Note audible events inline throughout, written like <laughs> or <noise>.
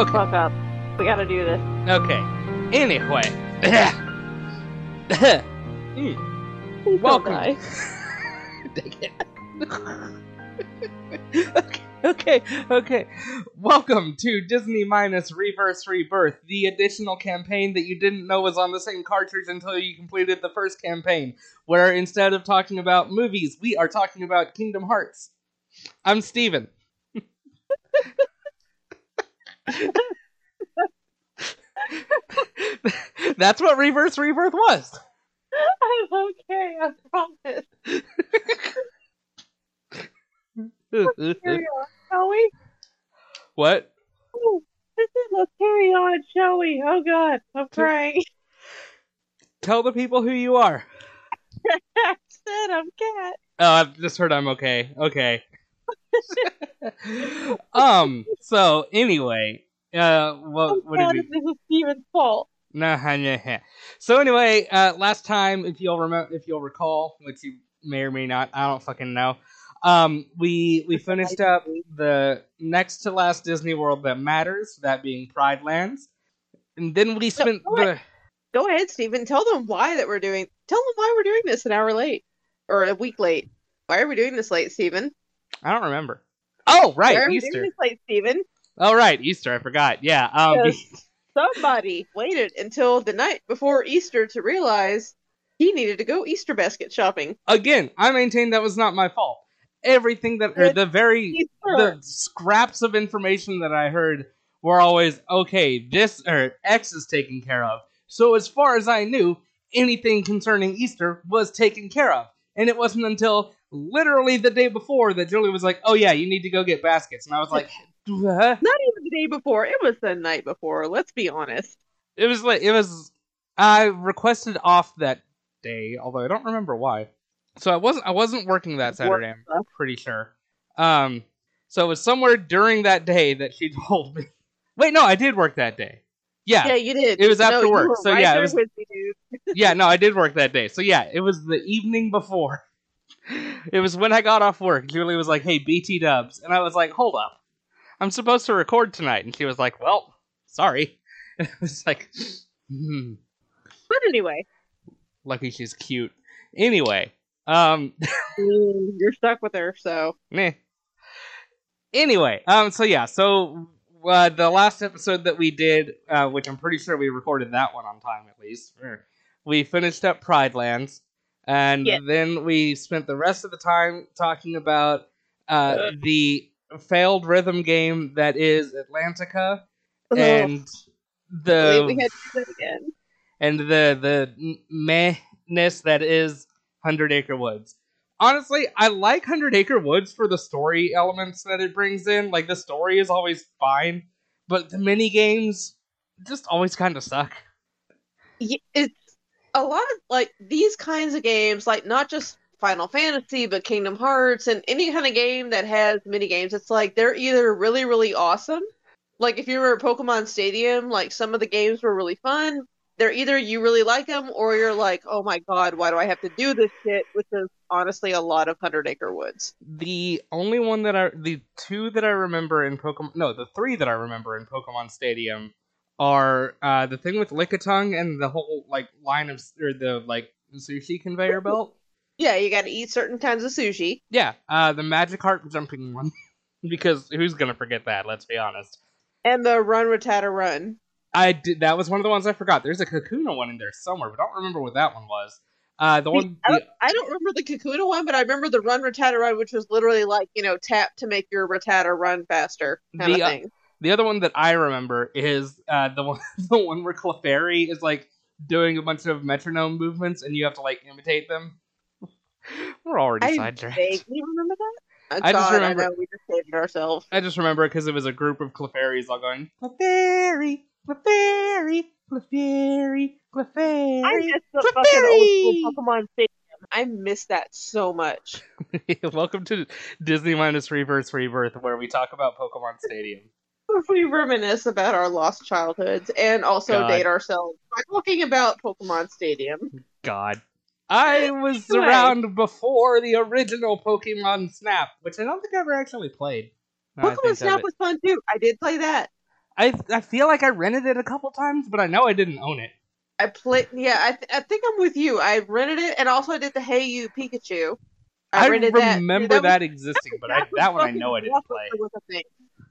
Okay. fuck up. We gotta do this. Okay. Anyway. Mm. Welcome. Don't die. <laughs> Dang it. <laughs> okay, okay, okay. Welcome to Disney Minus Reverse Rebirth, the additional campaign that you didn't know was on the same cartridge until you completed the first campaign, where instead of talking about movies, we are talking about Kingdom Hearts. I'm Steven. <laughs> <laughs> That's what Reverse Rebirth was. I'm okay. I promise. Carry on, shall we? what? Ooh, this is let's carry on, shall we? Oh god, I'm crying. Tell the people who you are. <laughs> I said I'm cat. Oh, I've just heard I'm okay. Okay. <laughs> um. So anyway, uh, what I'm what did we? this is Steven's fault. Nah, nah, nah. So anyway, uh, last time, if you'll remember, if you'll recall, which you may or may not, I don't fucking know. Um, we we finished up the next to last Disney World that matters, that being Pride Lands, and then we spent go the. Go ahead, Steven. Tell them why that we're doing. Tell them why we're doing this an hour late or a week late. Why are we doing this late, Steven? I don't remember. Oh right, why are we doing Easter. this late, Steven? Oh right, Easter. I forgot. Yeah. Um. <laughs> Somebody waited until the night before Easter to realize he needed to go Easter basket shopping. again, I maintain that was not my fault. Everything that, or the very, Easter. the scraps of information that I heard were always, okay, this, or X is taken care of. So as far as I knew, anything concerning Easter was taken care of. And it wasn't until literally the day before that Julie was like, oh yeah, you need to go get baskets. And I was like, what? Not even the day before. It was the night before. Let's be honest. It was like, it was, I requested off that day, although I don't remember why. So I wasn't, I wasn't working that Saturday. I'm pretty sure. Um, so it was somewhere during that day that she <laughs> told me. Wait, no, I did work that day. Yeah, Yeah, yeah, you did. It was No, after you work, so yeah, it was- me, dude. <laughs> no, I did work that day. So yeah, it was the evening before. <laughs> It was when I got off work. Julie was like, "Hey, BT Dubs," and I was like, "Hold up, I'm supposed to record tonight," and she was like, "Well, sorry." <laughs> And I was like, hmm, But anyway, "Lucky she's cute." Anyway, um, you're stuck with her, so Meh. Anyway, um, so yeah, so uh, the last episode that we did, uh, which I'm pretty sure we recorded that one on time at least, we finished up Pride Lands, and Yeah. then we spent the rest of the time talking about uh, the failed rhythm game that is Atlantica and Ugh, the we had to do that again. and the the mehness that is Hundred Acre Woods. Honestly, I like Hundred Acre Woods for the story elements that it brings in. Like the story is always fine, but the mini games just always kind of suck. Y- It's a lot of like these kinds of games, like not just Final Fantasy, but Kingdom Hearts and any kind of game that has mini games. It's like they're either really, really awesome. Like if you were at Pokemon Stadium, like some of the games were really fun. They're either you really like them or you're like, oh my god, why do I have to do this shit? Which is honestly a lot of Hundred Acre Woods. The only one that I, the two that I remember in Pokemon, no, the three that I remember in Pokemon Stadium are uh, the thing with Lickitung and the whole like line of or the like sushi conveyor belt. Yeah, you got to eat certain kinds of sushi. Yeah, uh, the magic heart jumping one. <laughs> because who's gonna forget that? Let's be honest. And the Run Rattata Run. I did. That was one of the ones I forgot. There's a Kakuna one in there somewhere, but I don't remember what that one was. Uh, the one. I don't, I don't remember the Kakuna one, but I remember the Run Rattata Run, which was literally like, you know, tap to make your Rattata run faster kind The, of uh, the other one that I remember is uh, the one. <laughs> The one where Clefairy is like doing a bunch of metronome movements, and you have to like imitate them. <laughs> We're already side. I sidetracked. vaguely remember that. Oh, I just remember- I we just hated ourselves. I just remember because it was a group of Clefairies all going Clefairy, Clefairy, Clefairy, Clefairy. I miss the fucking old school Pokemon Stadium. I miss that so much. <laughs> Welcome to Disney minus Reverse Rebirth, where we talk about Pokemon Stadium. <laughs> We reminisce about our lost childhoods and also God. date ourselves by talking about Pokemon Stadium. God. I was Anyway. around before the original Pokemon Snap, which I don't think I ever actually played. now I think Pokemon Snap was fun too. I did play that. I I feel like I rented it a couple times, but I know I didn't own it. I played. Yeah, I, th- I think I'm with you. I rented it, and also I did the Hey You Pikachu. I, rented remember that, that, was- existing, but that I, that one I know I didn't play. Was a thing.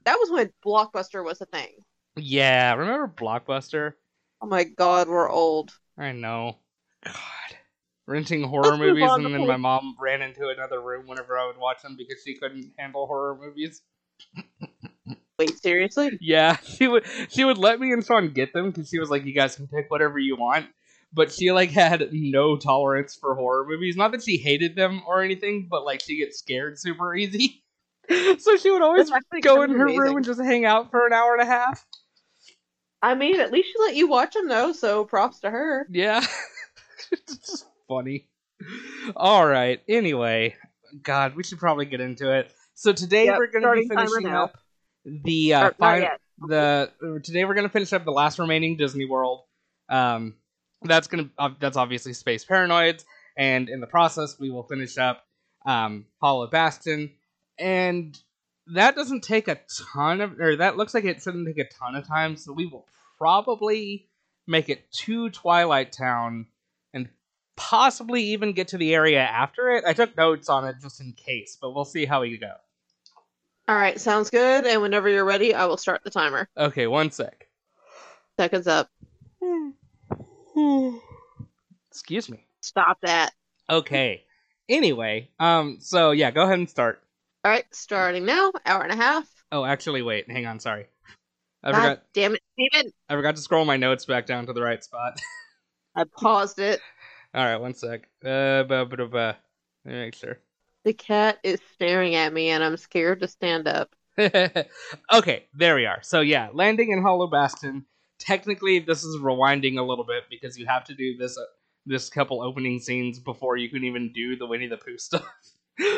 That was when Blockbuster was a thing. Yeah, remember Blockbuster? Oh my god, we're old. I know. God. Renting horror Let's movies and then my mom ran into another room whenever I would watch them because she couldn't handle horror movies. Wait, seriously? Yeah, <laughs> she would she would let me and Sean get them because she was like, "You guys can pick whatever you want." But she like had no tolerance for horror movies. Not that she hated them or anything, but like she gets scared super easy. <laughs> so she would always go in her amazing. room and just hang out for an hour and a half. I mean, at least she let you watch them though, so props to her. Yeah, <laughs> it's just funny. All right. Anyway, God, we should probably get into it. So today Yep, we're going to be finishing up the uh, Or, final. the today we're gonna finish up the last remaining Disney World. Um, that's gonna uh, that's obviously Space Paranoids, and in the process we will finish up um, Hollow Bastion, and that doesn't take a ton of or that looks like it shouldn't take a ton of time, so we will probably make it to Twilight Town and possibly even get to the area after it. I took notes on it just in case, but we'll see how we go. All right, sounds good. And whenever you're ready, I will start the timer. Okay, one sec. Seconds up. Excuse me. Stop that. Okay. Anyway, um, so yeah, go ahead and start. All right, starting now. Hour and a half. Oh, actually, wait, hang on, sorry. I God forgot. damn it, Steven. I forgot to scroll my notes back down to the right spot. <laughs> I paused it. All right, one sec. Uh, ba da ba. Let me make sure. The cat is staring at me, and I'm scared to stand up. <laughs> okay, there we are. So yeah, landing in Hollow Bastion. Technically, this is rewinding a little bit because you have to do this uh, this couple opening scenes before you can even do the Winnie the Pooh <laughs> stuff.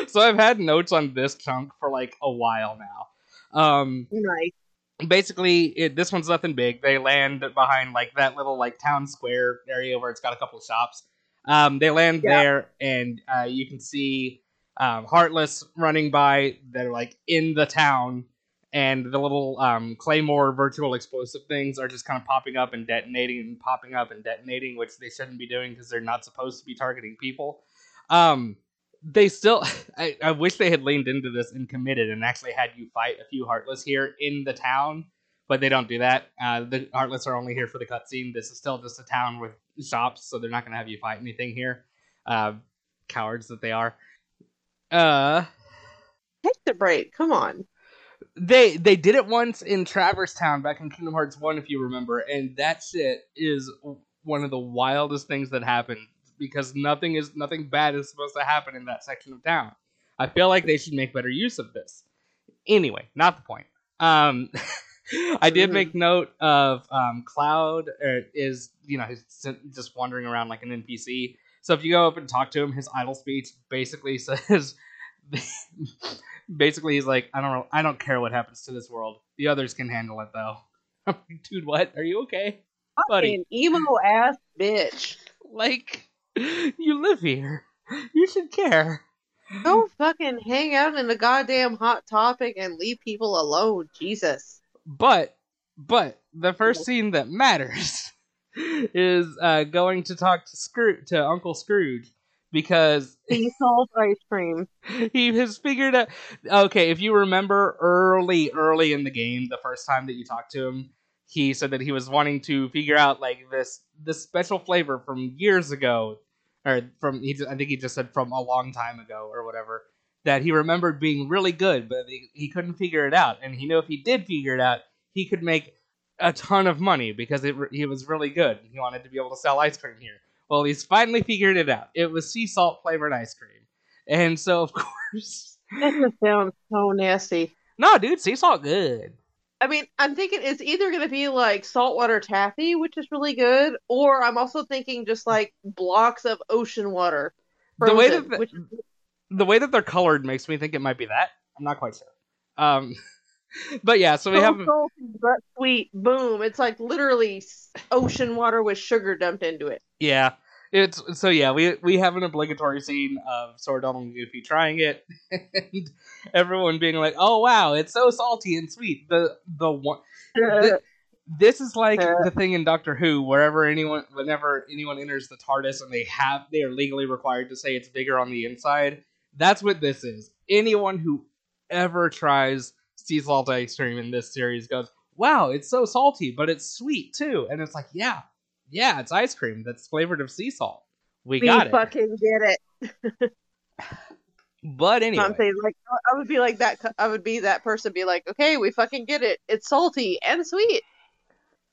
so I've had notes on this chunk for like a while now. Um, Nice. basically it, this one's nothing big they land behind like that little like town square area where it's got a couple of shops um, they land Yeah. there and uh, you can see um, heartless running by they're like in the town and the little um, claymore virtual explosive things are just kind of popping up and detonating and popping up and detonating which they shouldn't be doing because they're not supposed to be targeting people. Um, they still <laughs> I, I wish they had leaned into this and committed and actually had you fight a few heartless here in the town but they don't do that. Uh, the heartless are only here for the cutscene. This is still just a town with shops so they're not going to have you fight anything here. Uh, cowards that they are uh Take the break. Come on. they they did it once in Traverse Town back in Kingdom Hearts 1 if you remember and that shit is one of the wildest things that happened because nothing is nothing bad is supposed to happen in that section of town. I feel like they should make better use of this. Anyway, not the point. Um <laughs> I did make note of um, Cloud uh, is you know he's just wandering around like an NPC. So if you go up and talk to him, his idle speech basically <laughs> says, basically he's like, I don't know, I don't care what happens to this world. The others can handle it though. <laughs> I'm like, dude, what? Are you okay, buddy? Fucking emo ass bitch. Like, <laughs> you live here. You should care. Go fucking hang out in the goddamn hot topic and leave people alone. Jesus. But, but the first scene that matters <laughs> is uh, going to talk to Scrooge, to Uncle Scrooge, because <laughs> he salt ice cream. <laughs> he has figured out. Okay, if you remember early, early in the game, the first time that you talked to him, he said that he was wanting to figure out like this this special flavor from years ago, or from he. I think he just said from a long time ago or whatever. That he remembered being really good, but he, he couldn't figure it out, and he knew if he did figure it out, he could make a ton of money because it, he was really good. He wanted to be able to sell ice cream here. Well, he's finally figured it out. It was sea salt flavored ice cream. And so, of <laughs> course, That sounds so nasty. no, dude, sea salt good. I mean, I'm thinking it's either going to be like saltwater taffy, which is really good, or I'm also thinking just like blocks of ocean water. The way frozen, that the- which The way that they're colored makes me think it might be that. I'm not quite sure. Um, <laughs> <laughs> but yeah, so we so have salty but sweet. Boom! It's like literally ocean water with sugar dumped into it. yeah, It's so yeah, we we have an obligatory scene of Sordon and Goofy trying it, <laughs> and everyone being like, "Oh wow, it's so salty and sweet." The the one the, <laughs> this is like the thing in Doctor Who, wherever anyone, whenever anyone enters the TARDIS and they have, they are legally required to say it's bigger on the inside. That's what this is. Anyone who ever tries sea salt ice cream in this series goes, "Wow, it's so salty, but it's sweet too," and it's like, yeah, yeah, it's ice cream that's flavored of sea salt. We, we got it. fucking get it. <laughs> But anyway, I'm saying like I would be like that. I would be that person. Be like, okay, we fucking get it. It's salty and sweet.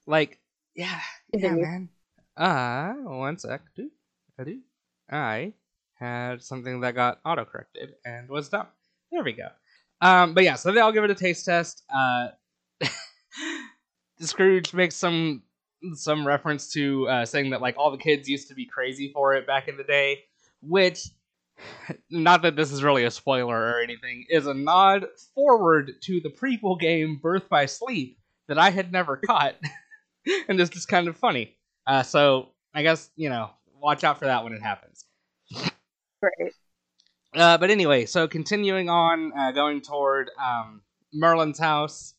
like, yeah, yeah, man. Uh, one sec. Do, I do. I had something that got auto corrected and was done. There we go. Um, but yeah, so they all give it a taste test. Uh, <laughs> Scrooge makes some some reference to uh, saying that like all the kids used to be crazy for it back in the day, which <laughs> not that this is really a spoiler or anything, is a nod forward to the prequel game Birth by Sleep that I had never caught, <laughs> and it's just kind of funny. Uh, so I guess you know, watch out for that when it happens. Right. Uh, but anyway, so continuing on, uh, going toward um, Merlin's house,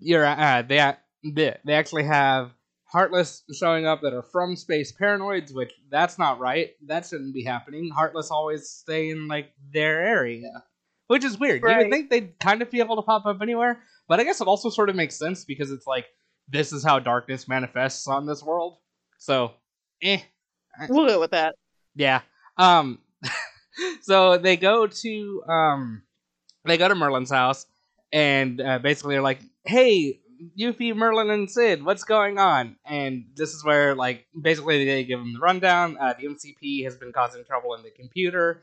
you're uh, they they actually have Heartless showing up that are from space paranoids, which that's not right. That shouldn't be happening. Heartless always stay in like their area, which is weird. You would think they'd kind of be able to pop up anywhere, but I guess it also sort of makes sense because it's like this is how darkness manifests on this world. So, eh, We'll go with that. yeah. Um <laughs> <laughs> so they go to um they go to Merlin's house and uh, basically are like, "Hey, Yuffie, Merlin, and Cid, what's going on?" And this is where like basically they give them the rundown. Uh, the MCP has been causing trouble in the computer.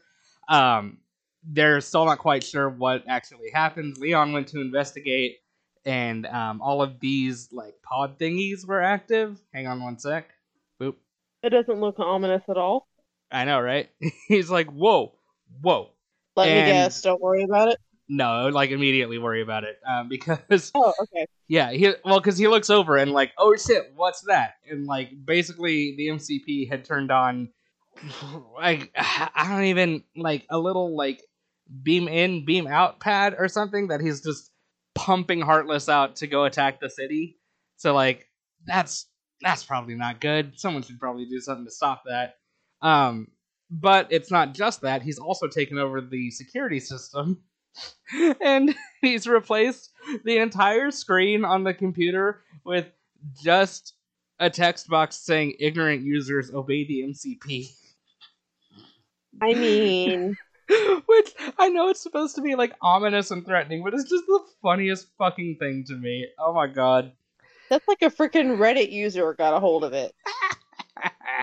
Um, they're still not quite sure what actually happened. Leon went to investigate, and um, all of these like pod thingies were active. Hang on one sec. Boop. It doesn't look ominous at all. I know, right? <laughs> He's like, whoa, whoa. Let And- me guess. Don't worry about it. No, like immediately worry about it um, <laughs> because Oh, okay. yeah, he well because he looks over and like, oh shit, what's that? And like basically the MCP had turned on <sighs> like <sighs> I don't even like a little like beam in, beam out pad or something that he's just pumping Heartless out to go attack the city. So like that's that's probably not good. Someone should probably do something to stop that. Um, but it's not just that; he's also taken over the security system, <laughs> and he's replaced the entire screen on the computer with just a text box saying "ignorant users obey the MCP." I mean, <laughs> Which I know it's supposed to be like ominous and threatening, but it's just the funniest fucking thing to me. Oh my god. that's like a freaking Reddit user got a hold of it. <laughs>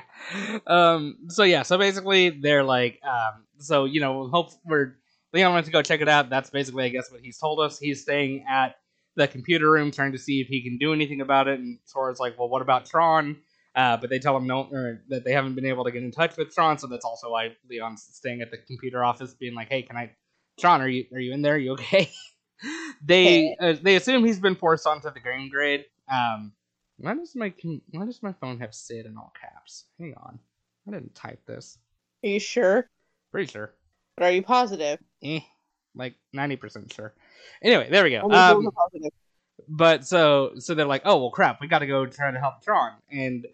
<laughs> um so yeah so basically they're like um so you know hope we're leon went to go check it out. That's basically i guess what he's told us. He's staying at the computer room trying to see if he can do anything about it. And sora's like well what about tron? Uh, but they tell him no or that they haven't been able to get in touch with tron. So that's also why leon's staying at the computer office being like hey can i tron are you are you in there? Are you okay? <laughs> They uh, they assume he's been forced onto the game grid um why does my why does my phone have Cid in all caps? Hang on, I didn't type this. Are you sure? Pretty sure. But are you positive? Eh, like ninety percent sure. Anyway, there we go. Um, but so so they're like, oh well, crap, we got to go try to help Tron. And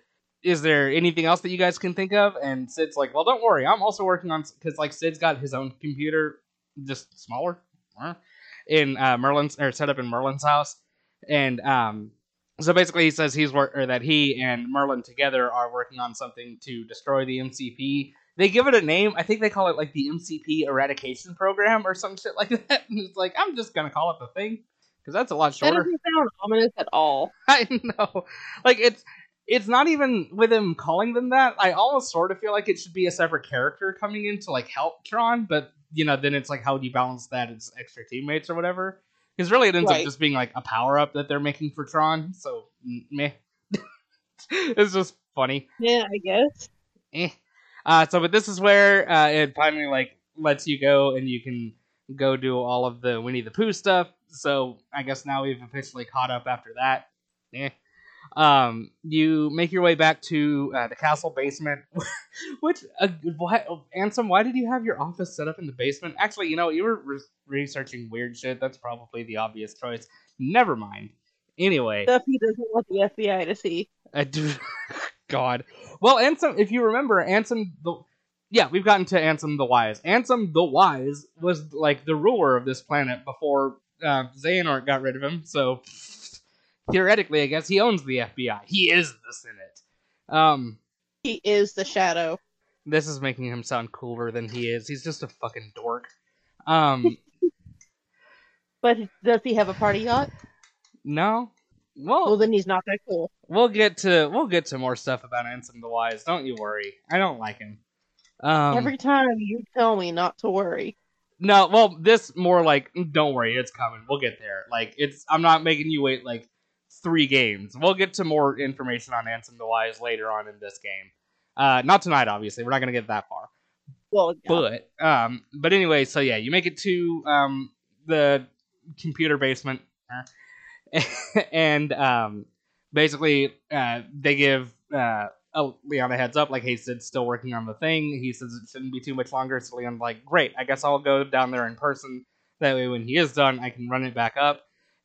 is there anything else that you guys can think of? And Cid's like, well, don't worry, I'm also working on because like Cid's got his own computer, just smaller, in uh, Merlin's or set up in Merlin's house, and um. So basically, he says he's work or that he and Merlin together are working on something to destroy the MCP. They give it a name. I think they call it like the MCP eradication program or some shit like <laughs> that. And it's like I'm just gonna call it the thing because that's a lot That shorter. doesn't sound ominous at all. <laughs> I know. Like it's it's not even with him calling them that. I almost sort of feel like it should be a separate character coming in to like help Tron, but you know, then it's like how do you balance that as extra teammates or whatever? Because really, it ends Right. up just being like a power up that they're making for Tron. So meh. <laughs> it's just funny. Yeah, I guess. Eh. Uh, so, but this is where uh, it finally like lets you go and you can go do all of the Winnie the Pooh stuff. So I guess now we've officially caught up after that. Eh. Um, you make your way back to uh, the castle basement, <laughs> which uh, why, Ansem, why did you have your office set up in the basement? Actually, you know, you were re- researching weird shit. That's probably the obvious choice. Never mind. Anyway, Stuff he doesn't want the FBI to see. I do. <laughs> God. Well, Ansem, if you remember, Ansem the yeah, we've gotten to Ansem the Wise. Ansem the Wise was like the ruler of this planet before uh, Xehanort got rid of him. So theoretically, I guess he owns the FBI. He is the Senate. Um, He is the shadow. this is making him sound cooler than he is. He's just a fucking dork. Um, <laughs> But does he have a party yacht? no. Well, Well, then he's not that cool. we'll get to we'll get to more stuff about Ansem the Wise. Don't you worry. I don't like him. Um, Every time you tell me not to worry. No, well, this more like don't worry, it's coming. We'll get there. Like it's I'm not making you wait like three games. We'll get to more information on Ansem the Wise later on in this game. Uh not tonight obviously. We're not going to get that far. Well, yeah. But um but anyway, so yeah, you make it to um the computer basement <laughs> and um basically uh they give uh Leon a heads up, like, hey, Cid's still working on the thing. He says it shouldn't be too much longer. So Leon's like, great, I guess I'll go down there in person. That way, when he is done, I can run it back up.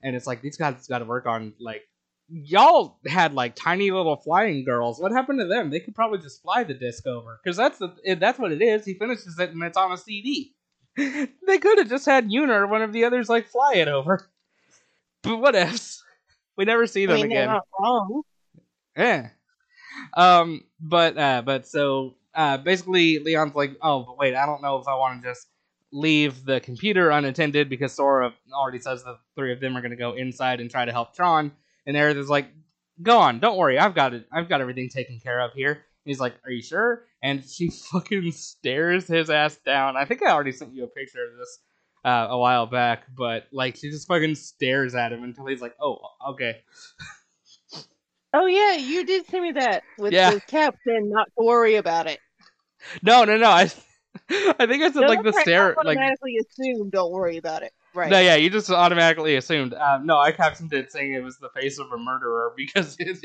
And it's like, these guys got to work on, like, y'all had, like, tiny little flying girls. What happened to them? They could probably just fly the disc over. Because that's, the, that's what it is. He finishes it and it's on a CD. <laughs> they could have just had Yuna or one of the others, like, fly it over. But what ifs? We never see I them mean, again. Yeah. Um, but uh, but so uh, basically, Leon's like, oh, but wait, I don't know if I want to just leave the computer unattended because Sora already says the three of them are going to go inside and try to help Tron. And Aerith is like, go on, don't worry, I've got it, I've got everything taken care of here. And he's like, are you sure? And <laughs> she fucking stares his ass down. I think I already sent you a picture of this uh, a while back, but like she just fucking stares at him until he's like, oh, okay. <laughs> Oh yeah, you did send me that with Yeah. the captain not to worry about it. No, no, no. I, <laughs> I think I said No, like the stare, like automatically assume don't worry about it. Right. no, yeah. You just automatically assumed. Um, no, I captioned it saying it was the face of a murderer <laughs> because it,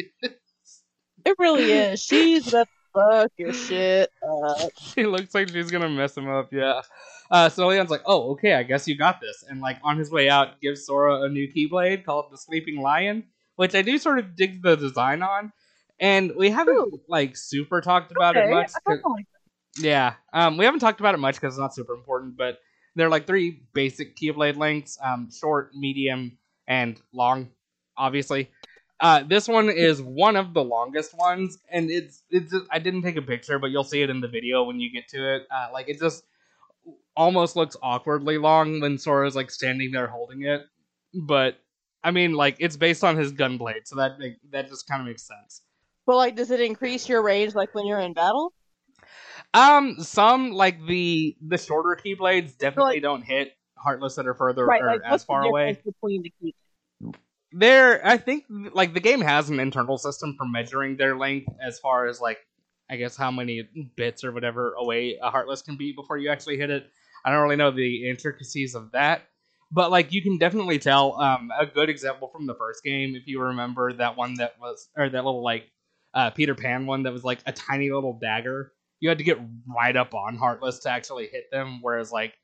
It really is. She's the fuck your shit up. <laughs> she looks like she's gonna mess him up. Yeah. Uh, so Leon's like, "Oh, okay, I guess you got this," and like on his way out, gives Sora a new Keyblade called the Sleeping Lion, which I do sort of dig the design on. And we haven't Ooh. like super talked about it much. I like Yeah, um, we haven't talked about it much because it's not super important, but there are like three basic Keyblade lengths: um, short, medium, and long. Obviously, uh, this one is one of the longest ones, and it's it's. I didn't take a picture, but you'll see it in the video when you get to it. Uh, like it just almost looks awkwardly long when Sora's like standing there holding it, but I mean, like it's based on his gunblade, so that that just kind of makes sense. Well, like, does it increase your range like when you're in battle? Um, some like the the shorter keyblades definitely like- don't hit heartless that are further Right. or Like, as far away. between the key? There, I think like the game has an internal system for measuring their length as far as like I guess how many bits or whatever away a heartless can be before you actually hit it. I don't really know the intricacies of that, but like you can definitely tell. Um, a good example from the first game, if you remember that one that was or that little like uh, Peter Pan one that was like a tiny little dagger. You had to get right up on Heartless to actually hit them, whereas like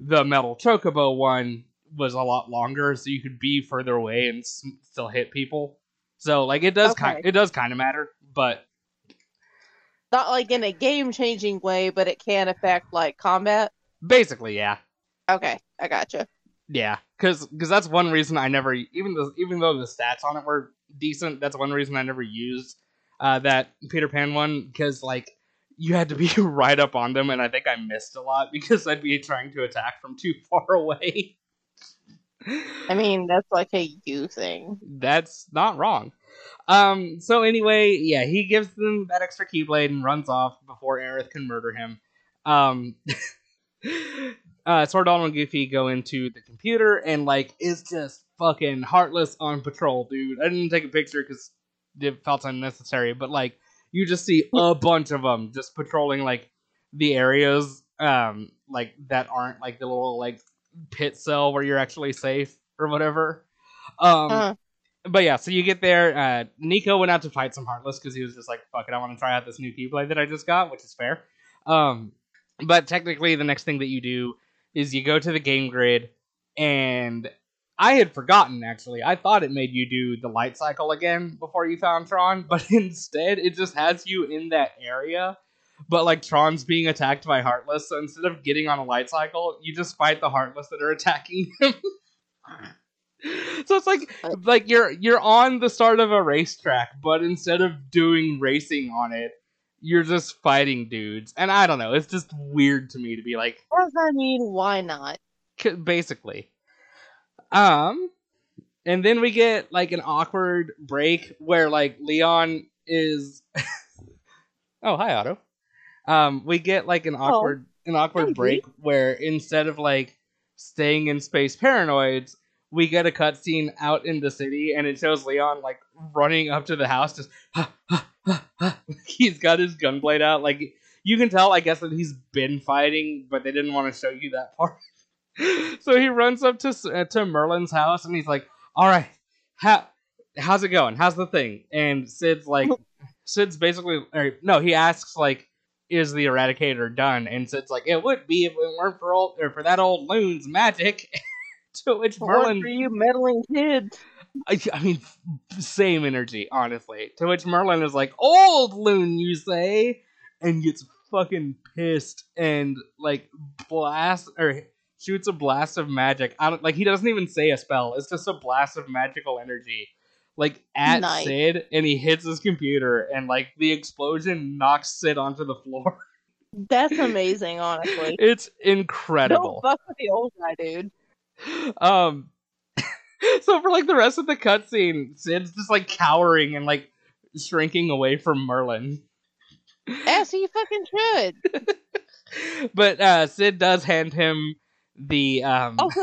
the Metal Chocobo one was a lot longer, so you could be further away and s- still hit people. So like it does kind it does kind of matter, but Not like in a game changing way, but it can affect like combat. basically yeah. Okay, I gotcha. Yeah, because because that's one reason I never even though even though the stats on it were decent, that's one reason I never used uh, that Peter Pan one because like you had to be <laughs> right up on them, and I think I missed a lot because I'd be trying to attack from too far away. I mean, that's like a you thing. that's not wrong. Um. So anyway, yeah, he gives them that extra keyblade and runs off before Aerith can murder him. Um. <laughs> uh, Sordon and Goofy go into the computer and like is just fucking heartless on patrol, dude. I didn't take a picture because it felt unnecessary, but like you just see a bunch of them just patrolling like the areas um like that aren't like the little like pit cell where you're actually safe or whatever. Um Huh. but yeah, so you get there. Uh, Nico went out to fight some Heartless because he was just like, "Fuck it, I want to try out this new Keyblade that I just got," which is fair. Um, but technically, the next thing that you do is you go to the game grid, and I had forgotten actually. I thought it made you do the light cycle again before you found Tron, <laughs> but instead it just has you in that area. But like Tron's being attacked by Heartless, so instead of getting on a light cycle, you just fight the Heartless that are attacking <laughs> him. so it's like like you're you're on the start of a racetrack, but instead of doing racing on it, you're just fighting dudes. And I don't know, it's just weird to me to be like, What does that mean? Why not? basically. Um, and then we get like an awkward break where like Leon is. <laughs> oh, hi Otto. Um, we get like an awkward an awkward break where instead of like staying in space paranoids, we get a cutscene out in the city, and it shows Leon like running up to the house, just <laughs> he's got his gunblade out. Like you can tell, I guess that he's been fighting, but they didn't want to show you that part. <laughs> so he runs up to uh, to Merlin's house, and he's like, "All right, how how's it going? How's the thing?" And Cid's like, <laughs> Cid's basically, or, no, he asks like, "Is the Eradicator done?" And Cid's like, "It would be if it weren't for old or for that old loon's magic." <laughs> to which Merlin for you meddling kids? I, I mean, same energy, honestly. To which Merlin is like, "Old loon, you say?" and gets fucking pissed and like blast or shoots a blast of magic. I don't like. He doesn't even say a spell. It's just a blast of magical energy, like at Nice. Cid, and he hits his computer, and like the explosion knocks Cid onto the floor. <laughs> That's amazing, honestly. it's incredible. Don't fuck with the old guy, dude. um <laughs> so for like the rest of the cutscene cid's just like cowering and like shrinking away from merlin As he fucking should. <laughs> but uh cid does hand him the um Also,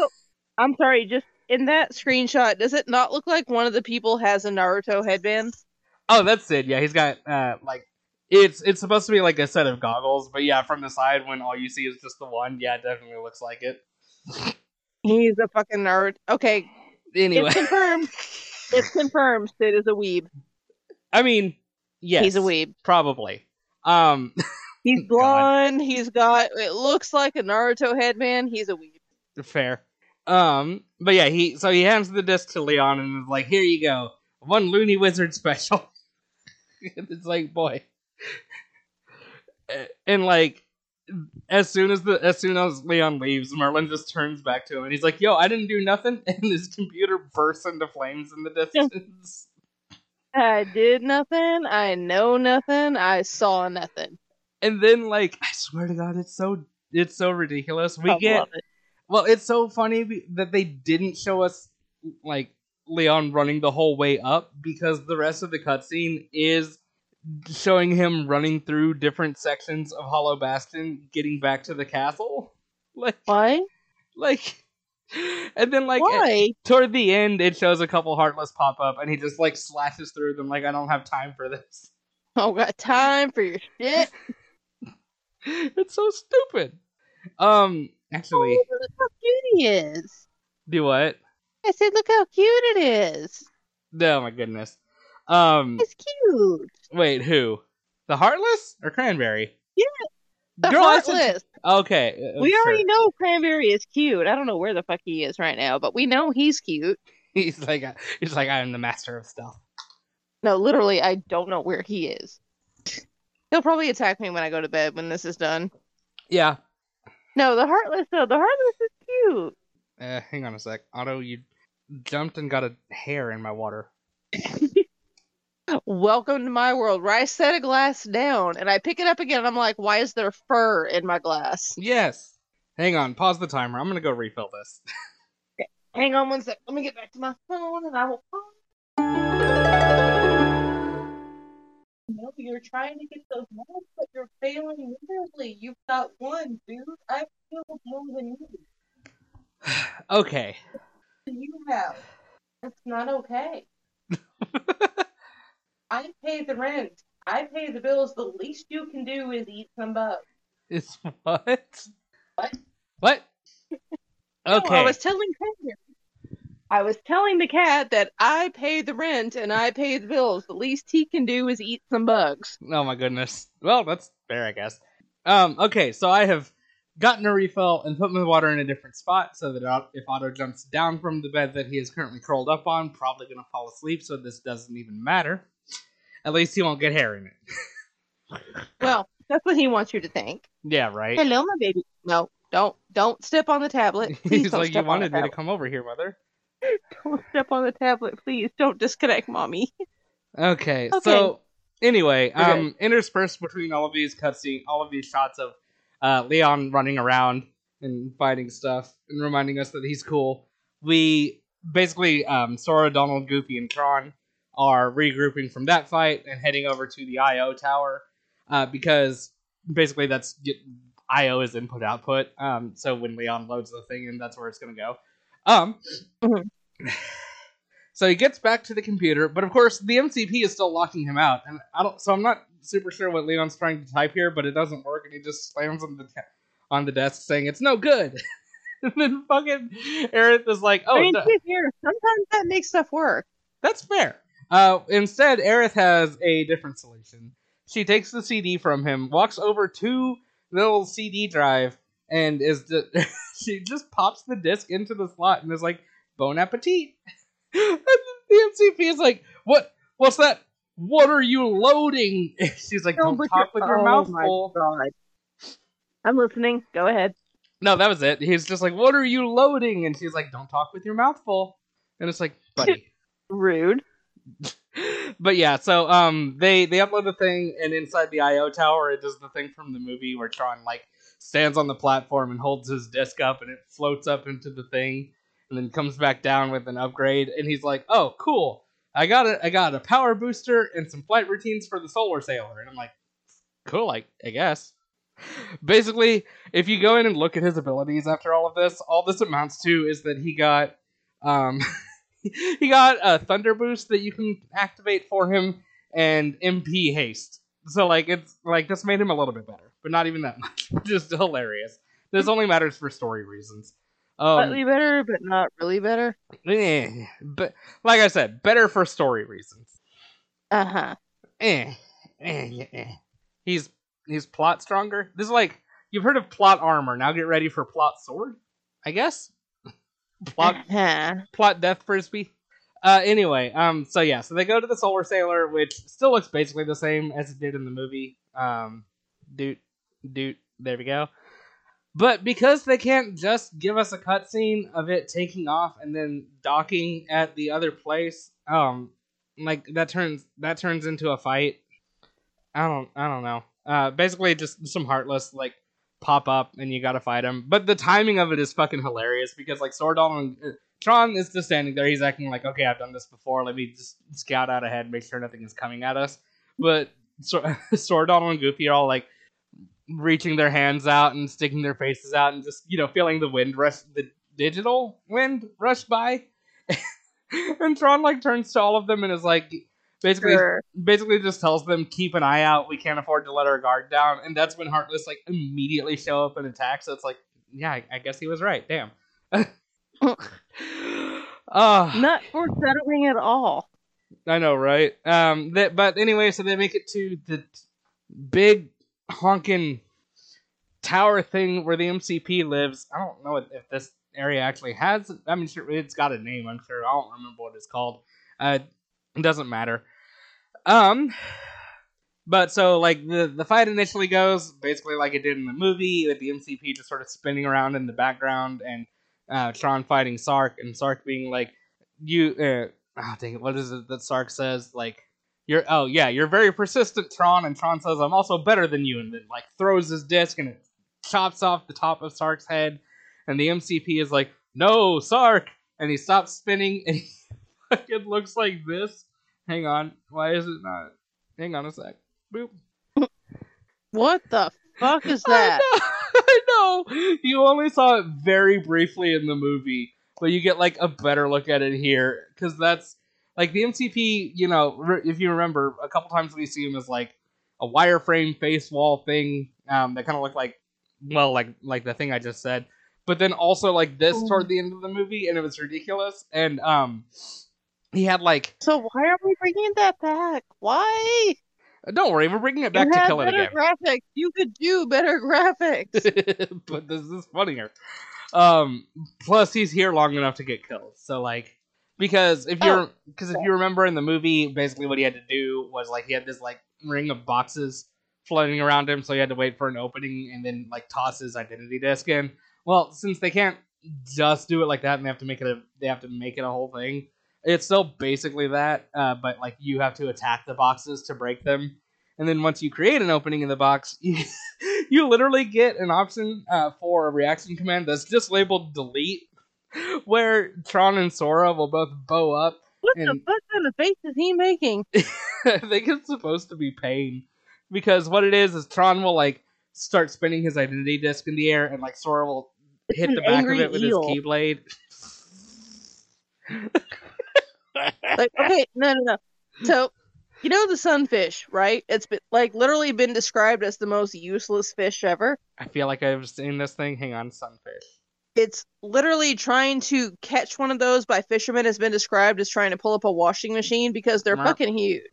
I'm sorry, just in that screenshot, does it not look like one of the people has a Naruto headband? oh that's cid yeah he's got uh like it's it's supposed to be like a set of goggles but yeah from the side when all you see is just the one yeah it definitely looks like it He's a fucking nerd Okay, anyway it's confirmed. <laughs> It's confirmed. Cid is a weeb. i mean yes He's a weeb. probably um <laughs> He's <laughs> blonde. He's got. It looks like a Naruto headband. He's a weeb. Fair. Um, but yeah, he so he hands the disc to Leon and is like, "Here you go, one Looney Wizard special." <laughs> it's like, boy, and like, as soon as the as soon as Leon leaves, Merlin just turns back to him and he's like, "Yo, I didn't do nothing," <laughs> and his computer bursts into flames in the distance. I did nothing. I know nothing. I saw nothing. And then, like, I swear to God, it's so it's so ridiculous. We I get love it. Well, it's so funny that they didn't show us like Leon running the whole way up because the rest of the cutscene is showing him running through different sections of Hollow Bastion, getting back to the castle. <laughs> Like, Why? like, and then like Why? toward the end, it shows a couple heartless pop up, and he just like slashes through them. Like, I don't have time for this. Oh, got time for your shit. <laughs> <laughs> it's so stupid. Um, actually, Oh, look how cute he is. do what? I said, look how cute it is. Oh my goodness. Um. It's cute. Wait, who? The Heartless or Cranberry? Yeah, the Girl, heartless. Okay. uh, We sure. already know Cranberry is cute. I don't know where the fuck he is right now, but we know he's cute. <laughs> He's like, he's like, I'm the master of stealth. No, literally, I don't know where he is. He'll probably attack me when I go to bed when this is done. Yeah. No, the heartless though. The heartless is cute. Uh, hang on a sec. Otto, you jumped and got a hair in my water. <laughs> Welcome to my world where I set a glass down and I pick it up again and I'm like, why is there fur in my glass? Yes. Hang on. Pause the timer. I'm gonna go refill this. <laughs> Hang on one sec. Let me get back to my phone and I will. No, you're trying to get those marks, but you're failing miserably. You've got one, dude. I've killed more than you. <sighs> okay. you have. That's not okay. <laughs> I pay the rent. I pay the bills. The least you can do is eat some bugs. it's what? What? What? <laughs> No, Okay. I was telling Cranberry. I was telling the cat that I pay the rent and I pay the bills. The least he can do is eat some bugs. Oh my goodness. Well, that's fair, I guess. Um, okay, so I have gotten a refill and put my water in a different spot so that if Otto jumps down from the bed that he is currently curled up on, probably gonna fall asleep, so this doesn't even matter. At least he won't get hair in it. well, that's what he wants you to think. Yeah, right. Hello, my baby. No, don't don't step on the tablet. <laughs> Please He's like, you wanted me to come over here, mother. <laughs> Don't step on the tablet, please. Don't disconnect, mommy. Okay, okay. so anyway, okay. um, interspersed between all of these cutscenes, all of these shots of uh, Leon running around and fighting stuff and reminding us that he's cool. We basically, um, Sora, Donald, Goofy, and Tron are regrouping from that fight and heading over to the IO tower uh, because basically that's IO is input output. Um, so when Leon loads the thing in, that's where it's gonna go. Um, mm-hmm. so he gets back to the computer, but of course the MCP is still locking him out, and I don't. So I'm not super sure what Leon's trying to type here, but it doesn't work, and he just slams on the on the desk saying it's no good. <laughs> and then fucking Aerith is like, "Oh, I mean, here sometimes that makes stuff work." That's fair. Uh, instead, Aerith has a different solution. She takes the CD from him, walks over to the little CD drive, and is the, <laughs> she just pops the disc into the slot and is like, "Bon appetit." and <laughs> the MCP is like, "What? What's that? What are you loading?" <laughs> She's like, "Don't, Don't talk with your oh mouth full." God. <laughs> I'm listening. Go ahead. No, that was it. He's just like, "What are you loading?" And she's like, "Don't talk with your mouth full." And it's like, buddy, rude. but yeah, so um, they they upload the thing, and inside the I/O tower, it does the thing from the movie where Tron like stands on the platform and holds his disc up, and it floats up into the thing, and then comes back down with an upgrade, and he's like, "Oh, cool! I got it! I got a power booster and some flight routines for the Solar Sailor," and I'm like, "Cool, I I guess." Basically, if you go in and look at his abilities after all of this, all this amounts to is that he got um <laughs> he got a thunder boost that you can activate for him and MP haste. So like it's like this made him a little bit better, but not even that <laughs> much. Just hilarious. This only matters for story reasons. Um, Slightly better, but not really better. Eh, but like I said, better for story reasons. Uh huh. Eh, eh, eh. He's he's plot stronger. This is like you've heard of plot armor. Now get ready for plot sword. I guess <laughs> plot uh-huh. plot death frisbee. Uh, anyway, um, so yeah, so they go to the Solar Sailor, which still looks basically the same as it did in the movie. Um, doot, doot, there we go. But because they can't just give us a cutscene of it taking off and then docking at the other place, um, like that turns that turns into a fight. I don't, I don't know. Uh, basically just some heartless like pop up and you gotta fight him. But the timing of it is fucking hilarious because like Sordon and Tron is just standing there. He's acting like, okay, I've done this before. Let me just scout out ahead, make sure nothing is coming at us. But so- <laughs> Sordon and Goofy are all like reaching their hands out and sticking their faces out and just you know feeling the wind rush, the digital wind rush by. <laughs> and Tron like turns to all of them and is like, basically sure. basically just tells them keep an eye out we can't afford to let our guard down and that's when heartless like immediately show up and attack so it's like yeah i, I guess he was right damn <laughs> uh, not foreshadowing at all. I know right? Um that but anyway so they make it to the big honking tower thing where the mcp lives. I don't know if this area actually has i mean sure it's got a name i'm sure. I don't remember what it's called. Uh it doesn't matter. Um, but so like the the fight initially goes basically like it did in the movie, with the MCP just sort of spinning around in the background and uh, Tron fighting Sark and Sark being like, "You, uh, oh, dang it, what is it that Sark says? Like, you're oh yeah, you're very persistent, Tron." And Tron says, "I'm also better than you," and then like throws his disc and it chops off the top of Sark's head, and the MCP is like, "No, Sark!" and he stops spinning and he <laughs> fucking looks like this Hang on. Why is it not? Hang on a sec. Boop. What the fuck is that? <laughs> I know. I know. You only saw it very briefly in the movie, but you get like a better look at it here because that's like the MCP. You know, if you remember, a couple times we see him as like a wireframe face wall thing um, that kind of looked like well, like like the thing I just said. but then also like this Oh. toward the end of the movie, and it was ridiculous. And um, he had like, So why are we bringing that back? Why? Don't worry, we're bringing it back you to had kill it better again. graphics. You could do better graphics. <laughs> but this is funnier. Um, plus he's here long enough to get killed. So like, because if you're, Oh. because if you remember in the movie, basically what he had to do was like he had this like ring of boxes floating around him, so he had to wait for an opening and then like toss his identity disc in. Well, since they can't just do it like that, and they have to make it a, they have to make it a whole thing. It's still basically that, uh, but like you have to attack the boxes to break them, and then once you create an opening in the box, <laughs> you, you literally get an option uh, for a reaction command that's just labeled delete, <laughs> where Tron and Sora will both bow up. What the fuck kind of face is he making? <laughs> I think it's supposed to be pain because what it is is Tron will like start spinning his identity disc in the air, and like Sora will It's hit the back of it with eel. his keyblade. Like, okay, no, no, no. So, you know the sunfish, right? It's been like literally been described as the most useless fish ever. I feel like I've seen this thing. Hang on, sunfish. It's literally trying to catch one of those by fishermen has been described as trying to pull up a washing machine because they're Wow. fucking huge.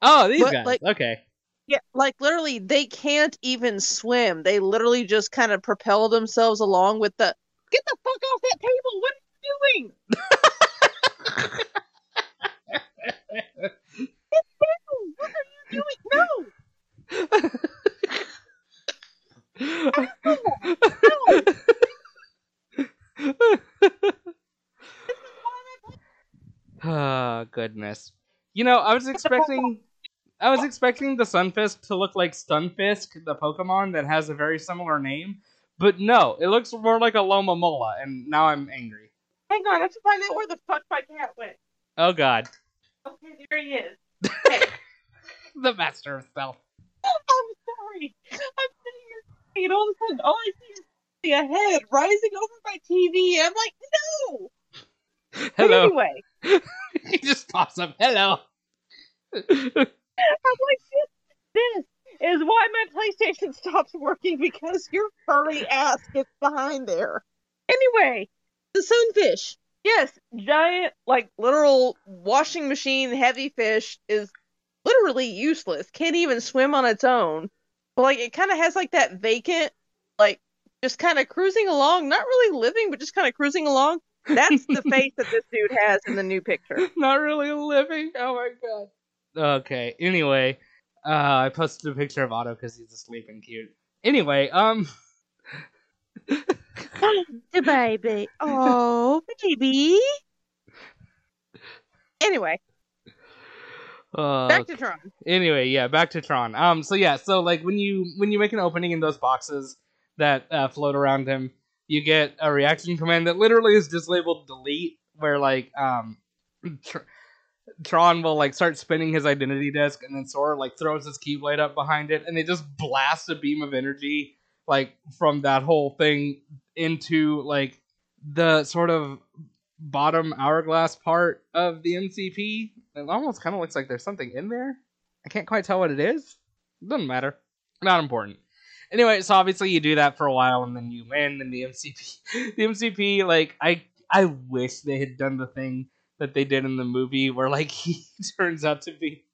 Oh, these But, guys. like- okay. Yeah, like literally, they can't even swim. They literally just kind of propel themselves along with the. Get the fuck off that table! What are you doing? <laughs> What are you doing? No! oh goodness. You know, I was expecting I was expecting the Sunfisk to look like Stunfisk, the Pokemon that has a very similar name. But no, it looks more like a Loma Mola, and now I'm angry. Hang on, I have to find out where the fuck my cat went. Oh god. Okay, there he is. Hey, <laughs> The master of stealth. Oh, I'm sorry. I'm sitting here and all of a sudden all I see is a head rising over my TV. I'm like, no! But Hello. anyway, <laughs> he just pops up. Hello. <laughs> I'm like, this, this is why my PlayStation stops working because your furry ass gets behind there. Anyway, the sunfish. Yes, giant, like literal washing machine heavy fish is literally useless. Can't even swim on its own. But like it kind of has like that vacant, like just kind of cruising along, not really living, but just kind of cruising along. That's the <laughs> face that this dude has in the new picture. <laughs> Not really living. Oh my god. Okay. Anyway, uh, I posted a picture of Otto because he's asleep and cute. Anyway, um. <laughs> <laughs> the baby. Oh, baby. Anyway, uh, back to Tron. anyway, yeah, back to Tron. Um, so yeah, so like when you when you make an opening in those boxes that uh, float around him, you get a reaction command that literally is just labeled delete, where like um, Tr- Tron will like start spinning his identity disc, and then Sora like throws his keyblade up behind it, and they just blast a beam of energy like from that whole thing into like the sort of bottom hourglass part of the MCP. It almost kind of looks like there's something in there. I can't quite tell what it is. Doesn't matter. Not important. Anyway, so obviously you do that for a while and then you win and the MCP <laughs> the MCP like I I wish they had done the thing that they did in the movie where like <laughs> he turns out to be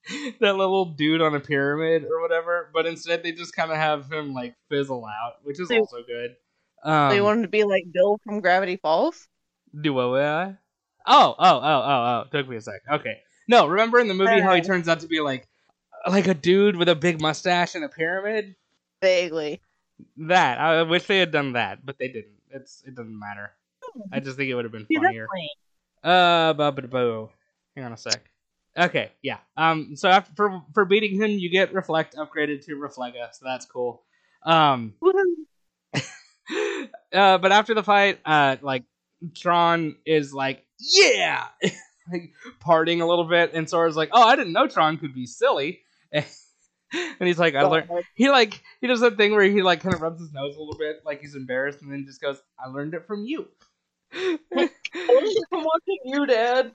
that little dude on a pyramid or whatever, but instead they just kind of have him like fizzle out, which is They- also good. Um, they wanted to be like Bill from Gravity Falls. do what? I? Oh, oh, oh, oh, oh! Took me a sec. Okay, no. Remember in the movie how he Uh. turns out to be like, like a dude with a big mustache and a pyramid? Vaguely. That I wish they had done that, but they didn't. It's it doesn't matter. I just think it would have been funnier. Uh, ba ba boo. Hang on a sec. Okay, yeah. Um, so after for for beating him, you get reflect upgraded to Reflega, so that's cool. Um, <laughs> uh, but after the fight, uh, like Tron is like, yeah, <laughs> like partying a little bit, and Sora's like, oh, I didn't know Tron could be silly, <laughs> and he's like, I learned. He like he does that thing where he like kind of rubs his nose a little bit, like he's embarrassed, and then just goes, I learned it from you. <laughs> <laughs> I'm watching you, Dad.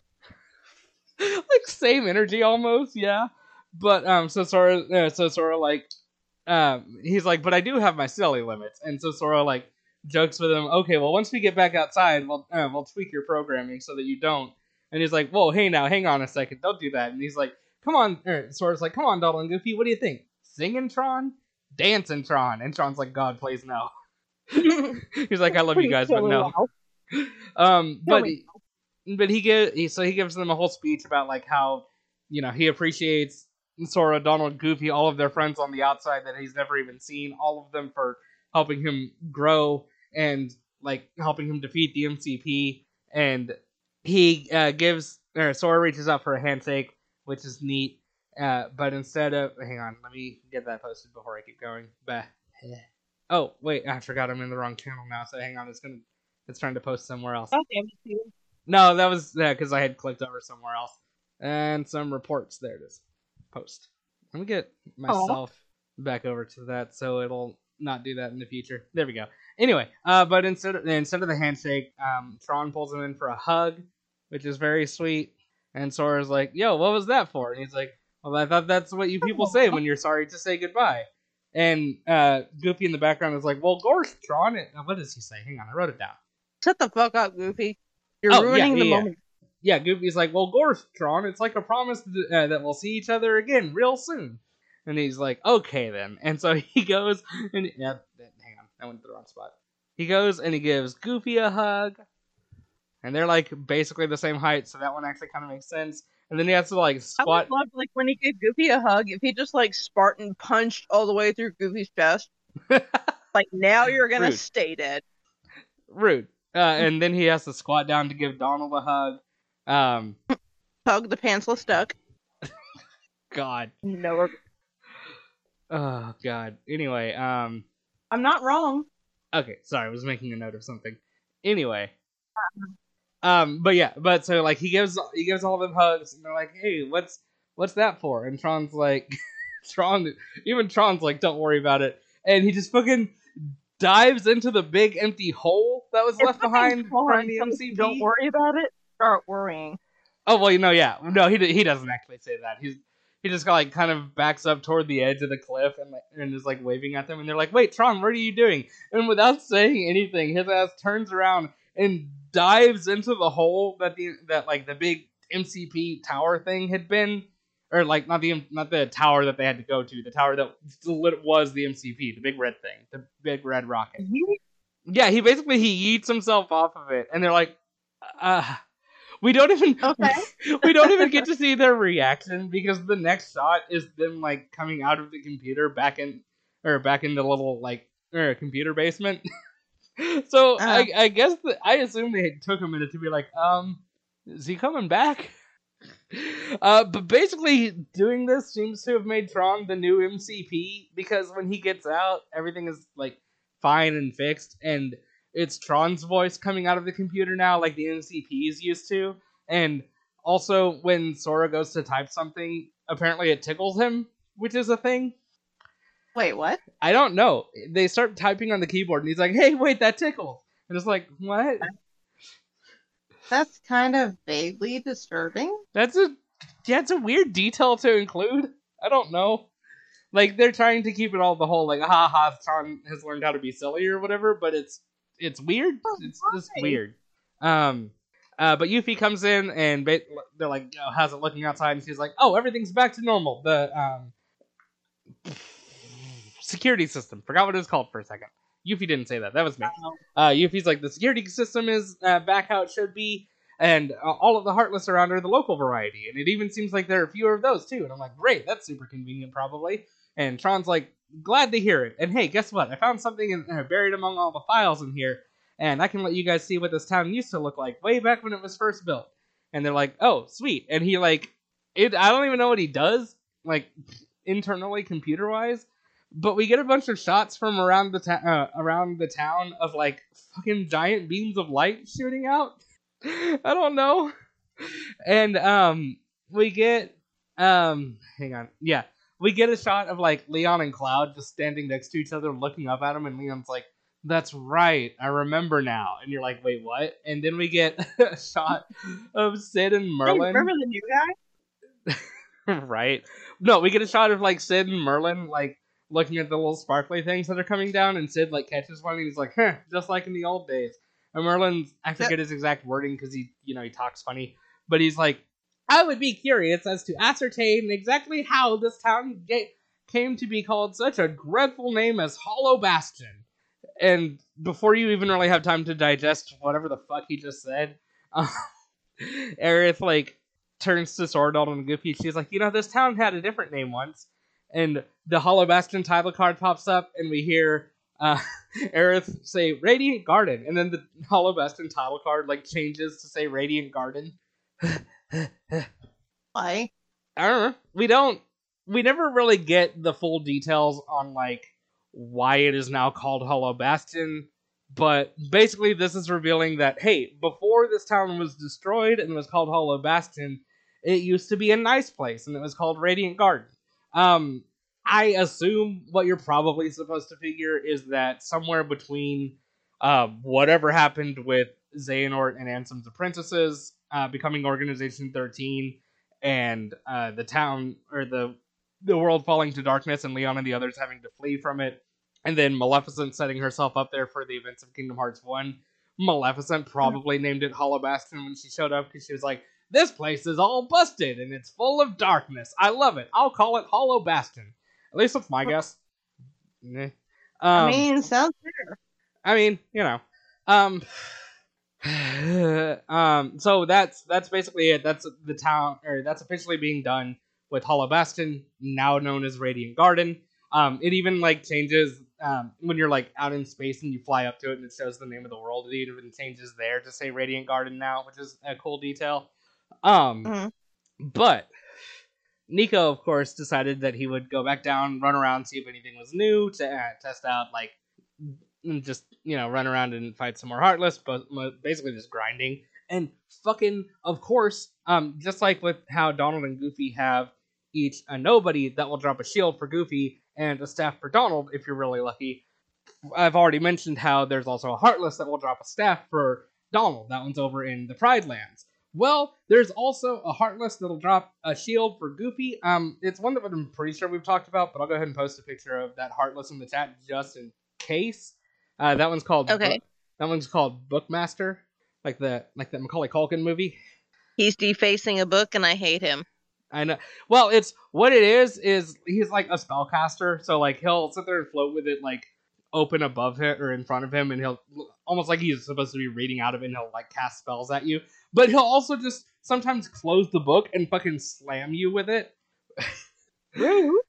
like same energy almost, yeah. But um, so Sora, uh, so Sora like, um, he's like, but I do have my silly limits, and so Sora like jokes with him. Okay, well, once we get back outside, we'll uh, we'll tweak your programming so that you don't. And he's like, "Whoa, hey now, hang on a second, don't do that." And he's like, "Come on," er, Sora's like, "Come on, Donald and Goofy, what do you think? Singing Tron, dancing Tron?" And Tron's like, "God, please no." <laughs> he's like, "I love you guys, but no." Um, but but he gives so he gives them a whole speech about like how you know he appreciates Sora, Donald, Goofy, all of their friends on the outside that he's never even seen, all of them for helping him grow and like helping him defeat the MCP. And he uh, gives or Sora reaches out for a handshake, which is neat. Uh, but instead of hang on, let me get that posted before I keep going. Bah. Oh wait, I forgot I'm in the wrong channel now. So hang on, it's gonna it's trying to post somewhere else. Okay. No, that was yeah, because I had clicked over somewhere else. And some reports. There it is. Post. Let me get myself Aww. back over to that so it'll not do that in the future. There we go. Anyway, uh, but instead of, instead of the handshake, um, Tron pulls him in for a hug, which is very sweet. And Sora's like, "Yo, what was that for?" And he's like, "Well, I thought that's what you people say when you're sorry to say goodbye." And uh, Goofy in the background is like, "Well, Gorsh, Tron." It, what does he say? Hang on, I wrote it down. Shut the fuck up, Goofy. You're oh, ruining yeah, the yeah, moment. Yeah, Goofy's like, well, Gortron, it's like a promise to, uh, that we'll see each other again real soon. And he's like, okay then. And so <laughs> he goes and yeah, hang on, I went to the wrong spot. He goes and he gives Goofy a hug, and they're like basically the same height, so that one actually kind of makes sense. And then he has to like squat. I would love like when he gave Goofy a hug, if he just like Spartan punched all the way through Goofy's chest. <laughs> like now you're gonna Rude. stay dead. Rude. Uh, and then he has to squat down to give Donald a hug. Um, hug the pantsless duck. <laughs> God. No. We're... Oh God. Anyway, um, I'm not wrong. Okay, sorry, I was making a note of something. Anyway, um, but yeah, but so like he gives he gives all of them hugs, and they're like, "Hey, what's what's that for?" And Tron's like, <laughs> Tron, even Tron's like, "Don't worry about it," and he just fucking dives into the big empty hole that was If left behind from the MCP. Don't worry about it. Start worrying. Oh well, you know, yeah, no, he he doesn't actually say that. He's he just like kind of backs up toward the edge of the cliff and like, and is like waving at them, and they're like, "Wait, Tron, what are you doing?" And without saying anything, his ass turns around and dives into the hole that the that like the big MCP tower thing had been, or like not the not the tower that they had to go to, the tower that was the MCP, the big red thing, the big red rocket. Yeah, he basically he eats himself off of it, and they're like, uh, we don't even <laughs> Okay. we don't even get to see their reaction because the next shot is them like coming out of the computer back in or back in the little like er, computer basement. <laughs> so I, I guess the, I assume they took a minute to be like, um, is he coming back? Uh, but basically, doing this seems to have made Tron the new MCP because when he gets out, everything is like fine and fixed, and it's Tron's voice coming out of the computer now, like the MCP is used to. And also, when Sora goes to type something, apparently it tickles him, which is a thing. Wait, what? I don't know. They start typing on the keyboard, and he's like, "Hey, wait, that tickles." And it's like, "What?" That's kind of vaguely disturbing. That's a yeah, it's a weird detail to include. I don't know. Like they're trying to keep it all the whole like, ha ha, Tron has learned how to be silly or whatever, but it's it's weird. Oh, It's just weird. Um, uh, but Yuffie comes in and ba- they're like, oh, "How's it looking outside?" And she's like, "Oh, everything's back to normal." The um, security system. Forgot what it was called for a second. Yuffie didn't say that. That was me. Uh, Yuffie's like, "The security system is uh, back how it should be." And uh, all of the Heartless around are the local variety, and it even seems like there are fewer of those too. And I'm like, great, that's super convenient, probably. And Tron's like, glad to hear it. And hey, guess what? I found something in, uh, buried among all the files in here, and I can let you guys see what this town used to look like way back when it was first built. And they're like, oh, sweet. And he like, it. I don't even know what he does, like internally, computer wise. But we get a bunch of shots from around the ta- uh, around the town of like fucking giant beams of light shooting out. <laughs> I don't know. And um, we get um, hang on, yeah, we get a shot of like Leon and Cloud just standing next to each other, looking up at him, and Leon's like, "That's right, I remember now." And you're like, "Wait, what?" And then we get <laughs> a shot of Cid and Hey, Merlin, remember the new guy? <laughs> right? No, we get a shot of like Cid and Merlin like looking at the little sparkly things that are coming down, and Cid like catches one, and he's like, "Huh, just like in the old days." And Merlin's I forget his exact wording because he you know he talks funny, but he's like, "I would be curious as to ascertain exactly how this town ga- came to be called such a dreadful name as Hollow Bastion." And before you even really have time to digest whatever the fuck he just said, uh, <laughs> Aerith like turns to Swordalt and Goofy. She's like, you know, this town had a different name once. And the Hollow Bastion title card pops up, and we hear uh, <laughs> Aerith say Radiant Garden, and then the Hollow Bastion title card like changes to say Radiant Garden. Why? I don't know. We don't. We never really get the full details on like why it is now called Hollow Bastion, but basically this is revealing that hey, before this town was destroyed and was called Hollow Bastion, it used to be a nice place and it was called Radiant Garden. Um, I assume what you're probably supposed to figure is that somewhere between uh, whatever happened with Xehanort and Ansem's apprentices uh, becoming Organization 13 and uh, the town or the the world falling to darkness and Leon and the others having to flee from it, and then Maleficent setting herself up there for the events of Kingdom Hearts 1. Maleficent probably named it Hollow Bastion when she showed up because she was like, This place is all busted and it's full of darkness. I love it. I'll call it Hollow Bastion. At least that's my guess. Um, I mean, sounds fair. I mean, you know. Um <sighs> um so that's that's basically it. That's the town or that's officially being done with Hollow Bastion, now known as Radiant Garden. Um it even like changes um when you're like out in space and you fly up to it and it shows the name of the world, it even changes there to say Radiant Garden now, which is a cool detail. Um Mhm. but Nico, of course, decided that he would go back down, run around, see if anything was new to uh, test out, like, and just you know, run around and fight some more Heartless, but basically just grinding. And fucking, of course, um, just like with how Donald and Goofy have each a nobody that will drop a shield for Goofy and a staff for Donald if you're really lucky. I've already mentioned how there's also a Heartless that will drop a staff for Donald. That one's over in the Pride Lands. Well, there's also a Heartless that'll drop a shield for Goofy. Um, it's one that I'm pretty sure we've talked about, but I'll go ahead and post a picture of that Heartless in the chat just in case. Uh, that one's called Okay. Book- that one's called Bookmaster, like the like the Macaulay Culkin movie. He's defacing a book, and I hate him. I know. Well, it's what it is. Is he's like a spellcaster, so like he'll sit there and float with it like open above him or in front of him, and he'll almost like he's supposed to be reading out of it, and he'll like cast spells at you. But he'll also just sometimes close the book and fucking slam you with it. Rude.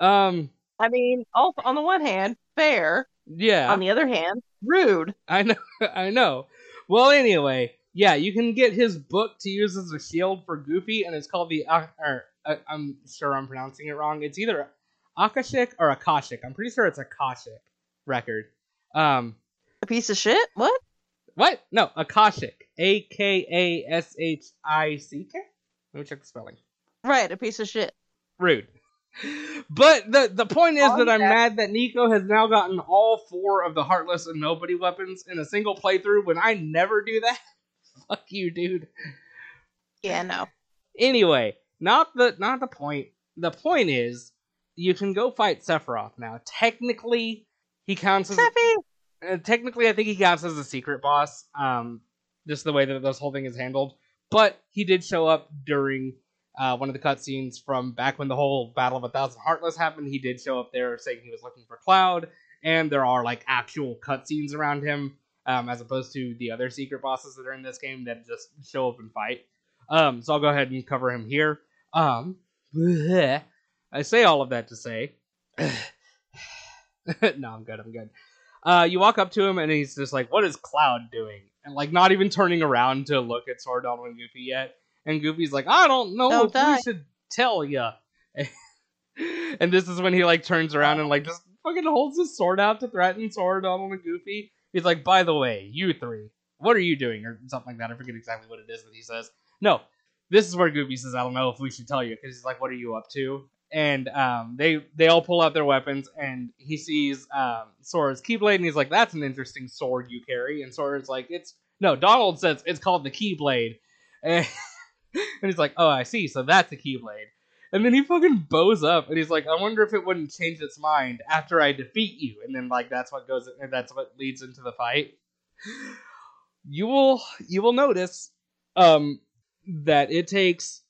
Um, I mean, all, on the one hand, fair. yeah, On the other hand, rude. I know, <laughs> I know. Well, anyway, yeah, you can get his book to use as a shield for Goofy, and it's called the. Uh, or, uh, I'm sure I'm pronouncing it wrong. It's either Akashic or Akashic. I'm pretty sure it's Akashic record. Um, A piece of shit? What? What? No, Akashic. A K A S H I C K. Let me check the spelling. Right, a piece of shit. Rude. But the the point is Oh, that I'm mad that Nico has now gotten all four of the Heartless and Nobody weapons in a single playthrough when I never do that. <laughs> Fuck you, dude. Yeah, no. Anyway, not the not the point. The point is you can go fight Sephiroth now. Technically, he counts as Steffi! Uh, technically I think he counts as a secret boss. Um, just the way that this whole thing is handled. But he did show up during uh, one of the cutscenes from back when the whole Battle of a Thousand Heartless happened. He did show up there saying he was looking for Cloud, and there are like actual cutscenes around him, um, as opposed to the other secret bosses that are in this game that just show up and fight. Um, so I'll go ahead and cover him here. Um, <laughs> I say all of that to say, <laughs> no, I'm good. I'm good. Uh, you walk up to him and he's just like, "What is Cloud doing?" And like, not even turning around to look at Sora Donald and Goofy yet. And Goofy's like, "I don't know Don't if die. we should tell ya." <laughs> and this is when he like turns around and like just fucking holds his sword out to threaten Sora Donald and Goofy. He's like, "By the way, you three, what are you doing?" or something like that. I forget exactly what it is that he says. No, this is where Goofy says, "I don't know if we should tell you," because he's like, "What are you up to?" And um, they they all pull out their weapons, and he sees um, Sora's Keyblade, and he's like, "That's an interesting sword you carry." And Sora's like, "It's no." Donald says it's called the Keyblade, and, <laughs> and he's like, "Oh, I see. So that's a Keyblade." And then he fucking bows up and he's like, I wonder if it wouldn't change its mind after I defeat you. And then like that's what goes and that's what leads into the fight. You will you will notice um that it takes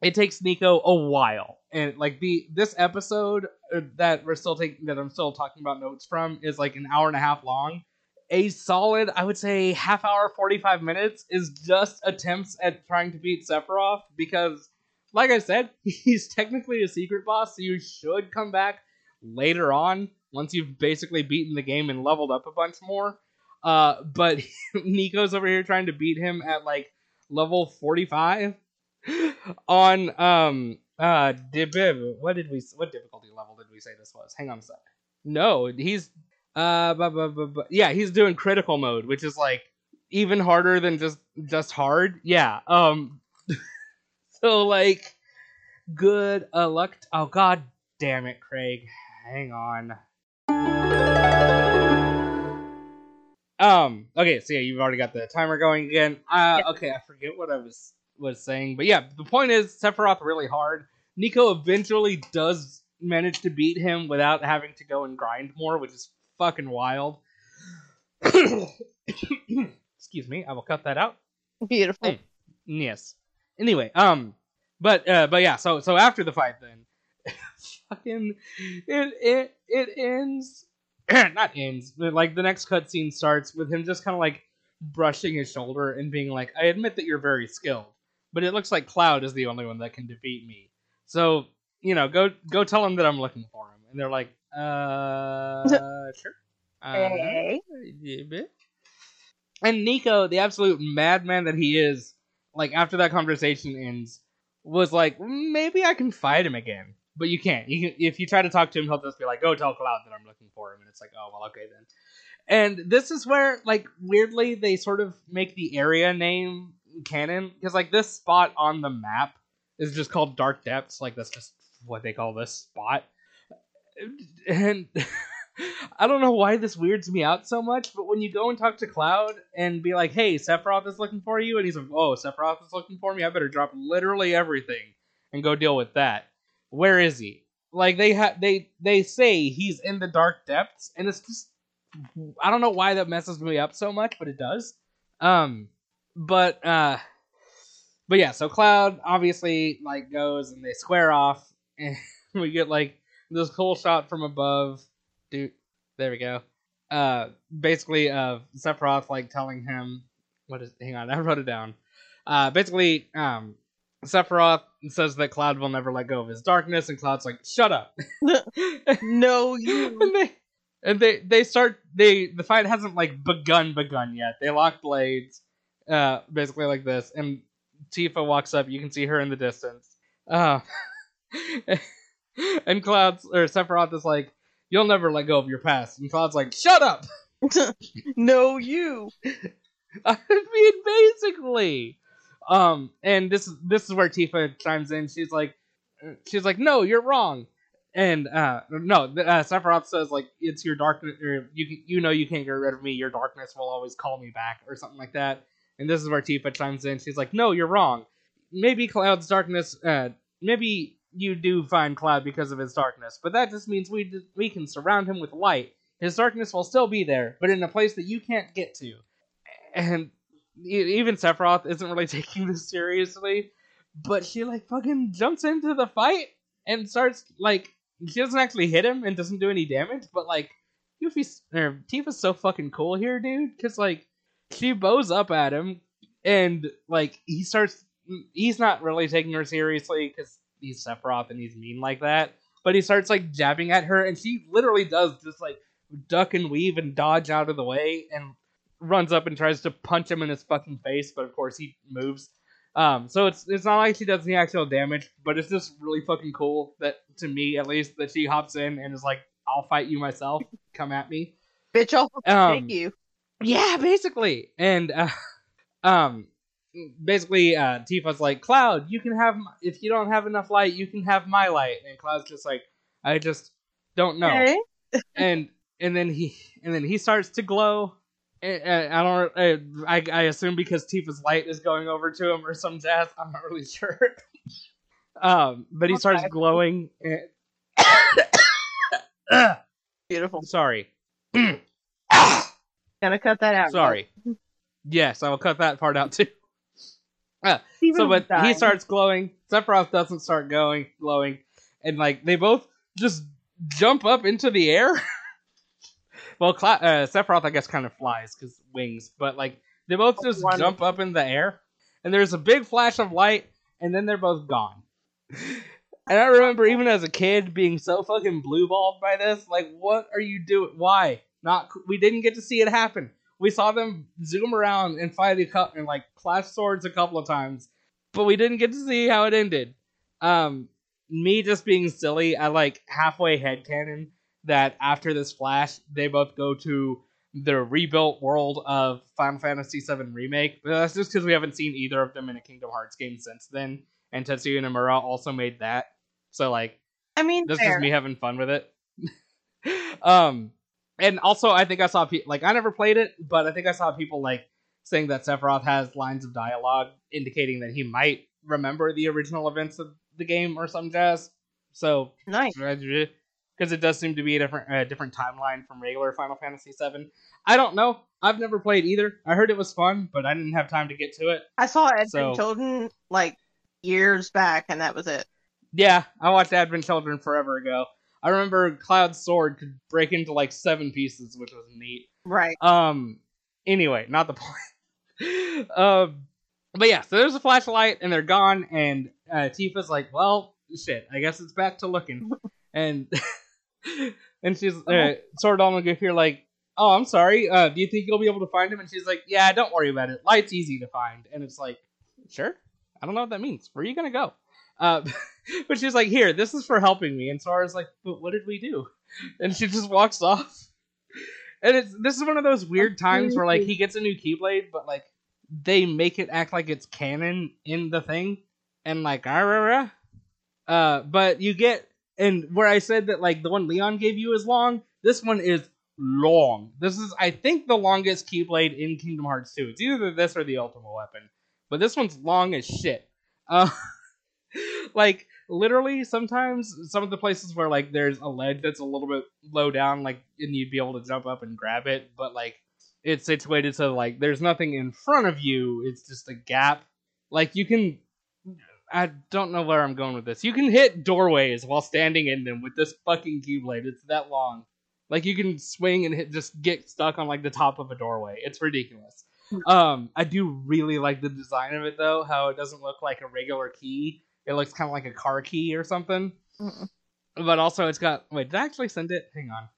it takes Nico a while. And like the this episode uh, that we're still taking that I'm still talking about notes from is like an hour and a half long. A solid, I would say, half hour, 45 minutes is just attempts at trying to beat Sephiroth because like I said, <laughs> he's technically a secret boss, so you should come back later on once you've basically beaten the game and leveled up a bunch more. Uh, but <laughs> Nico's over here trying to beat him at like level 45 <laughs> on um uh dib- what did we what difficulty level did we say this was? Hang on a sec. No, he's uh bu- bu- bu- bu- yeah, he's doing critical mode, which is like even harder than just just hard. Yeah. Um <laughs> so like good uh, luck. T- oh god damn it, Craig. Hang on. Um. Okay. So yeah, you've already got the timer going again. Uh. Okay. I forget what I was was saying, but yeah, the point is Sephiroth really hard. Nico eventually does manage to beat him without having to go and grind more, which is fucking wild. <coughs> Excuse me. I will cut that out. Beautiful. Hey. Yes. Anyway, um, but uh, but yeah. So so after the fight, then <laughs> fucking it it it ends. <clears throat> not ends. But like the next cutscene starts with him just kind of like brushing his shoulder and being like, "I admit that you're very skilled, but it looks like Cloud is the only one that can defeat me. So you know, go go tell him that I'm looking for him." And they're like, "Uh, <laughs> sure." Uh, Hey. And Nico, the absolute madman that he is, like after that conversation ends, was like, maybe I can fight him again. But you can't. You can, if you try to talk to him, he'll just be like, "Go tell Cloud that I'm looking for him," and it's like, "Oh well, okay then." And this is where, like, weirdly, they sort of make the area name canon because, like, this spot on the map is just called Dark Depths. Like, that's just what they call this spot. And <laughs> I don't know why this weirds me out so much, but when you go and talk to Cloud and be like, "Hey, Sephiroth is looking for you," and he's like, "Oh, Sephiroth is looking for me. I better drop literally everything and go deal with that." Where is he? Like they have they they say he's in the dark depths, and it's just I don't know why that messes me up so much, but it does. Um, but uh, but yeah, so Cloud obviously like goes and they square off, and <laughs> we get like this cool shot from above. Dude, there we go. Uh, basically, uh, Sephiroth like telling him what is? Hang on, <laughs> I wrote it down. Uh, basically, um, Sephiroth says that Cloud will never let go of his darkness, and Cloud's like, "Shut up." <laughs> No, you. and they and they they start they the fight hasn't like begun begun yet. They lock blades, uh, basically like this, and Tifa walks up. You can see her in the distance. Uh, <laughs> and Cloud's or Sephiroth is like, "You'll never let go of your past," and Cloud's like, "Shut up." <laughs> <laughs> no, you. I mean, basically. Um, and this is this is where Tifa chimes in. She's like, she's like, no, you're wrong. And uh, no, uh, Sephiroth says like, it's your darkness, or you you know you can't get rid of me. Your darkness will always call me back, or something like that. And this is where Tifa chimes in. She's like, no, you're wrong. Maybe Cloud's darkness. Uh, maybe you do find Cloud because of his darkness, but that just means we we can surround him with light. His darkness will still be there, but in a place that you can't get to. And even Sephiroth isn't really <laughs> taking this seriously, but she like fucking jumps into the fight and starts like she doesn't actually hit him and doesn't do any damage, but like Yuffie or Tifa's so fucking cool here, dude, because like she bows up at him and like he starts he's not really taking her seriously because he's Sephiroth and he's mean like that, but he starts like jabbing at her and she literally does just like duck and weave and dodge out of the way and runs up and tries to punch him in his fucking face, but of course he moves. Um, so it's it's not like she does any actual damage, but it's just really fucking cool that to me at least that she hops in and is like, "I'll fight you myself. Come at me." Bitch, I'll Um, take you. Yeah, basically. And uh, <laughs> um, basically, uh, Tifa's like, "Cloud, you can have m- if you don't have enough light, you can have my light." And Cloud's just like, "I just don't know." Okay. <laughs> and and then he and then he starts to glow. And, and I don't. uh, I I assume because Tifa's light is going over to him or some jazz. I'm not really <laughs> sure. Um, but he starts glowing. and- <coughs> <coughs> <coughs> Beautiful. Sorry. Gonna cut that out. Sorry. Yes, I will cut that part out too. <laughs> Steven So, but he starts glowing. Sephiroth doesn't start going, glowing, and like they both just jump up into the air. <laughs> well, Cla- uh, Sephiroth, I guess, kind of flies because wings, but like they both just One. jump up in the air, and there's a big flash of light, and then they're both gone. <laughs> And I remember even as a kid being so fucking blue balled by this. Like, what are you doing? Why? Not we didn't get to see it happen. We saw them zoom around and fight a couple and like clash swords a couple of times, but we didn't get to see how it ended. Um, me just being silly, I like halfway headcanon that after this flash, they both go to the rebuilt world of Final Fantasy VII Remake. But that's just because we haven't seen either of them in a Kingdom Hearts game since then. And Tetsuya Nomura also made that. So like I mean, this fair. is me having fun with it. <laughs> um, and also I think I saw people like I never played it, but I think I saw people like saying that Sephiroth has lines of dialogue indicating that he might remember the original events of the game or some jazz. So nice. because it does seem to be a different uh, different timeline from regular Final Fantasy VII. I don't know. I've never played either. I heard it was fun, but I didn't have time to get to it. I saw Advent So- Children like years back, and that was it. Yeah, I watched Advent Children forever ago. I remember Cloud's sword could break into like seven pieces, which was neat. Right. Um. Anyway, not the <laughs> point. um. But yeah, so there's a flashlight and they're gone, and uh, Tifa's like, "Well, shit, I guess it's back to looking," <laughs> and <laughs> and she's uh, Sword on the here like, "Oh, I'm sorry. Uh, do you think you'll be able to find him?" And she's like, "Yeah, don't worry about it. Light's easy to find." And it's like, "Sure." I don't know what that means. Where are you gonna go? Uh, <laughs> but she's like, "Here, this is for helping me." And Sora's like, "But what did we do?" And she just walks off. And it's this is one of those weird times where like he gets a new Keyblade, but like they make it act like it's canon in the thing, and like ah, uh, but you get and where I said that like the one Leon gave you is long, this one is long. This is I think the longest Keyblade in Kingdom Hearts 2. It's either this or the Ultimate Weapon, but this one's long as shit. Uh, <laughs> like literally sometimes some of the places where like there's a ledge that's a little bit low down like and you'd be able to jump up and grab it but like it's situated so like there's nothing in front of you it's just a gap. Like you can i don't know where i'm going with this. You can hit doorways while standing in them with this fucking keyblade it's that long. Like you can swing and hit just get stuck on like the top of a doorway. It's ridiculous. Um i do really like the design of it though how it doesn't look like a regular key it looks kind of like a car key or something. Mm. But also, it's got. Wait, did I actually send it? Hang on.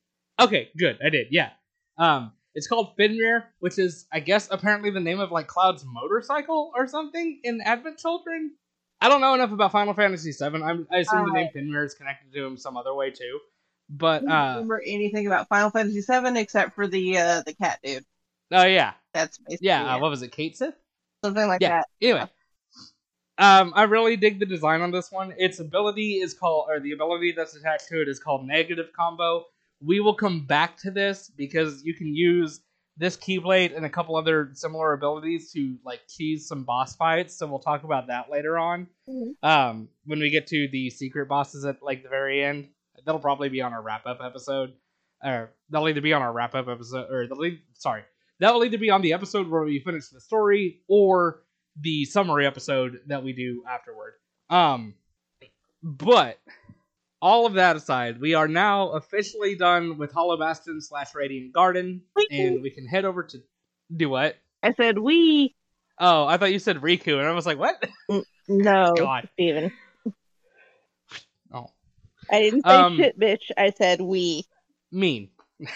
Okay, good. I did. Yeah. Um, it's called Fenrir, which is, I guess, apparently the name of like Cloud's motorcycle or something in Advent Children. I don't know enough about Final Fantasy VII. I'm, I assume the Uh, name Fenrir is connected to him some other way too. But I don't uh, remember anything about Final Fantasy VII except for the uh, the cat dude. oh yeah, That's basically yeah. Uh, it. what was it, Cait Sith? something like yeah. that. Anyway, um, I really dig the design on this one. Its ability is called, or the ability that's attached to it is called Negative Combo. We will come back to this because you can use this Keyblade and a couple other similar abilities to like cheese some boss fights. So we'll talk about that later on. Mhm. Um, when we get to the secret bosses at like the very end, that'll probably be on our wrap up episode. Or that'll either be on our wrap up episode, or the. Sorry, that will either be on the episode where we finish the story, or the summary episode that we do afterward. Um, but all of that aside, we are now officially done with Hollow Bastion slash Radiant Garden, and we can head over to do what? I said we. Oh, I thought you said Riku, and I was like, what? No, <laughs> God. Steven. Oh, I didn't say Um, shit, bitch. I said we. mean. <laughs>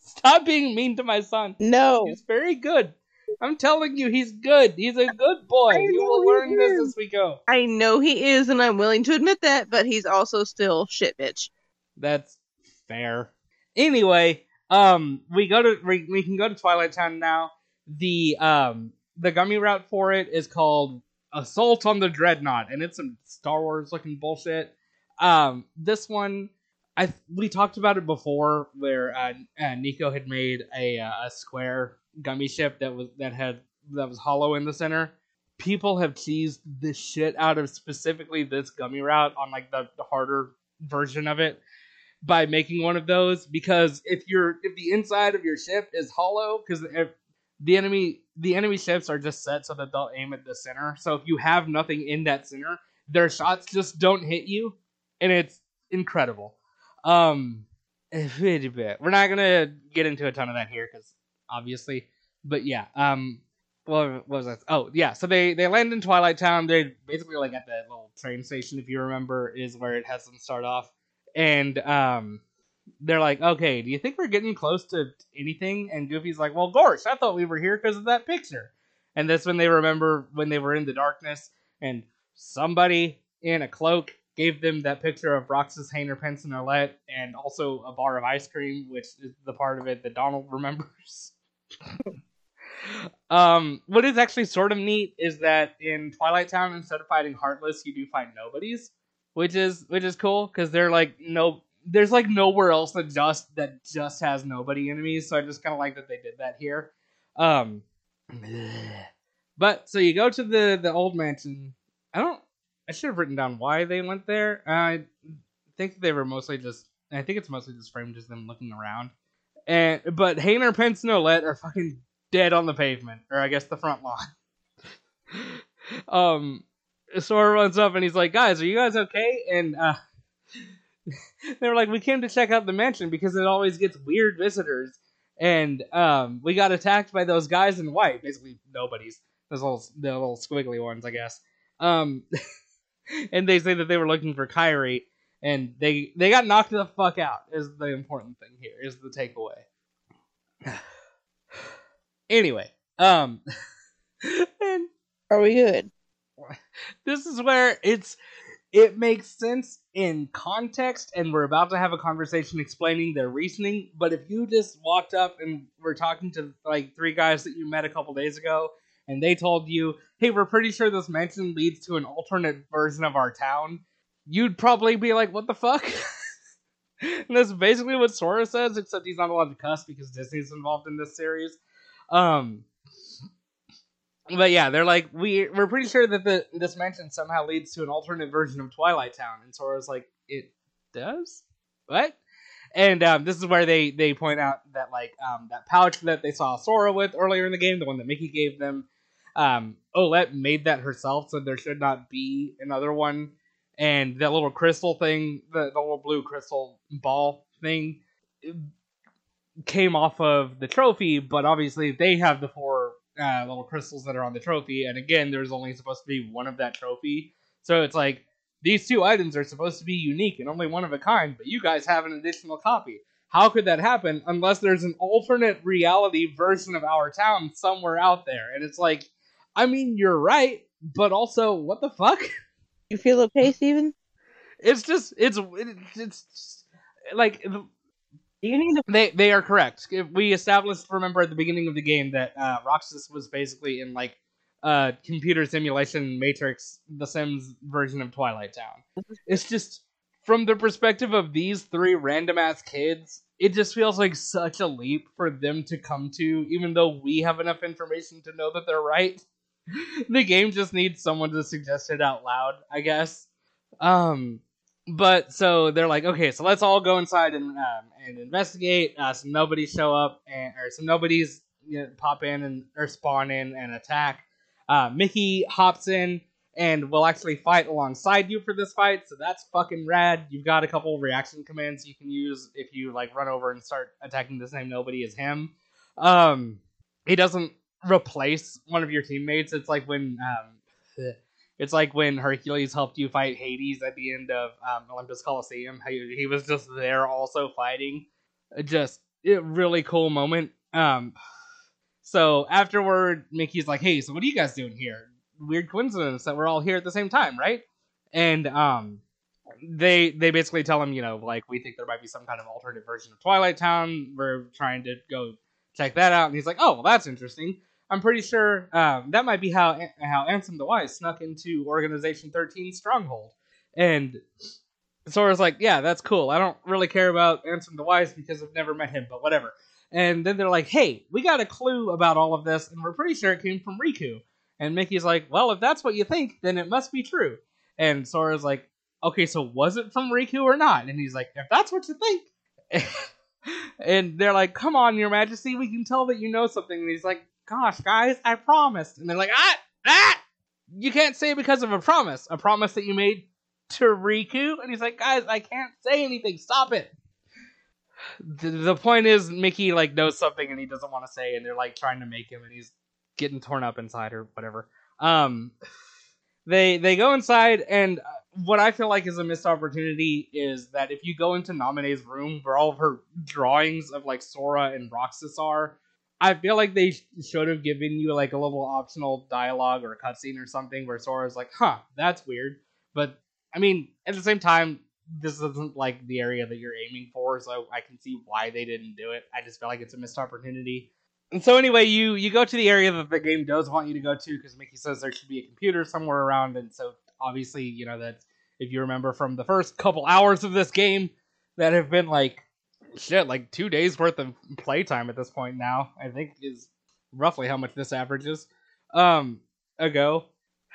Stop being mean to my son. No. He's very good. I'm telling you, he's good. He's a good boy. You will learn this is. as we go. I know he is, and I'm willing to admit that, but he's also still shit bitch. That's fair. Anyway, um, we go to we, we can go to Twilight Town now. The um the Gummi route for it is called Assault on the Dreadnought, and it's some Star Wars looking bullshit. Um, this one, I we talked about it before, where uh, uh, Nico had made a uh, a square Gummi ship that was that had that was hollow in the center. people have cheesed the shit out of specifically this Gummi route on like the, the harder version of it by making one of those because if you're if the inside of your ship is hollow because if the enemy the enemy ships are just set so that they'll aim at the center so if you have nothing in that center their shots just don't hit you and it's incredible um <laughs> we're not gonna get into a ton of that here because obviously but yeah um what was that? Oh yeah, so they they land in Twilight Town. They basically like at the little train station, if you remember, is where it has them start off, and um, they're like, okay, do you think we're getting close to anything? And Goofy's like, well, gosh, I thought we were here because of that picture, and that's when they remember when they were in the darkness, and somebody in a cloak gave them that picture of Roxas, Hayner, Pence, and Olette, and also a bar of ice cream, which is the part of it that Donald <laughs> remembers. <laughs> um, what is actually sort of neat is that in Twilight Town, instead of fighting Heartless, you do find nobodies, which is which is cool because they're like no, there's like nowhere else that just that just has nobody enemies. So I just kind of like that they did that here. Um, <clears throat> but so you go to the the old mansion. I don't. I should have written down why they went there. I think they were mostly just. I think it's mostly just framed as them looking around. And but Hayner, Pence, and Olette are fucking dead on the pavement, or I guess the front lawn. <laughs> um, Sora runs up and he's like, "Guys, are you guys okay?" And uh, <laughs> they were like, "We came to check out the mansion because it always gets weird visitors." And um, we got attacked by those guys in white, basically nobody's. Those little, the little squiggly ones, I guess. Um, <laughs> <laughs> and they say that they were looking for Kairi, and they they got knocked the fuck out. Is the important thing here? Is the takeaway? <sighs> Anyway, um, <laughs> and Are we good? this is where it's it makes sense in context, and we're about to have a conversation explaining their reasoning. But if you just walked up and were talking to like three guys that you met a couple days ago, and they told you, "Hey, we're pretty sure this mansion leads to an alternate version of our town," you'd probably be like, "What the fuck?" <laughs> and that's basically what Sora says, except he's not allowed to cuss because Disney's involved in this series. Um, but yeah, they're like we we're pretty sure that the this mansion somehow leads to an alternate version of Twilight Town, and Sora's like, it does what? And um, this is where they they point out that like um, that pouch that they saw Sora with earlier in the game, the one that Mickey gave them, um, Olette made that herself, so there should not be another one. And that little crystal thing, the, the little blue crystal ball thing, came off of the trophy, but obviously they have the four uh, little crystals that are on the trophy, and again, there's only supposed to be one of that trophy. So it's like these two items are supposed to be unique and only one of a kind, but you guys have an additional copy. How could that happen unless there's an alternate reality version of our town somewhere out there? And it's like, I mean, you're right, but also, what the fuck? You feel okay, Steven? It's just, it's, it's, just, like Do you need to they they are correct. If We established, remember at the beginning of the game, that uh, Roxas was basically in like uh, computer simulation Matrix, The Sims version of Twilight Town. It's just from the perspective of these three random ass kids, it just feels like such a leap for them to come to, even though we have enough information to know that they're right. <laughs> the game just needs someone to suggest it out loud, I guess. Um, but so they're like, okay, so let's all go inside and um, and investigate. Uh, some nobodies show up, and or some nobodies you know, pop in and or spawn in and attack. Uh, Mickey hops in and will actually fight alongside you for this fight, so that's fucking rad. You've got a couple reaction commands you can use if you like run over and start attacking the same nobody as him. Um, he doesn't replace one of your teammates. It's like when um, <laughs> it's like when Hercules helped you fight Hades at the end of um, Olympus Coliseum. He, he was just there also fighting. Just a really cool moment. Um, so afterward, Mickey's like, "Hey, so what are you guys doing here? Weird coincidence that we're all here at the same time, right?" And um, they they basically tell him, you know, like we think there might be some kind of alternate version of Twilight Town. We're trying to go check that out. And he's like, "Oh, well, that's interesting." I'm pretty sure um, that might be how how Ansem the Wise snuck into Organization 13 Stronghold. And Sora's like, yeah, that's cool. I don't really care about Ansem the Wise because I've never met him, but whatever. And then they're like, hey, we got a clue about all of this, and we're pretty sure it came from Riku. And Mickey's like, well, if that's what you think, then it must be true. And Sora's like, okay, so was it from Riku or not? And he's like, if that's what you think. <laughs> and they're like, come on, Your Majesty, we can tell that you know something. And he's like, gosh, guys, I promised. And they're like, ah, ah, you can't say because of a promise. A promise that you made to Riku? And he's like, guys, I can't say anything. Stop it. The, the point is, Mickey like knows something and he doesn't want to say, and they're like trying to make him, and he's getting torn up inside or whatever. Um, they they go inside, and uh, what I feel like is a missed opportunity is that if you go into Naminé's room where all of her drawings of like Sora and Roxas are, I feel like they should have given you like a little optional dialogue or a cutscene or something where Sora's like, "Huh, that's weird," but I mean, at the same time, this isn't like the area that you're aiming for, so I can see why they didn't do it. I just feel like it's a missed opportunity. And so anyway, you you go to the area that the game does want you to go to because Mickey says there should be a computer somewhere around, and so obviously you know that if you remember from the first couple hours of this game that have been like shit like two days worth of playtime at this point now i think is roughly how much this averages um ago.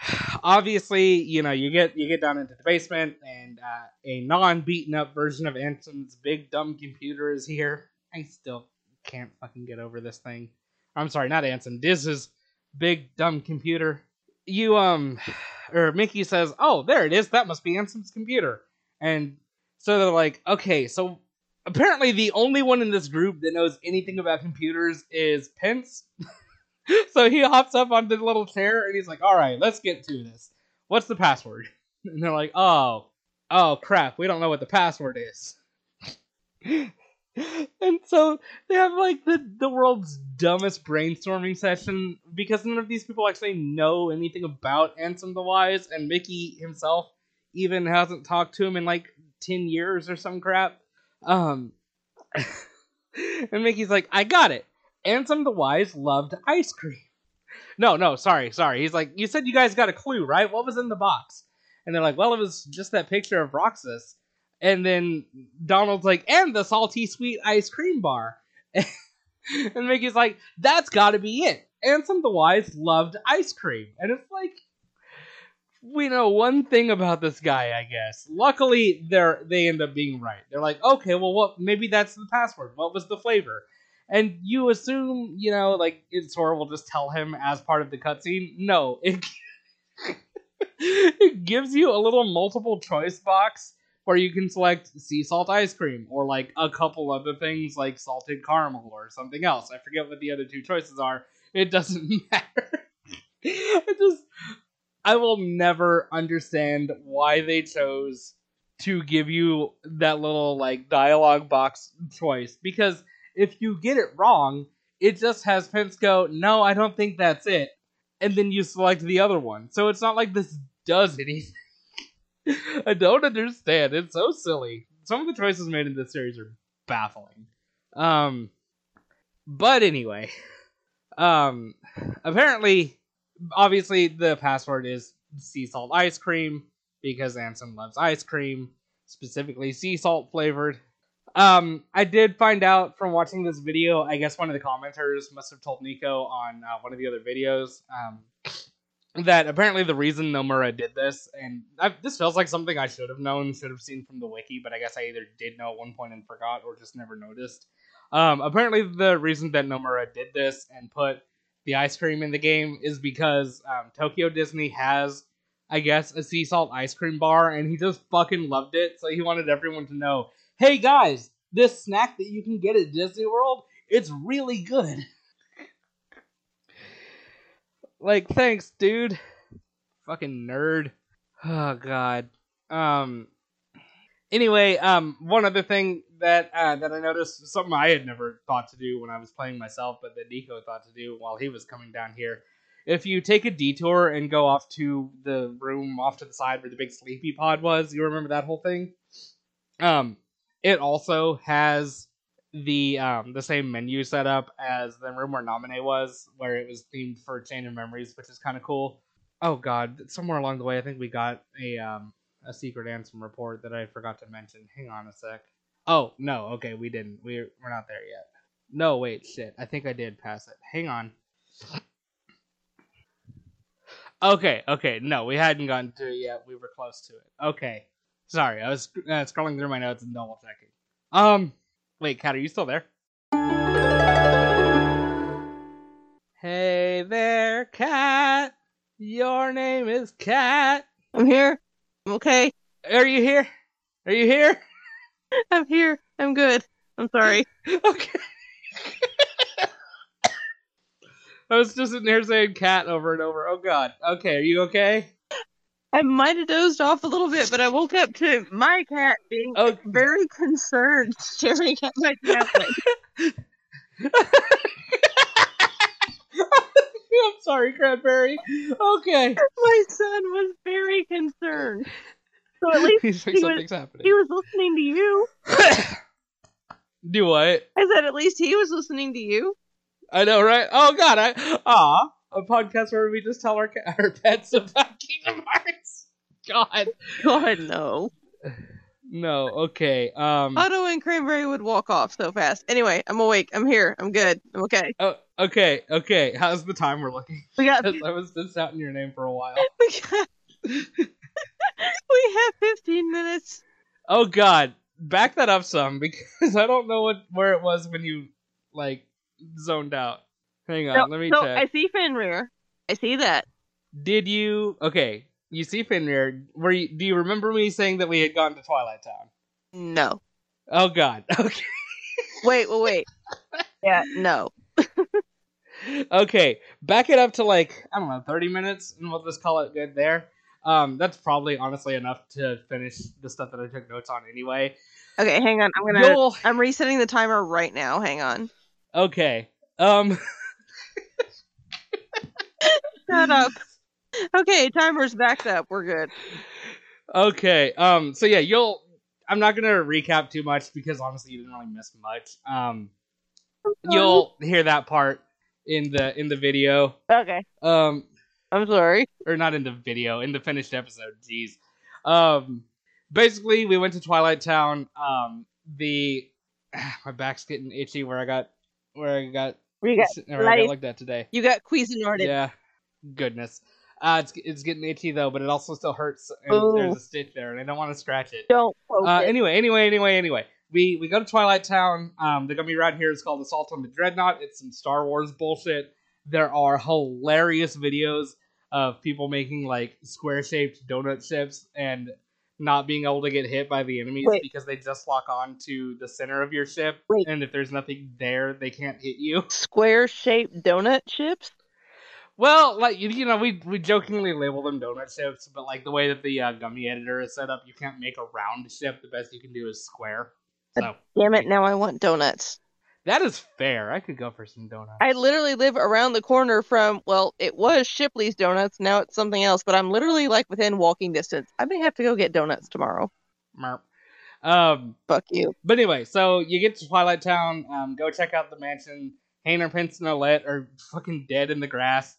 <sighs> Obviously you know you get you get down into the basement and uh, a non-beaten up version of ansem's big dumb computer is here. I still can't fucking get over this thing. I'm sorry not ansem is big dumb computer. You um <sighs> or mickey says oh there it is. That must be ansem's computer. And so they're like okay so apparently the only one in this group that knows anything about computers is Pence. <laughs> so he hops up on the little chair and he's like, "All right, let's get to this. What's the password?" <laughs> And they're like, "Oh, oh crap, we don't know what the password is." <laughs> and so they have like the the world's dumbest brainstorming session because none of these people actually know anything about Ansem the Wise, and Mickey himself even hasn't talked to him in like ten years or some crap. Um, <laughs> and Mickey's like, I got it. Ansem the Wise loved ice cream. <laughs> No, no, sorry, sorry. He's like, you said you guys got a clue, right? What was in the box? And they're like, well, it was just that picture of Roxas. And then Donald's like, and the salty sweet ice cream bar. <laughs> and Mickey's like, that's got to be it. Ansem the Wise loved ice cream. And it's like, we know one thing about this guy, I guess. Luckily, they're they end up being right. They're like, okay, well, what? Maybe that's the password. What was the flavor? And you assume, you know, like it's Sora will just tell him as part of the cutscene. No, it <laughs> it gives you a little multiple choice box where you can select sea salt ice cream or like a couple other things like salted caramel or something else. I forget what the other two choices are. It doesn't <laughs> matter. it just I will never understand why they chose to give you that little like dialogue box choice because if you get it wrong, it just has Pence go, "No, I don't think that's it." And then you select the other one. So it's not like this does anything. <laughs> I don't understand. It's so silly. Some of the choices made in this series are baffling. Um but anyway, <laughs> um apparently obviously the password is sea salt ice cream because Ansem loves ice cream, specifically sea salt flavored. Um, I did find out from watching this video. I guess one of the commenters must have told Nico on uh, one of the other videos um, that apparently the reason Nomura did this, and I, this feels like something I should have known, should have seen from the wiki, but I guess I either did know at one point and forgot, or just never noticed. Um, apparently, the reason that Nomura did this and put the ice cream in the game is because um, Tokyo Disney has, I guess, a sea salt ice cream bar, and he just fucking loved it. So he wanted everyone to know, hey guys, this snack that you can get at Disney World, it's really good. <laughs> like, thanks, dude. Fucking nerd. <sighs> Oh god. Um. Anyway, um, one other thing that uh, that I noticed, something I had never thought to do when I was playing myself, but that Nico thought to do while he was coming down here. If you take a detour and go off to the room off to the side where the big sleepy pod was, you remember that whole thing? Um, it also has the um the same menu setup as the room where Naminé was, where it was themed for Chain of Memories, which is kind of cool. Oh god, somewhere along the way, I think we got a um a secret Ansem report that I forgot to mention. Hang on a sec. Oh no, okay, we didn't. We're we're not there yet. No, wait, shit. I think I did pass it. Hang on. Okay, okay. No, we hadn't gotten to it yet. We were close to it. Okay. Sorry, I was uh, scrolling through my notes and double checking. Um, wait, Kat, are you still there? Hey there, Kat. Your name is Kat. I'm here. Okay. Are you here? Are you here? <laughs> I'm here. I'm good. I'm sorry. <laughs> Okay. I was just sitting there saying cat over and over. Oh god. Okay, are you okay? I might have dozed off a little bit, but I woke up to my cat being Oh. very concerned, staring at my tablet. <laughs> <laughs> I'm sorry, Cranberry. Okay. my son was very concerned. So at <laughs> least He's like, he was- happening. he was listening to you. <coughs> Do what? I said at least he was listening to you. I know, right? Oh god, I ah a podcast where we just tell our our pets about Kingdom Hearts. God, God no. <laughs> no. Okay. Um. Otto and Cranberry would walk off so fast. Anyway, I'm awake. I'm here. I'm good. I'm okay. Oh, okay. Okay. How's the time we're looking? We got <laughs> I was just shouting your name for a while. <laughs> we got <laughs> we have 15 minutes. Oh God, back that up some because I don't know what where it was when you like zoned out. Hang on, So, let me so check. I see Fenrir. I see that. Did you? Okay, you see Fenrir. Were you? Do you remember me saying that we had gone to Twilight Town? No. Oh God. <laughs> Okay. Wait, wait, wait. <laughs> yeah, no. okay. Back it up to like I don't know, thirty minutes, and we'll just call it good there. Um, that's probably honestly enough to finish the stuff that I took notes on anyway. Okay, hang on. I'm gonna. You'll I'm resetting the timer right now. Hang on. okay. Um. <laughs> Shut up. Okay, timer's backed up. We're good. Okay. Um. So yeah, you'll. I'm not gonna recap too much because honestly, you didn't really miss much. Um. You'll hear that part in the in the video. Okay. Um. I'm sorry. Or not in the video, in the finished episode. Jeez. Um. Basically, we went to Twilight Town. Um. The <sighs> my back's getting itchy where I got where I got We got where I got lice. looked at today. you got Cuisinarted. Yeah. Goodness. Uh, it's it's getting itchy though, but it also still hurts. And there's a stitch there, and I don't want to scratch it. Don't Uh, anyway, anyway, anyway, anyway. We we go to Twilight Town. Um, the Gummi ride here is called Assault on the Dreadnought. It's some Star Wars bullshit. There are hilarious videos of people making like square shaped donut ships and not being able to get hit by the enemies Wait. because they just lock on to the center of your ship. Wait. And if there's nothing there, they can't hit you. Square shaped donut chips. Well, like you, know, we we jokingly label them donut ships, but like the way that the uh, Gummi editor is set up, you can't make a round ship. The best you can do is square. So Damn it! Now I want donuts. that is fair. I could go for some donuts. I literally live around the corner from. Well, it was Shipley's Donuts. Now it's something else. But I'm literally like within walking distance. I may have to go get donuts tomorrow. Merp. Um, Fuck you. but anyway, so you get to Twilight Town. Um, go check out the mansion. Hayner, Pence, and Olette are fucking dead in the grass.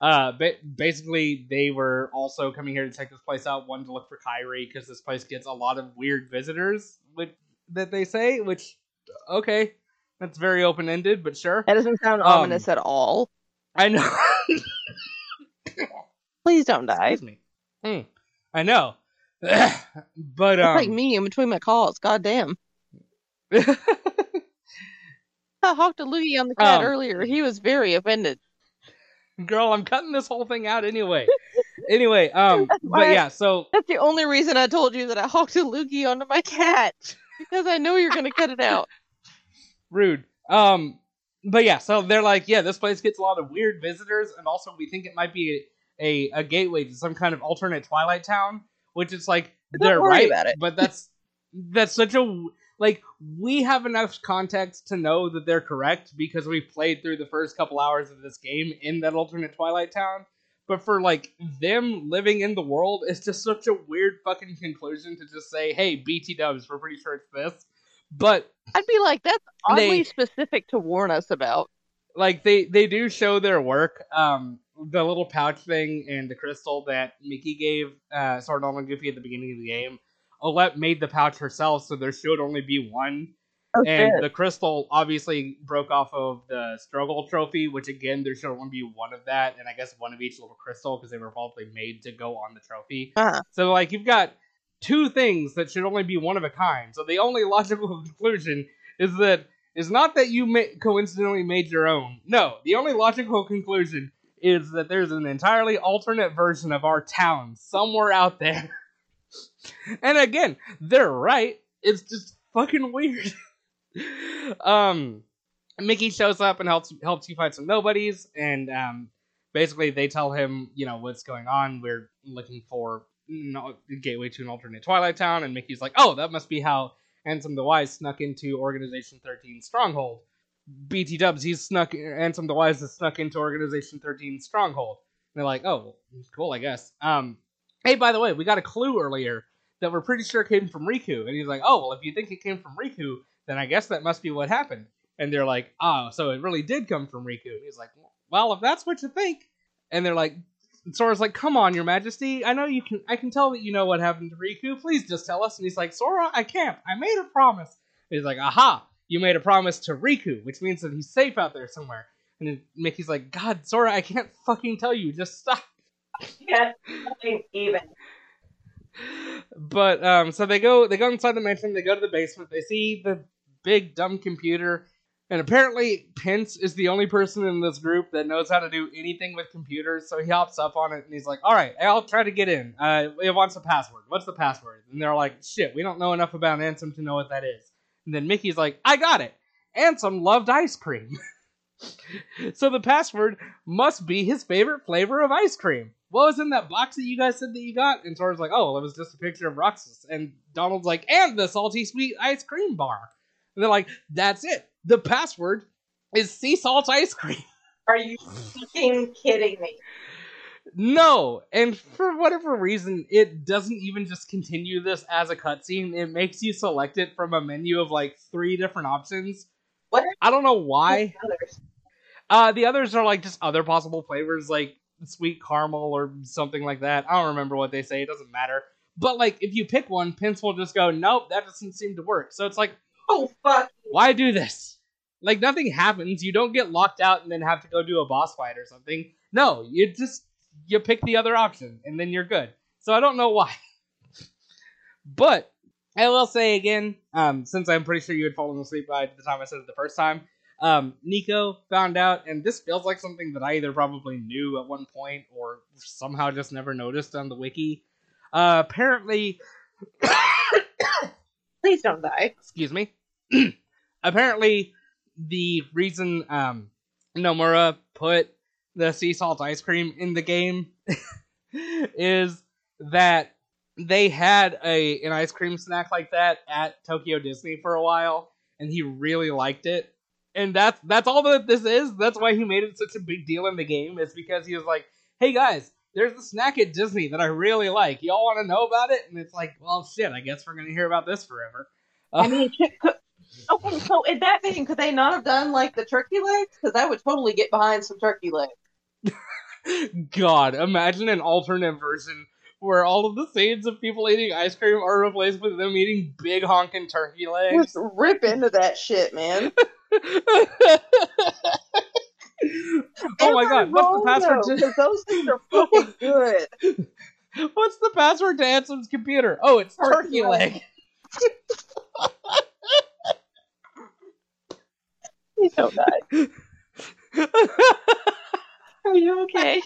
Uh, but basically, they were also coming here to check this place out. One to look for Kairi because this place gets a lot of weird visitors, which that they say. Which, okay, that's very open ended, but sure. That doesn't sound Um, ominous at all. I know. <laughs> Please don't die. Excuse me. Hmm. I know. <sighs> but um, like me in between my calls. God damn. <laughs> I hawked a loogie on the cat Um, earlier. He was very offended. Girl, I'm cutting this whole thing out anyway. anyway, um, That's but why- yeah, so That's the only reason I told you that I hawked a loogie onto my cat. Because I know you're gonna cut it out. rude. Um, but yeah, so they're like, yeah, this place gets a lot of weird visitors, and also we think it might be a a, a gateway to some kind of alternate Twilight Town, which is like Don't they're right, about it. but that's that's such a like we have enough context to know that they're correct because we played through the first couple hours of this game in that alternate Twilight Town. But for like them living in the world, it's just such a weird fucking conclusion to just say, "Hey, BT Dubs, we're pretty sure it's this." But I'd be like, that's oddly They- specific to warn us about. like they they do show their work. Um, the little pouch thing and the crystal that Mickey gave uh, Sora and Goofy at the beginning of the game. Olette made the pouch herself, so there should only be one. Oh, and shit. the crystal obviously broke off of the struggle trophy, which again there should only be one of that, and I guess one of each little crystal because they were probably made to go on the trophy. Uh-huh. So like you've got two things that should only be one of a kind. So the only <laughs> logical conclusion is that is not that you ma- coincidentally made your own. No, the only logical conclusion is that there's an entirely alternate version of our town somewhere out there. <laughs> and again, they're right. It's just fucking weird. <laughs> um, Mickey shows up and helps helps you fight some nobodies, and um, basically they tell him, you know, what's going on. We're looking for no, gateway to an alternate Twilight Town, and Mickey's like, oh, that must be how Ansem the Wise snuck into Organization 13 Stronghold. BT Dubs, he's snuck, Ansem the Wise has snuck into Organization 13 Stronghold. And they're like, oh, cool, I guess. Um, hey, by the way, we got a clue earlier that we're pretty sure came from Riku. And he's like, oh, well, if you think it came from Riku, then I guess that must be what happened. And they're like, oh, so it really did come from Riku. And he's like, well, if that's what you think. And they're like, Sora's like, come on, your majesty. I know you can, I can tell that you know what happened to Riku. Please just tell us. And he's like, Sora, I can't. I made a promise. And he's like, aha, you made a promise to Riku, which means that he's safe out there somewhere. And Mickey's like, God, Sora, I can't fucking tell you. Just stop. Yeah, even. But um, so they go they go inside the mansion. They go to the basement. They see the big dumb computer, and apparently Pence is the only person in this group that knows how to do anything with computers. So he hops up on it and he's like, "All right, I'll try to get in. Uh, it wants a password. What's the password?" And they're like, "Shit, we don't know enough about Ansem to know what that is." And then Mickey's like, "I got it. Ansem loved ice cream." <laughs> so the password must be his favorite flavor of ice cream. What was in that box that you guys said that you got? And Sora's like, oh, it was just a picture of Roxas. And Donald's like, and the salty sweet ice cream bar. And they're like, that's it. The password is sea salt ice cream. <laughs> Are you fucking kidding me? No, and for whatever reason, it doesn't even just continue this as a cutscene. It makes you select it from a menu of like three different options. What I don't know why. others? Uh, the others are like just other possible flavors, like sweet caramel or something like that. I don't remember what they say. It doesn't matter. But like, if you pick one, Pence will just go, "Nope, that doesn't seem to work." So it's like, Oh fuck! why do this? Like nothing happens. You don't get locked out and then have to go do a boss fight or something. No, you just you pick the other option and then you're good. So I don't know why. <laughs> but I will say again, um, since I'm pretty sure you had fallen asleep by the time I said it the first time, um, Nico found out, and this feels like something that I either probably knew at one point or somehow just never noticed on the wiki. Uh, apparently, <coughs> Please don't die. excuse me. <coughs> apparently, the reason um, Nomura put the sea salt ice cream in the game <laughs> is that they had a an ice cream snack like that at Tokyo Disney for a while, and he really liked it. And that's that's all that this is. That's why he made it such a big deal in the game. Is because he was like, "Hey guys, there's a snack at Disney that I really like. Y'all want to know about it?" And it's like, "Well, shit. I guess we're gonna hear about this forever." Uh, I mean, <laughs> could, okay, so in that vein, could they not have done like the turkey legs? Because I would totally get behind some turkey legs. <laughs> God, imagine an alternate version where all of the scenes of people eating ice cream are replaced with them eating big honking turkey legs. Just rip into that shit, man. <laughs> <laughs> oh my god, what's the password to those things are fucking good. <laughs> What's the password to Ansem's computer? Oh, it's turkey Turkey leg. leg. Please don't die. Are you okay?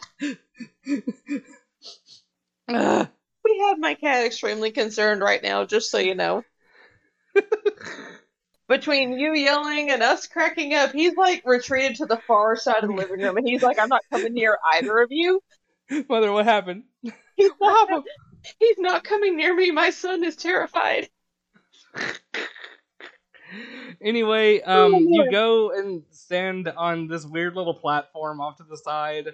Ugh. <laughs> We have my cat extremely concerned right now, just so you know. Between you yelling and us cracking up, he's like retreated to the far side of the living room, and he's like, "I'm not coming near either of you." <laughs> Mother, what happened? He's not, him. he's not coming near me. My son is terrified. <laughs> Anyway, um, Oh, you go and stand on this weird little platform off to the side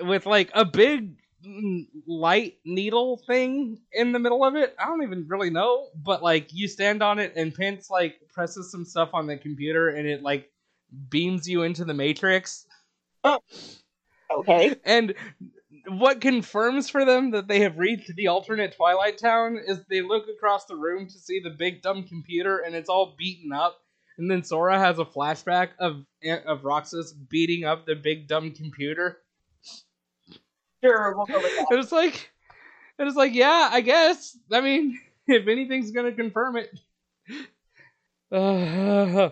with like a big Mm, light needle thing in the middle of it. I don't even really know, but like you stand on it and Pence like presses some stuff on the computer and it like beams you into the matrix. Oh, okay. And what confirms for them that they have reached the alternate Twilight Town is they look across the room to see the big dumb computer and it's all beaten up. and then Sora has a flashback of of Roxas beating up the big dumb computer. Sure, we'll go with that. It was like, it was like, yeah, I guess. I mean, <laughs> if anything's gonna confirm it. <sighs> Uh,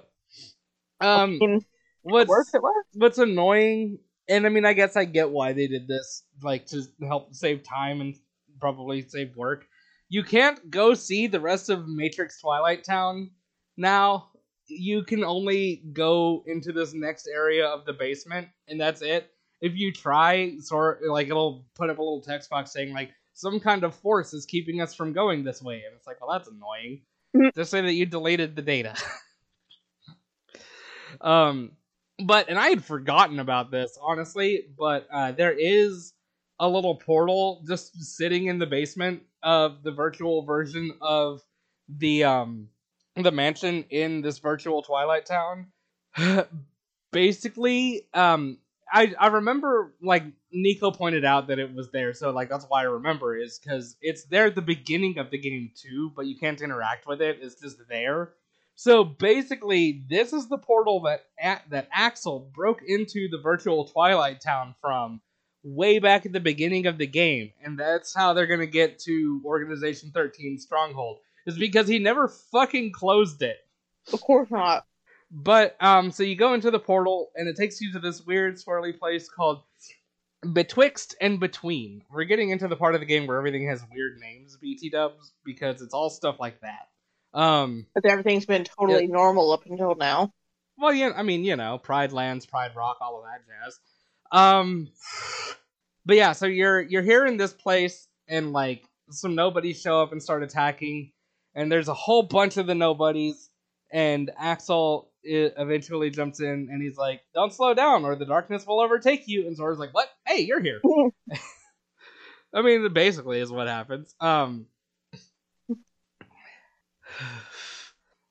I um, mean, what's works, it works. what's annoying, and I mean, I guess I get why they did this, like to help save time and probably save work. You can't go see the rest of Matrix Twilight Town now. You can only go into this next area of the basement, and that's it. If you try, sort like it'll put up a little text box saying like some kind of force is keeping us from going this way, and it's like, well, that's annoying. Mhm. Just say that you deleted the data. <laughs> um, but and I had forgotten about this honestly, but uh, there is a little portal just sitting in the basement of the virtual version of the um the mansion in this virtual Twilight Town. <sighs> Basically, um I I remember like Nico pointed out that it was there, so like that's why I remember is because it's there at the beginning of the game too, but you can't interact with it. It's just there. So basically, this is the portal that that Axel broke into the virtual Twilight Town from way back at the beginning of the game, and that's how they're gonna get to Organization 13 Stronghold. Is because he never fucking closed it. Of course not. But um, so you go into the portal, and it takes you to this weird swirly place called Betwixt and Between. We're getting into the part of the game where everything has weird names, BT Dubs, because it's all stuff like that. Um, But everything's been totally normal up until now. well, yeah, I mean, you know, Pride Lands, Pride Rock, all of that jazz. Um, but yeah, so you're you're here in this place, and like some nobodies show up and start attacking, and there's a whole bunch of the nobodies, and Axel i eventually jumps in, and he's like, "Don't slow down, or the darkness will overtake you." And Sora's like, "What? Hey, you're here." <laughs> I mean, basically is what happens. Um,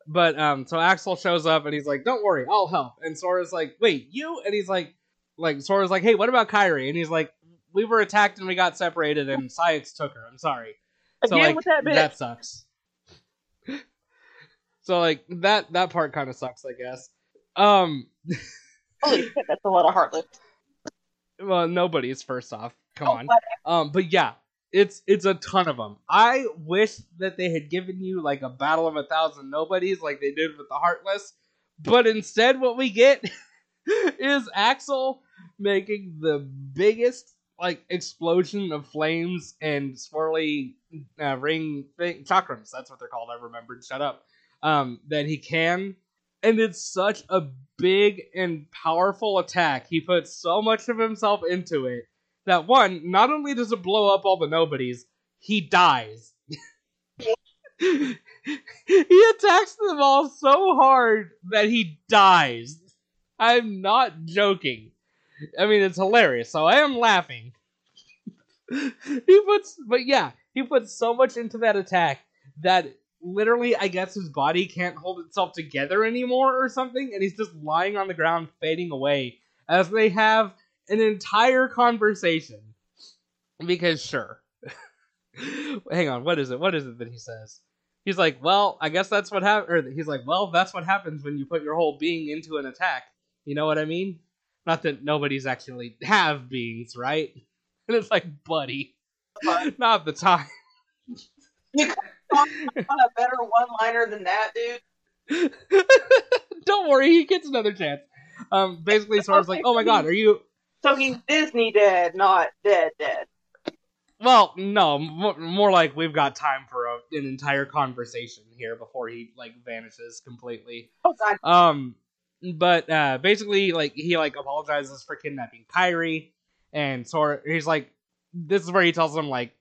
but um, so Axel shows up and he's like, "Don't worry, I'll help." And Sora's like, "Wait, you?" And he's like, "Like Sora's like, hey, what about Kairi?" And he's like, "We were attacked and we got separated, and Saïx took her. I'm sorry." So Again like with that that sucks. So like that that part kind of sucks, I guess. Um, <laughs> Holy shit, that's a lot of heartless. well, nobody's first off. Come Oh, on. but- Um, but yeah, it's it's a ton of them. I wish that they had given you like a battle of a thousand nobodies, like they did with the Heartless. But instead, what we get <laughs> is Axel making the biggest like explosion of flames and swirly uh, ring thing, chakrams. That's what they're called. I remembered. Shut up. Um, that he can, and it's such a big and powerful attack. He puts so much of himself into it that one, not only does it blow up all the nobodies, he dies. <laughs> he attacks them all so hard that he dies. I'm not joking. I mean, it's hilarious, so I am laughing. <laughs> he puts, but yeah, he puts so much into that attack that literally, I guess his body can't hold itself together anymore or something, and he's just lying on the ground, fading away as they have an entire conversation. Because sure. <laughs> Hang on, what is it? What is it that he says? He's like, "Well, I guess that's what hap-" or he's like, "Well, that's what happens when you put your whole being into an attack." You know what I mean? Not that nobody's actually have beings, right? <laughs> And it's like, buddy, <laughs> not the time. On a better one-liner than that, dude. <laughs> Don't worry, he gets another chance. Um, basically, Sora's like, "Oh my god, are you?" So he's Disney dead, not dead dead. Well, no, more, more like we've got time for a, an entire conversation here before he like vanishes completely. Oh god. Um, but uh, basically, like he like apologizes for kidnapping Kairi, and Sora. He's like, this is where he tells him like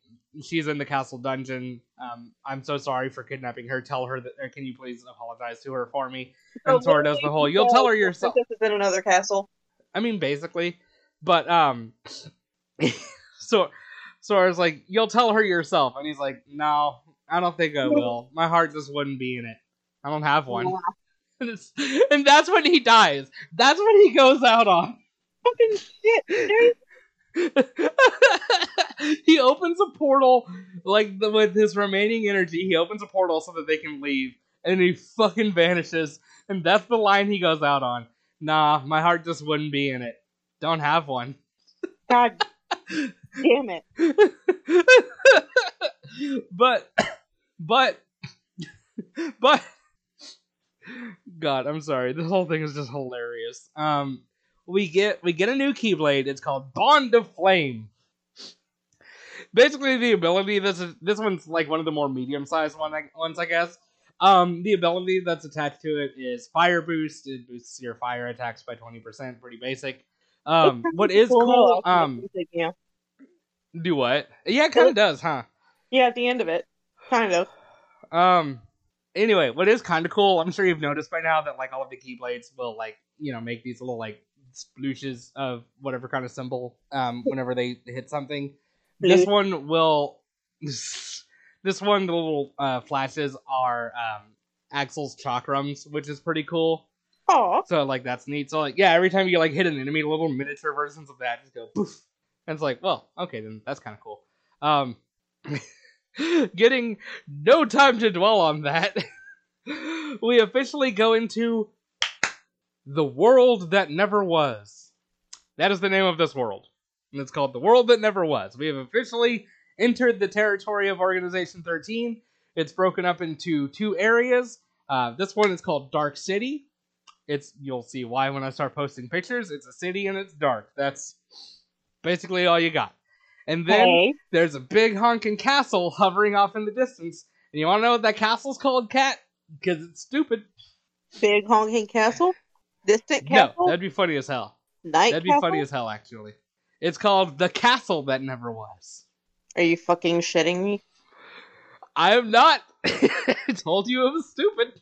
she's in the castle dungeon. Um, I'm so sorry for kidnapping her. Tell her that. Can you please apologize to her for me? And Sora does the whole. You'll tell her yourself. This is in another castle. I mean, basically, but um, <laughs> so so I was like, "You'll tell her yourself," and he's like, "No, I don't think I will. My heart just wouldn't be in it. I don't have one." And, it's, <laughs> and that's when he dies. That's when he goes out on. Fucking shit. <laughs> he opens a portal like the, with his remaining energy. He opens a portal so that they can leave, and he fucking vanishes. And that's the line he goes out on. Nah, my heart just wouldn't be in it. Don't have one. God <laughs> damn it. but but but God, I'm sorry. This whole thing is just hilarious. Um we get we get a new keyblade. It's called Bond of Flame. Basically, the ability this is this one's like one of the more medium sized one ones, I guess. Um, the ability that's attached to it is Fire Boost. It boosts your fire attacks by twenty percent. Pretty basic. Um, what is cool? Um, yeah, do what? Yeah, it kind of does, huh? yeah. At the end of it, kind of. Um. Anyway, what is kind of cool? I'm sure you've noticed by now that like all of the keyblades will like you know make these little like splooshes of whatever kind of symbol um <laughs> whenever they hit something. This one will. <laughs> This one, the little uh, flashes are um, Axel's chakrams, which is pretty cool. Oh, So like that's neat. So like yeah, every time you like hit an enemy, little miniature versions of that just go poof. And it's like, well, okay, then that's kind of cool. Um, <laughs> getting no time to dwell on that. we officially go into the world that never was. That is the name of this world, and it's called the world that never was. We have officially entered the territory of Organization 13. It's broken up into two areas. Uh, this one is called Dark City. It's you'll see why when I start posting pictures. It's a city and it's dark. That's basically all you got. And then hey. there's a big honking castle hovering off in the distance. And you want to know what that castle's called, Kat? Because it's stupid. Big honking castle. Distant No, that'd be funny as hell. Night That'd be funny as hell, actually. It's called the castle that never was. Are you fucking shitting me? I am not. I <laughs> told you it was stupid.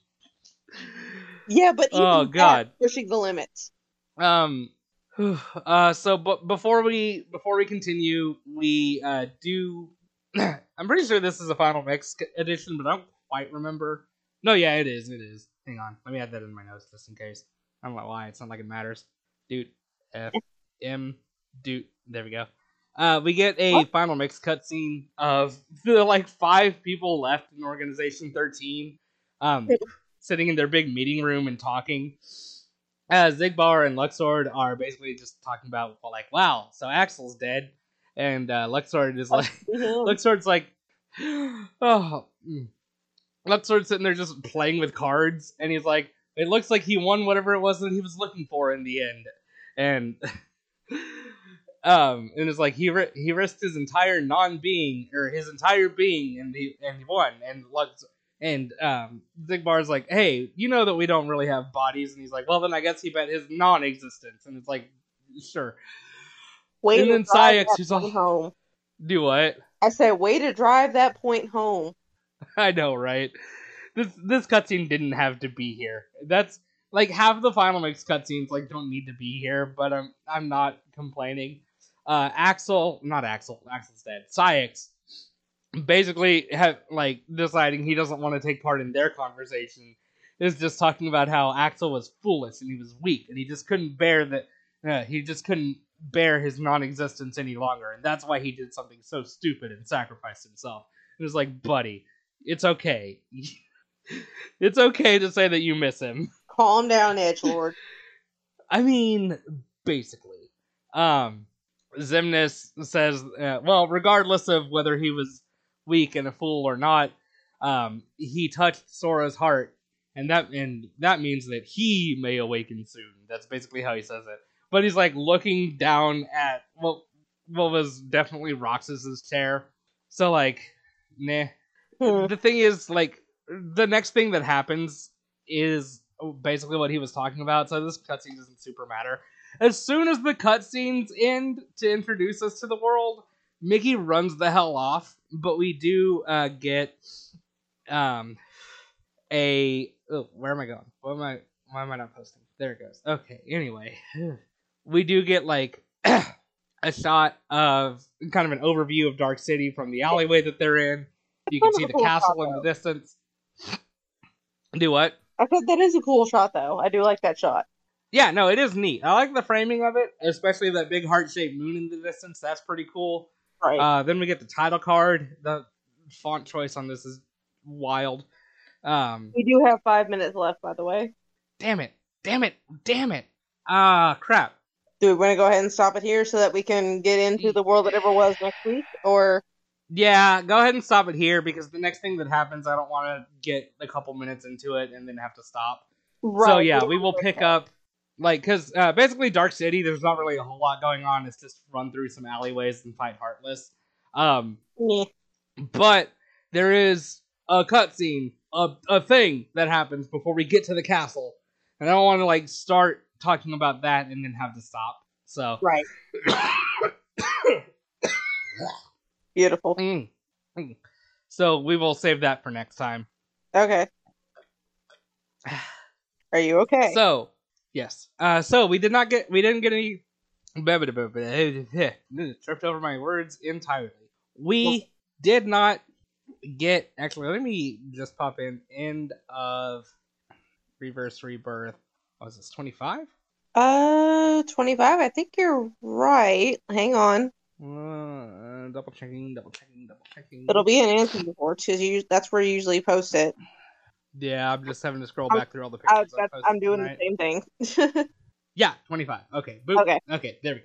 Yeah, but even Oh, God. pushing the limits. Um. <sighs> Uh. So, but before we before we continue, we uh do. <clears throat> I'm pretty sure this is a final mix edition, but I don't quite remember. No, yeah, it is. It is. Hang on, let me add that in my notes just in case. I don't know why. It's not like it matters. Dude, F M dude. There we go. Uh, we get a What? final mix cutscene of the like five people left in Organization 13, um, sitting in their big meeting room and talking. As Xigbar and Luxord are basically just talking about like, wow, so Axel's dead, and uh, Luxord is like, <laughs> Mhm. <laughs> Luxord's like, <gasps> oh, mm. Luxord's sitting there just playing with cards, and he's like, it looks like he won whatever it was that he was looking for in the end, and <laughs> um, and it's like he ri- he risked his entire non-being or his entire being, and he and he won, and Lux. And um, Xigbar's like, "Hey, you know that we don't really have bodies," and he's like, "Well, then I guess he bet his non-existence." And it's like, "Sure, Way And then that who's all- home. do what?" I said, way to drive that point home. <laughs> I know, right? This this cutscene didn't have to be here. That's like half the final mix cutscenes like don't need to be here, but I'm I'm not complaining. Uh, Axel, not Axel, Axel's dead. Saïx basically have like deciding he doesn't want to take part in their conversation is just talking about how Axel was foolish and he was weak and he just couldn't bear that uh, he just couldn't bear his non-existence any longer and that's why he did something so stupid and sacrificed himself. It was like, buddy, it's okay. <laughs> it's okay to say that you miss him. Calm down, Edge Lord. <laughs> I mean, basically. Um, Xemnas says, uh, well, regardless of whether he was weak and a fool or not, um, he touched Sora's heart, and that and that means that he may awaken soon. That's basically how he says it. But he's like looking down at what what was definitely Roxas's chair. So like, nah. Hmm. The thing is, like, the next thing that happens is basically what he was talking about. So this cutscene doesn't super matter. As soon as the cutscenes end to introduce us to the world, Mickey runs the hell off. But we do uh, get um a oh, where am I going? What am I? Why am I not posting? There it goes. Okay. Anyway, <sighs> we do get like <clears throat> a shot of kind of an overview of Dark City from the alleyway that they're in. You can see the <laughs> castle in the distance. Do what? I said that is a cool shot, though. I do like that shot. Yeah, no, it is neat. I like the framing of it, especially that big heart shaped moon in the distance. That's pretty cool. Right. Uh, then we get the title card. The font choice on this is wild. Um, We do have five minutes left, by the way. damn it, damn it, damn it. Ah, crap. Do we want to go ahead and stop it here so that we can get into the world that ever was next week? Or Yeah, go ahead and stop it here because the next thing that happens, I don't want to get a couple minutes into it and then have to stop. Right. So yeah, we will pick up like because uh, basically Dark City. There's not really a whole lot going on. It's just run through some alleyways and fight Heartless. Um, Yeah. but there is a cutscene, a a thing that happens before we get to the castle, and I don't want to like start talking about that and then have to stop. So Right. Beautiful. Mm. Mm. so we will save that for next time. Okay. <sighs> Are you okay? So yes, uh, so we did not get we didn't get any. <laughs> Tripped over my words entirely. We did not get actually. Let me just pop in end of reverse rebirth. Was this twenty five? uh, 25. I think you're right. Hang on. Uh, double checking, double checking, double checking. It'll be in Ansem report because you that's where you usually post it. Yeah, I'm just having to scroll I'm- back through all the pictures. I I'm doing tonight. the same thing. <laughs> Yeah, 25. Okay. Boop. Okay. Okay, there we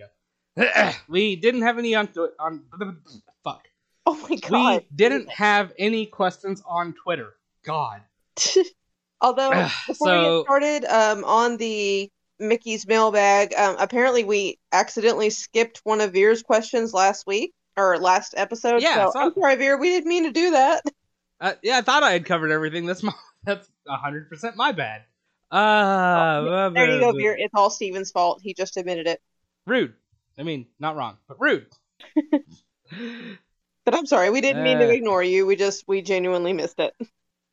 go. <clears throat> we didn't have any on on <clears throat> fuck. oh my god. We didn't have any questions on Twitter. God. <laughs> Although before we so get started, um, on the Mickey's mailbag, um, apparently we accidentally skipped one of Veer's questions last week or last episode. Yeah, so I'm sorry, Veer. We didn't mean to do that. <laughs> uh, yeah, I thought I had covered everything. That's <laughs> my that's 100% my bad. Uh There you go, Veer. It's all Steven's fault. He just admitted it. Rude. I mean, not wrong, but rude. <laughs> But I'm sorry. We didn't mean to Uh. ignore you. We just we genuinely missed it.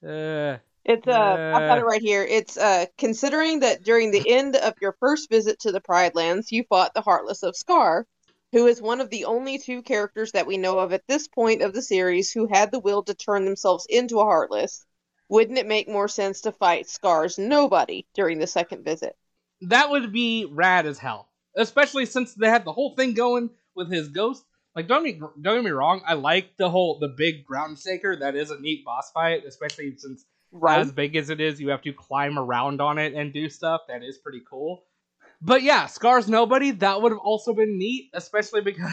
uh It's uh, I've got Uh. it right here. It's uh, considering that during the end of your first visit to the Pride Lands, you fought the Heartless of Scar, who is one of the only two characters that we know of at this point of the series who had the will to turn themselves into a Heartless. Wouldn't it make more sense to fight Scar's nobody during the second visit? that would be rad as hell. Especially since they had the whole thing going with his ghost. Like don't me don't get me wrong, I like the whole the big ground shaker. That is a neat boss fight, especially since Right. as big as it is, you have to climb around on it and do stuff. That is pretty cool. But yeah, Scar's nobody, that would have also been neat, especially because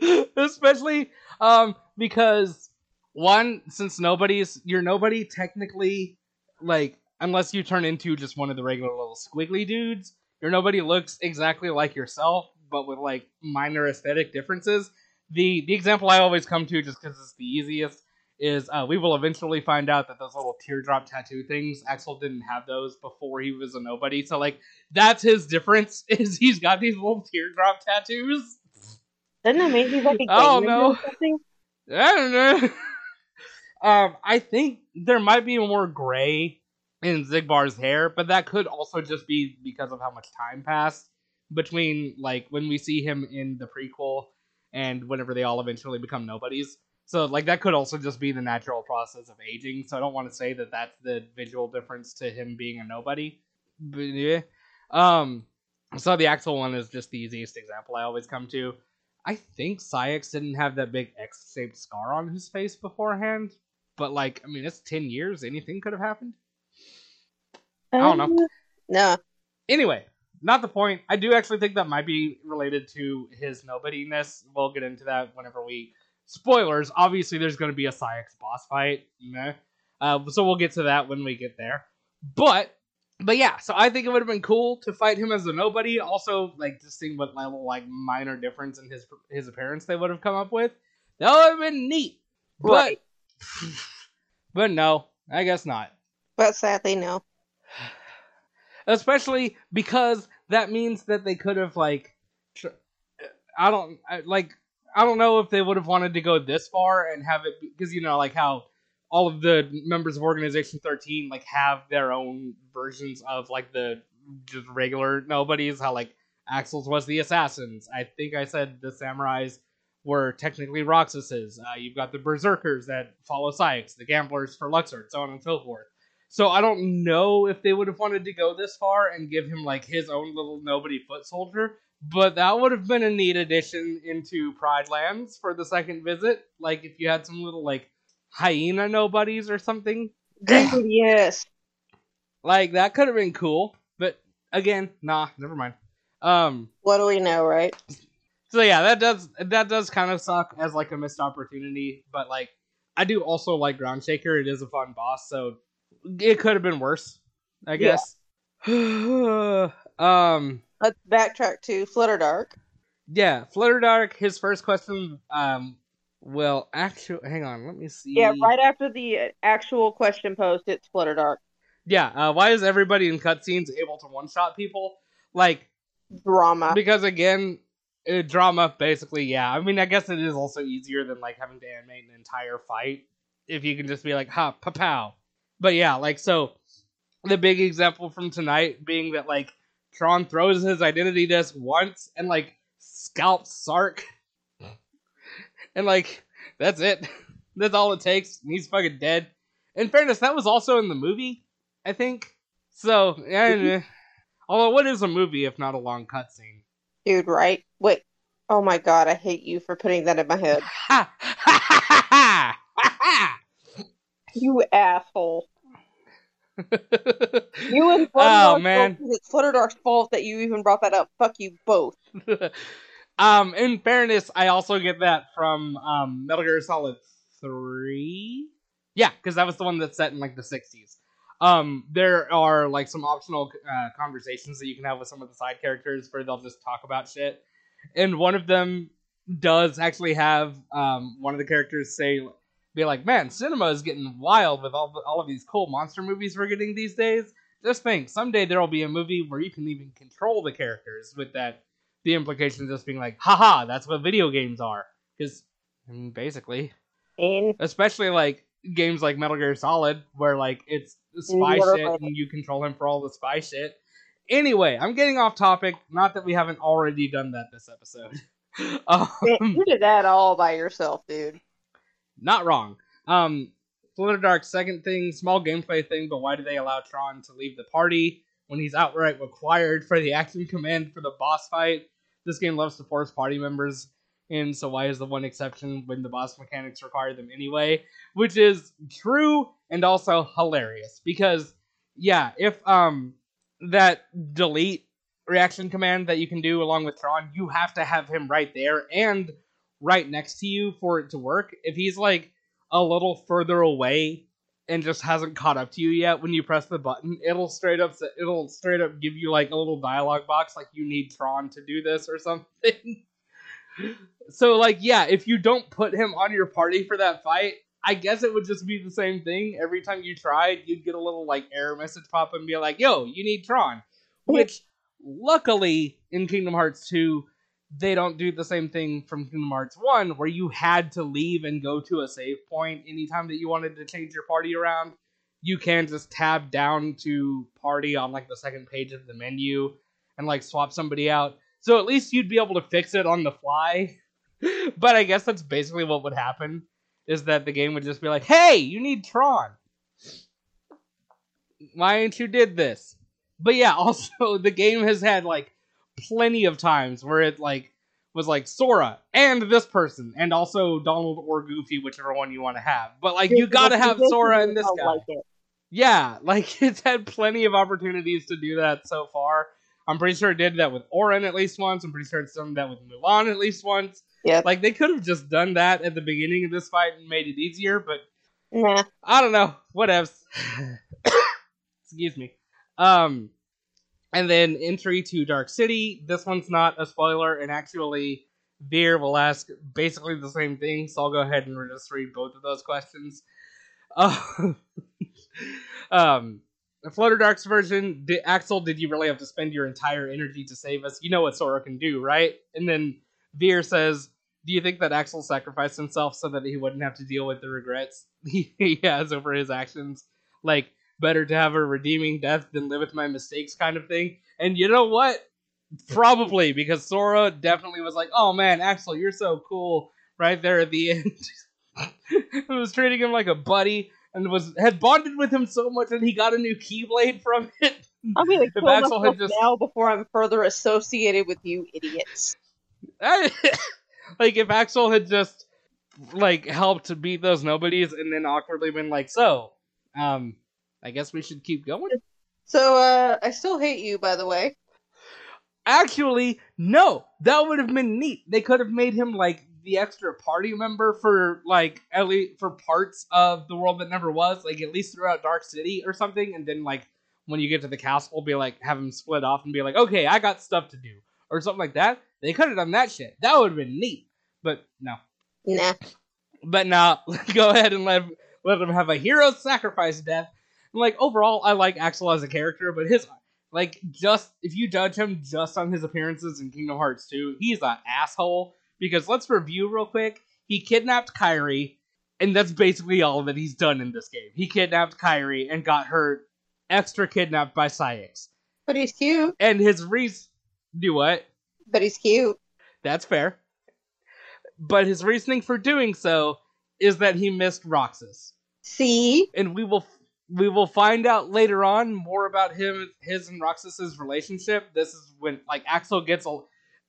<laughs> especially um because one, since nobody's you're nobody technically like unless you turn into just one of the regular little squiggly dudes, your nobody looks exactly like yourself, but with like minor aesthetic differences. The the example I always come to just because it's the easiest is uh, we will eventually find out that those little teardrop tattoo things Axel didn't have those before he was a nobody. So like that's his difference <laughs> is he's got these little teardrop tattoos. Doesn't that mean he's like a Oh, no. or something? I don't know. <laughs> um, I think there might be more gray in Xigbar's hair, but that could also just be because of how much time passed between like when we see him in the prequel and whenever they all eventually become nobodies. So like that could also just be the natural process of aging. So I don't want to say that that's the visual difference to him being a nobody. But yeah. Um. So the Axel one is just the easiest example I always come to. I think Saïx didn't have that big X-shaped scar on his face beforehand, but like, I mean, it's ten years. Anything could have happened. I don't know. Uh, No. Anyway, not the point. I do actually think that might be related to his nobodiness. We'll get into that whenever we. Spoilers. Obviously, there's going to be a Saïx boss fight. Meh. Uh, so we'll get to that when we get there. But, but yeah. So I think it would have been cool to fight him as a nobody. Also, like just seeing what level like minor difference in his his appearance they would have come up with. That would have been neat. But, Right. <sighs> but no, I guess not But sadly, no. <sighs> especially because that means that they could have like i don't I, like i don't know if they would have wanted to go this far and have it because you know like how all of the members of organization 13 like have their own versions of like the just regular nobodies how like axel's was the assassins. I think i said the samurais were technically roxases uh, you've got the berserkers that follow Saïx, the gamblers for luxord so on and so forth. So I don't know if they would have wanted to go this far and give him like his own little nobody foot soldier, but that would have been a neat addition into Pride Lands for the second visit. Like if you had some little like hyena nobodies or something. <laughs> Yes. Like that could have been cool, but again, nah, never mind. Um, What do we know, right? so yeah, that does that does kind of suck as like a missed opportunity, but like I do also like Ground Shaker. It is a fun boss, so it could have been worse, I Yeah. <sighs> <sighs> <sighs> um, Let's backtrack to Flutter Dark. yeah, Flutter Dark. His first question, um, well, actually, hang on, let me see. Yeah, right after the actual question post, it's Flutter Dark. Yeah, uh, why is everybody in cutscenes able to one shot people? Like, Drama. because again, uh, drama, basically, yeah. I mean, I guess it is also easier than like having to animate an entire fight if you can just be like, ha, pa pow. But yeah, like, so the big example from tonight being that like Tron throws his identity disc once and like scalps Sark, hmm. and like that's it. <laughs> That's all it takes. And he's fucking dead. In fairness, that was also in the movie, I think. So, yeah. Although, what is a movie if not a long cutscene? Dude, right? Wait. Oh my god, I hate you for putting that in my head. <laughs> Ha ha ha ha ha! ha You asshole. You and <laughs> Oh, man. It's Flutter Dark's fault that you even brought that up. Fuck you both. <laughs> um, in fairness, I also get that from um, Metal Gear Solid Three. Yeah, because that was the one that's set in like the '60s. Um, there are like some optional uh, conversations that you can have with some of the side characters where they'll just talk about shit, and one of them does actually have um, one of the characters say, "Be like, man, cinema is getting wild with all all of these cool monster movies we're getting these days." Just think, someday there will be a movie where you can even control the characters with that the implication of just being like, haha, that's what video games are. Because, I mean, basically, And especially like games like Metal Gear Solid, where like it's spy shit and you control him for all the spy shit. Anyway, I'm getting off topic. Not that we haven't already done that this episode. <laughs> um, you did that all by yourself, dude. Not wrong. Um, Flutter Dark's second thing, small gameplay thing, but why do they allow Tron to leave the party when he's outright required for the action command for the boss fight? This game loves to force party members in, so why is the one exception when the boss mechanics require them anyway? Which is true and also hilarious because yeah, if um that delete reaction command that you can do along with Tron, you have to have him right there and right next to you for it to work. If he's like a little further away and just hasn't caught up to you yet when you press the button, it'll straight up it'll straight up give you like a little dialogue box like you need Tron to do this or <laughs> something. so like yeah, if you don't put him on your party for that fight, I guess it would just be the same thing. Every time you tried, you'd get a little like error message pop up and be like, "Yo, you need Tron." Which luckily in Kingdom Hearts 2 they don't do the same thing from Kingdom Hearts 1 where you had to leave and go to a save point anytime that you wanted to change your party around. You can just tab down to party on like the second page of the menu and like swap somebody out. So at least you'd be able to fix it on the fly. <laughs> but I guess that's basically what would happen is that the game would just be like, "Hey, you need Tron. Why ain't you did this?" But yeah, <laughs> also the game has had like plenty of times where it like was like Sora and this person and also Donald or Goofy, whichever one you want to have. But like you gotta have Sora and this guy. Like. Yeah, <laughs> like it's had plenty of opportunities to do that so far. I'm pretty sure it did that with Auron at least once. I'm pretty sure it's done that with Mulan at least once. Yeah. Like they could have just done that at the beginning of this fight and made it easier, but Nah. I don't know. Whatevs. <coughs> Excuse me. Um, and then entry to Dark City. This one's not a spoiler, and actually, Veer will ask basically the same thing. So I'll go ahead and just read both of those questions. Uh, <laughs> um, Flutter Dark's version. Did, Axel, did you really have to spend your entire energy to save us? You know what Sora can do, right? And then Veer says, "Do you think that Axel sacrificed himself so that he wouldn't have to deal with the regrets <laughs> he has over his actions? Like, better to have a redeeming death than live with my mistakes, kind of thing." And you know what? Probably because Sora definitely was like, "Oh man, Axel, you're so cool!" Right there at the <laughs> end, I was treating him like a buddy and was had bonded with him so much that he got a new Keyblade from it. I'm gonna kill Axel had just- now before I'm further associated with you idiots. <laughs> like if Axel had just like helped beat those nobodies and then awkwardly been like, so, um, I guess we should keep going. So, uh, I still hate you, by the way. Actually, no, that would have been neat. They could have made him like the extra party member for like at least for parts of the world that never was, like at least throughout Dark City or something, and then like when you get to the castle, be like have him split off and be like, okay, I got stuff to do or something like that. They could have done that shit. That would have been neat. But no. Nah. But now <laughs> go ahead and let let him have a hero sacrifice death. And, like overall, I like Axel as a character, but his like just if you judge him just on his appearances in Kingdom Hearts 2, he's an asshole. Because let's review real quick. He kidnapped Kairi, and that's basically all that he's done in this game. He kidnapped Kairi and got her extra kidnapped by Saïx. But he's cute. And his reason do what? But he's cute. That's fair. But his reasoning for doing so is that he missed Roxas. See? And we will we will find out later on more about him his and Roxas's relationship. This is when like Axel gets a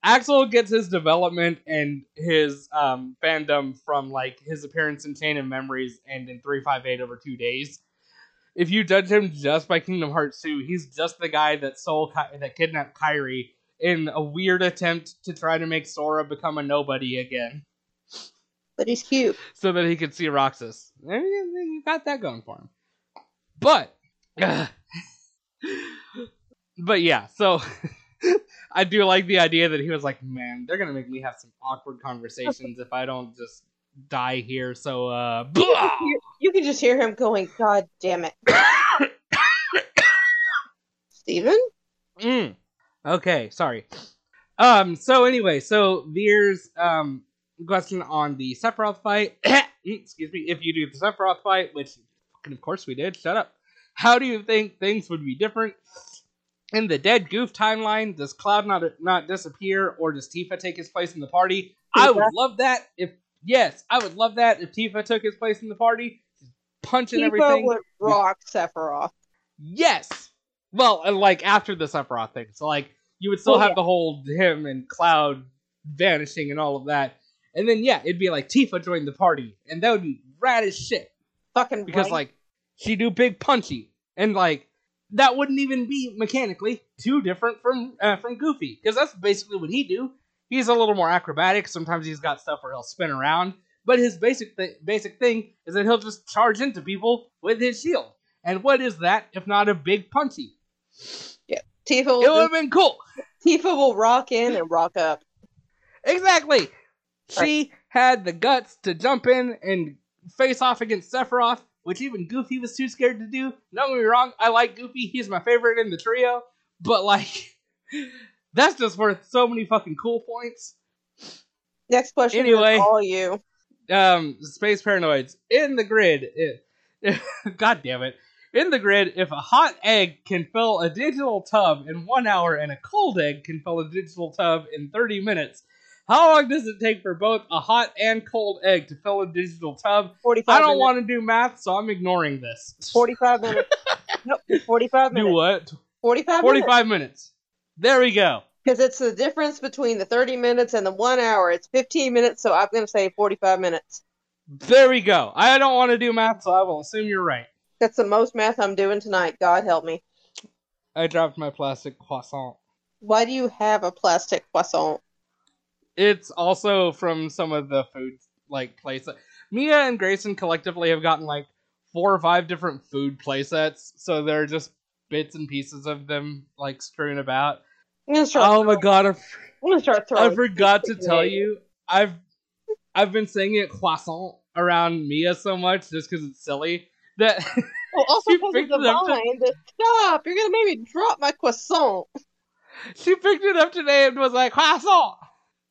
Axel gets his development and his um, fandom from like his appearance in Chain of Memories and in 358 over two days. If you judge him just by Kingdom Hearts 2, he's just the guy that sold that kidnapped Kairi in a weird attempt to try to make Sora become a nobody again. But he's cute. So that he could see Roxas. You got that going for him. But, uh, <laughs> but yeah, so <laughs> I do like the idea that he was like, man, they're gonna make me have some awkward conversations if I don't just die here. So, uh, you, you can just hear him going, God damn it, <coughs> Stephen? Mm. Okay, sorry. Um. So anyway, so Veer's um question on the Sephiroth fight. <coughs> Excuse me. If you do the Sephiroth fight, which of course we did. Shut up. How do you think things would be different in the dead goof timeline? Does Cloud not not disappear, or does Tifa take his place in the party? I would love that if yes, I would love that if Tifa took his place in the party, punching Tifa everything. would rock Sephiroth. Yes. Well, and like after the Sephiroth thing, so like you would still Oh, have yeah. the whole him and Cloud vanishing and all of that, and then yeah, it'd be like Tifa joined the party, and that would be rad as shit Fucking because right. like she do big punchy and like that wouldn't even be mechanically too different from uh, from Goofy because that's basically what he do. He's a little more acrobatic. Sometimes he's got stuff where he'll spin around, but his basic th- basic thing is that he'll just charge into people with his shield. And what is that if not a big punchy? Yeah, Tifa It would have been cool. Tifa will rock in and rock up. Exactly. She had the guts to jump in and face off against Sephiroth, which even Goofy was too scared to do. Don't get me wrong, I like Goofy. He's my favorite in the trio. But, like, <laughs> that's just worth so many fucking cool points. Next question Anyway. all you. Um, Space Paranoids. In the grid. It, <laughs> God damn it. In the grid, if a hot egg can fill a digital tub in one hour and a cold egg can fill a digital tub in 30 minutes, how long does it take for both a hot and cold egg to fill a digital tub? 45 I don't minutes. want to do math, so I'm ignoring this. 45 minutes. <laughs> nope, 45 minutes. Do minutes. what? 45 minutes. 45 minutes. There we go. Because it's the difference between the 30 minutes and the one hour. It's 15 minutes, so I'm going to say 45 minutes. There we go. I don't want to do math, so I will assume you're right. That's the most math I'm doing tonight. God help me. I dropped my plastic croissant. Why do you have a plastic croissant? It's also from some of the food like places. Mia and Grayson collectively have gotten like four or five different food playsets, so they're just bits and pieces of them like strewn about. I'm going to start, Oh my god, I, f- I'm gonna start throwing. I forgot to tell you. I've I've been saying it croissant around Mia so much just because it's silly that Well, oh, <laughs> also she because of picked the it up to- Stop! You're to make me drop my croissant. she picked it up today and was like croissant.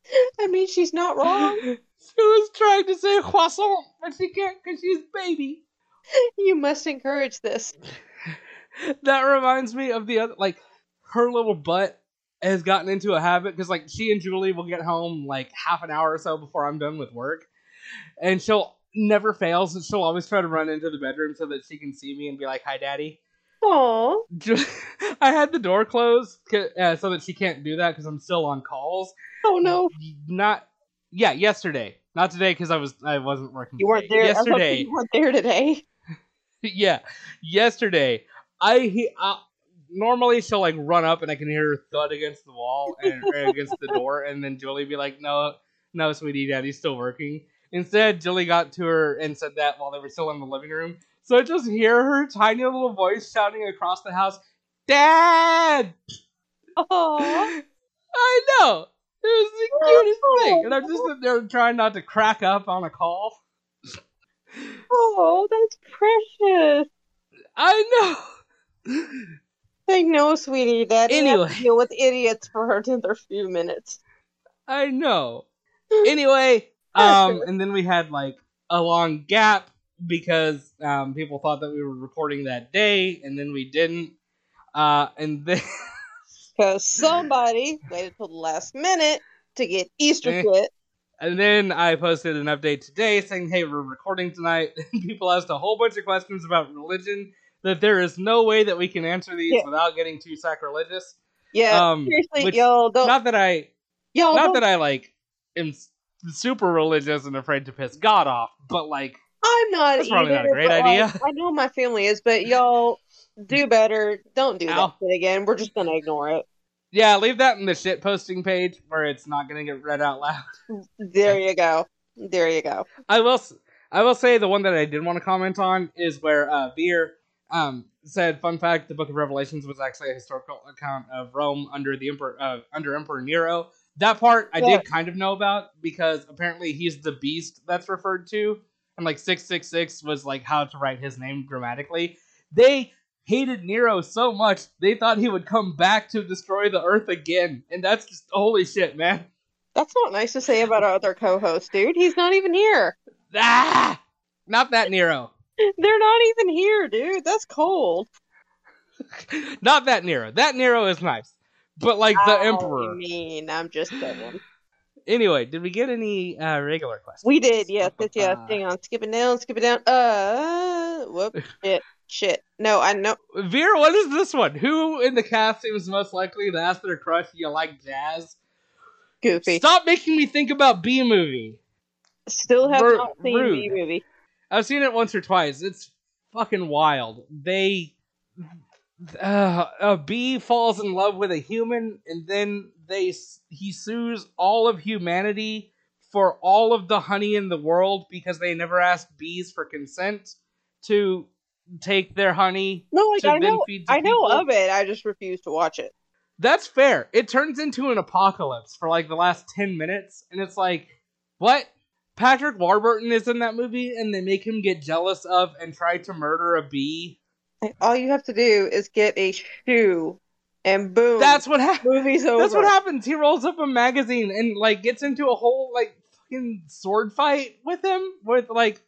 <laughs> I mean, she's not wrong. <laughs> She was trying to say croissant, but she can't because she's baby. <laughs> you must encourage this. that reminds me of the other like her little butt has gotten into a habit because like she and Julie will get home like half an hour or so before I'm done with work, and she'll never fails and she'll always try to run into the bedroom so that she can see me and be like, "Hi, daddy." Aw. Ju- I had the door closed uh, so that she can't do that because I'm still on calls. Oh no. Not yeah, yesterday. Not today because I was I wasn't working. You weren't there. I was hoping yesterday. You weren't there today. <laughs> yeah, yesterday. I he uh, normally she'll like run up and I can hear her thud against the wall and against the door, and then Julie be like, "No, no, sweetie, daddy's still working." Instead, Julie got to her and said that while they were still in the living room. So I just hear her tiny little voice shouting across the house, "Dad!" Oh, <laughs> I know. It was the cutest thing, and I'm just sitting there trying not to crack up on a call. oh, that's precious. I know. I know, sweetie. That Anyway. to deal with idiots for another few minutes. I know. Anyway, <laughs> um, and then we had like a long gap because um, people thought that we were recording that day, and then we didn't. Uh, and then <laughs> Because <laughs> somebody waited till the last minute to get Easter Eh. kit. and then I posted an update today saying, "Hey, we're recording tonight." <laughs> People asked a whole bunch of questions about religion. That there is no way that we can answer these Yeah. without getting too sacrilegious. Yeah, Um, seriously, which- y'all don't. Not that I y'all not don't that I like am super religious and afraid to piss God off, but like I'm not That's probably not a great idea. like, I know my family is, but y'all do better. Don't do Ow. that again. We're just gonna ignore it. yeah, leave that in the shit posting page where it's not gonna get read out loud. There you go. There you go. I will I will say the one that I did want to comment on is where uh Veer um said fun fact the book of Revelations was actually a historical account of Rome under the emperor uh, under Emperor Nero. That part I Yeah. did kind of know about because apparently he's the beast that's referred to and like 666 was like how to write his name grammatically. They hated Nero so much they thought he would come back to destroy the earth again and that's just holy shit, man. That's not nice to say about our other co-host, dude. He's not even here. Ah! Not that Nero. <laughs> They're not even here, dude. That's cold. <laughs> Not that Nero. That Nero is nice. But like the Oh, Emperor. I mean, I'm just saying. <sighs> Anyway, did we get any uh regular questions? We did, yes, yes, yes. Uh, Hang on, skip it down, skip it down. Uh, whoop, <laughs> shit, shit. No, I know. Veer, what is this one? Who in the cast seems most likely to ask their crush you like jazz? Goofy. Stop making me think about B movie. Still have Ru- not seen rude. the movie. I've seen it once or twice. It's fucking wild. They uh, a bee falls in love with a human, and then they he sues all of humanity for all of the honey in the world because they never asked bees for consent to take their honey. No, like I know, I know people. of it. I just refuse to watch it. That's fair. It turns into an apocalypse for like the last 10 minutes, and it's like, what? Patrick Warburton is in that movie, and they make him get jealous of and try to murder a bee. All you have to do is get a shoe, and boom, That's what happens. movie's over. That's what happens. He rolls up a magazine and like gets into a whole like fucking sword fight with him with like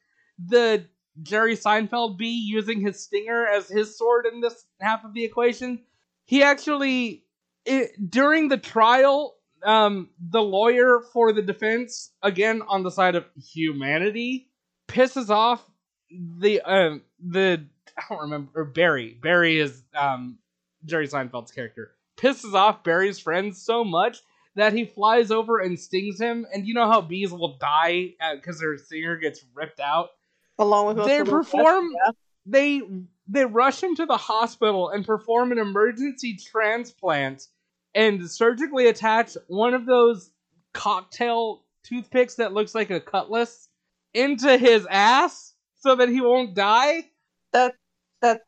the Jerry Seinfeld bee using his stinger as his sword in this half of the equation. He actually it, during the trial um the lawyer for the defense again on the side of humanity pisses off the um the I don't remember Barry. Barry is um Jerry Seinfeld's character pisses off Barry's friends so much that he flies over and stings him. And you know how bees will die because their stinger gets ripped out. Along with They the perform. They they rush him to the hospital and perform an emergency transplant and surgically attach one of those cocktail toothpicks that looks like a cutlass into his ass so that he won't die. That that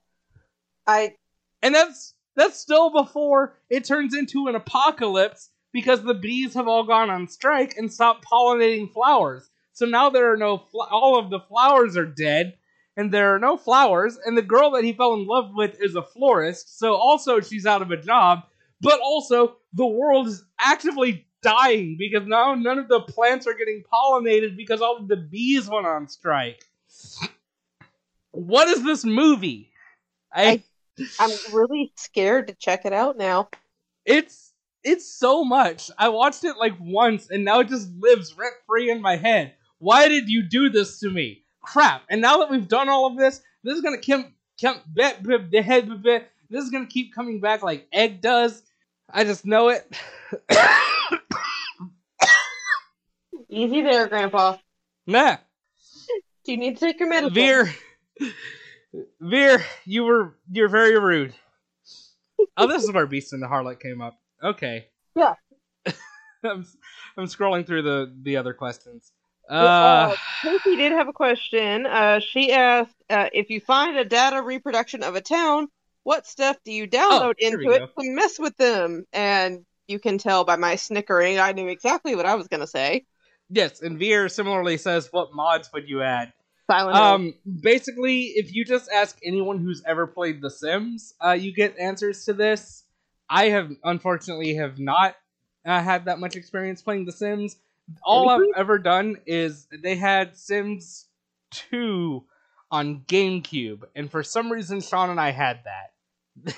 I And that's that's still before it turns into an apocalypse because the bees have all gone on strike and stopped pollinating flowers. So now there are no fl- all of the flowers are dead and there are no flowers and the girl that he fell in love with is a florist. So also she's out of a job, but also the world is actively dying because now none of the plants are getting pollinated because all of the bees went on strike. What is this movie? I I'm really scared to check it out now. It's it's so much. I watched it like once and now it just lives rent free in my head. Why did you do this to me? Crap. And now that we've done all of this, this is gonna keep keep bet the head bit. This is gonna keep coming back like egg does. I just know it. <coughs> Easy there, Grandpa. Nah. Do you need to take your medicine? Veer, Veer, you were you're very rude. Oh, this is where Beast and the Harlot came up. Okay. Yeah. <laughs> I'm I'm scrolling through the the other questions. Uh, Uh, Casey did have a question. Uh, she asked uh, if you find a data reproduction of a town, what stuff do you download Oh, into it to mess with them? And you can tell by my snickering, I knew exactly what I was going to say. yes, and Veer similarly says, "What mods would you add?" Silent Um, basically, if you just ask anyone who's ever played The Sims, uh, you get answers to this. I have unfortunately have not uh, had that much experience playing The Sims. All I've ever done is they had Sims 2 on GameCube, and for some reason, Sean and I had that.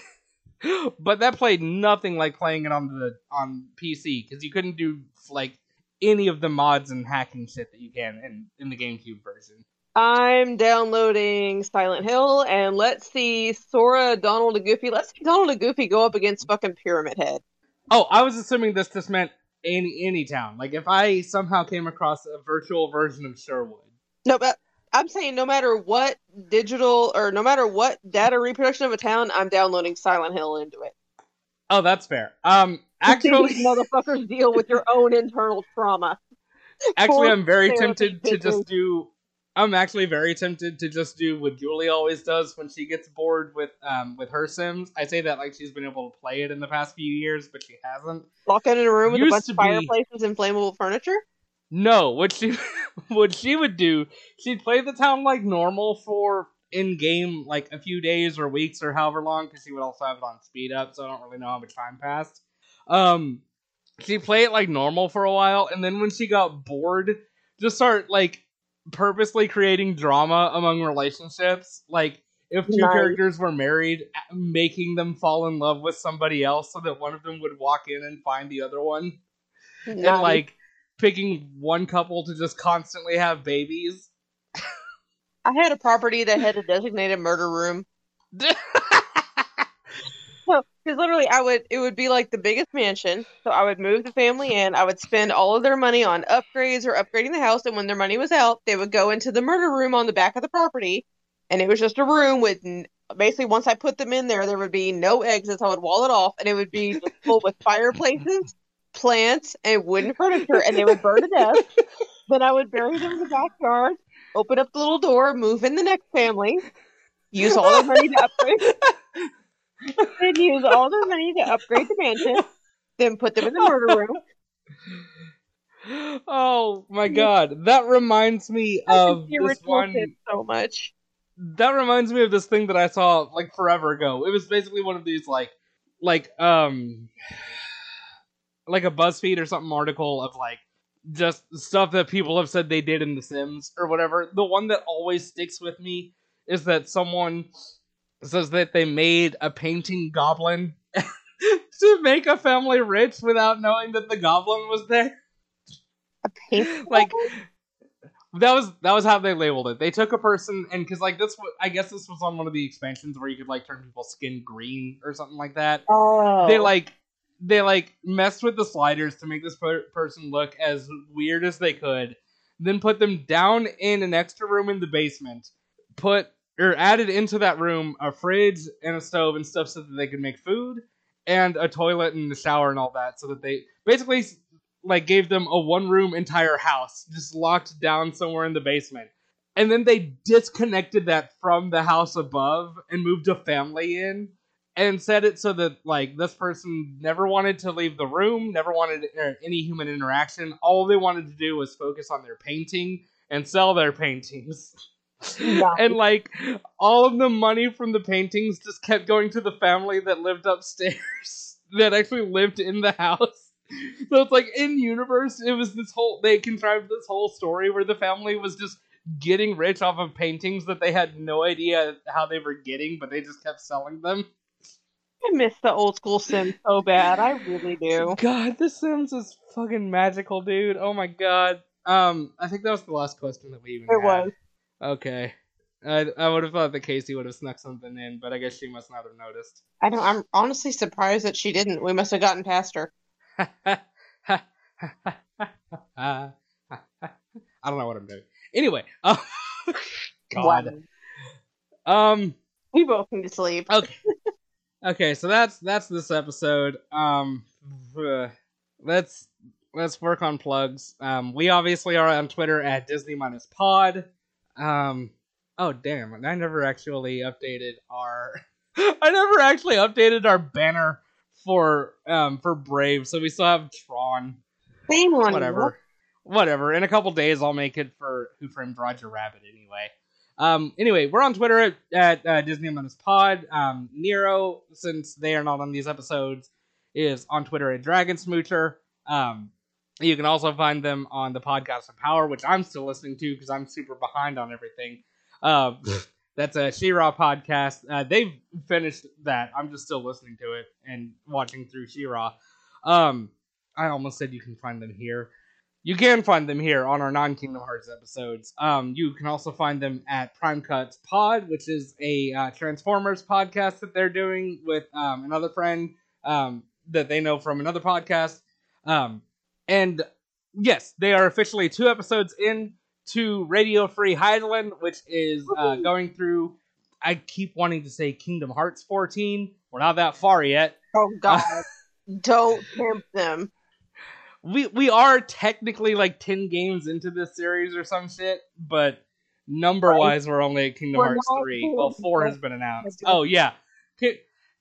<laughs> but that played nothing like playing it on the on PC because you couldn't do like any of the mods and hacking shit that you can in in the GameCube version. I'm downloading Silent Hill, and let's see Sora, Donald, and Goofy. Let's see Donald and Goofy go up against fucking Pyramid Head. Oh, I was assuming this just meant any any town. Like if I somehow came across a virtual version of Sherwood. No, but I'm saying no matter what digital or no matter what data reproduction of a town, I'm downloading Silent Hill into it. Oh, that's fair. Um, actually, <laughs> motherfuckers deal with your own internal trauma. <laughs> actually, I'm very tempted to just do. I'm actually very tempted to just do what Julie always does when she gets bored with um with her Sims. I say that like she's been able to play it in the past few years, but she hasn't. Lock it in a room with a bunch of be- fireplaces and flammable furniture. No, what she <laughs> what she would do, she'd play the town like normal for in game like a few days or weeks or however long, because she would also have it on speed up, so I don't really know how much time passed. Um, she'd play it like normal for a while, and then when she got bored, just start like purposely creating drama among relationships, like. If two Nice. characters were married, making them fall in love with somebody else so that one of them would walk in and find the other one and like picking one couple to just constantly have babies. I had a property that had a designated murder room. <laughs> Because literally, I would it would be like the biggest mansion. So I would move the family in. I would spend all of their money on upgrades or upgrading the house, and when their money was out, they would go into the murder room on the back of the property, and it was just a room with basically once I put them in there, there would be no exits. I would wall it off, and it would be full with fireplaces, plants, and wooden furniture, and they would burn to death. then I would bury them in the backyard, open up the little door, move in the next family, use all their money to upgrade <laughs> <laughs> They'd use all their money to upgrade the mansion, then put them in the murder room. <laughs> oh my god, that reminds me of this one. so much. That reminds me of this thing that I saw like forever ago. It was basically one of these like, like um, like a BuzzFeed or something article of like just stuff that people have said they did in The Sims or whatever. The one that always sticks with me is that someone says that they made a painting goblin <laughs> to make a family rich without knowing that the goblin was there. A paint <laughs> Like that was that was how they labeled it. They took a person and because like this, I guess this was on one of the expansions where you could like turn people's skin green or something like that oh, they like they like messed with the sliders to make this per- person look as weird as they could then put them down in an extra room in the basement put or added into that room a fridge and a stove and stuff so that they could make food and a toilet and a shower and all that so that they basically like gave them a one room entire house just locked down somewhere in the basement and then they disconnected that from the house above and moved a family in and set it so that like this person never wanted to leave the room, never wanted uh, any human interaction. All they wanted to do was focus on their painting and sell their paintings. <laughs> Nice. and like all of the money from the paintings just kept going to the family that lived upstairs <laughs> that actually lived in the house. So it's like in universe, it was this whole they contrived this whole story where the family was just getting rich off of paintings that they had no idea how they were getting, but they just kept selling them. I miss the old school Sims so bad. I really do. God, The Sims is fucking magical, dude. Oh my god. Um, I think that was the last question that we even It had. was. Okay. I I would have thought that Casey would have snuck something in, but I guess she must not have noticed. I know. I'm honestly surprised that she didn't. We must have gotten past her. <laughs> I don't know what I'm doing. Anyway, uh, <laughs> God. Wow. Um. We both need to sleep. Okay. okay. So that's that's this episode. Um. uh, <sighs> let's let's work on plugs. Um. We obviously are on Twitter at Disney minus Pod. Um. Oh damn! I never actually updated our. <laughs> I never actually updated our banner for um for Brave, so we still have Tron. Same one. Whatever. Whatever. In a couple days, I'll make it for Who Framed Roger Rabbit anyway. Um, anyway, we're on Twitter at, at uh, Disney Minus Pod. Um, Nero, since they are not on these episodes, is on Twitter at Dragon Smoocher. Um, you can also find them on the podcast of Power, which I'm still listening to because I'm super behind on everything. Uh, <laughs> that's a She-Ra podcast. Uh, they've finished that. I'm just still listening to it and watching through She-Ra. Um, I almost said you can find them here. You can find them here on our non Kingdom Hearts episodes. Um, you can also find them at Prime Cuts Pod, which is a uh, Transformers podcast that they're doing with um, another friend um, that they know from another podcast. Um, and yes, they are officially two episodes in to Radio Free Hydaelyn, which is uh, going through. I keep wanting to say Kingdom Hearts 14. We're not that far yet. Oh God! <laughs> Don't tempt them. we we are technically like 10 games into this series or some shit but number wise we're only at kingdom We're hearts 3 well 4 has been announced oh yeah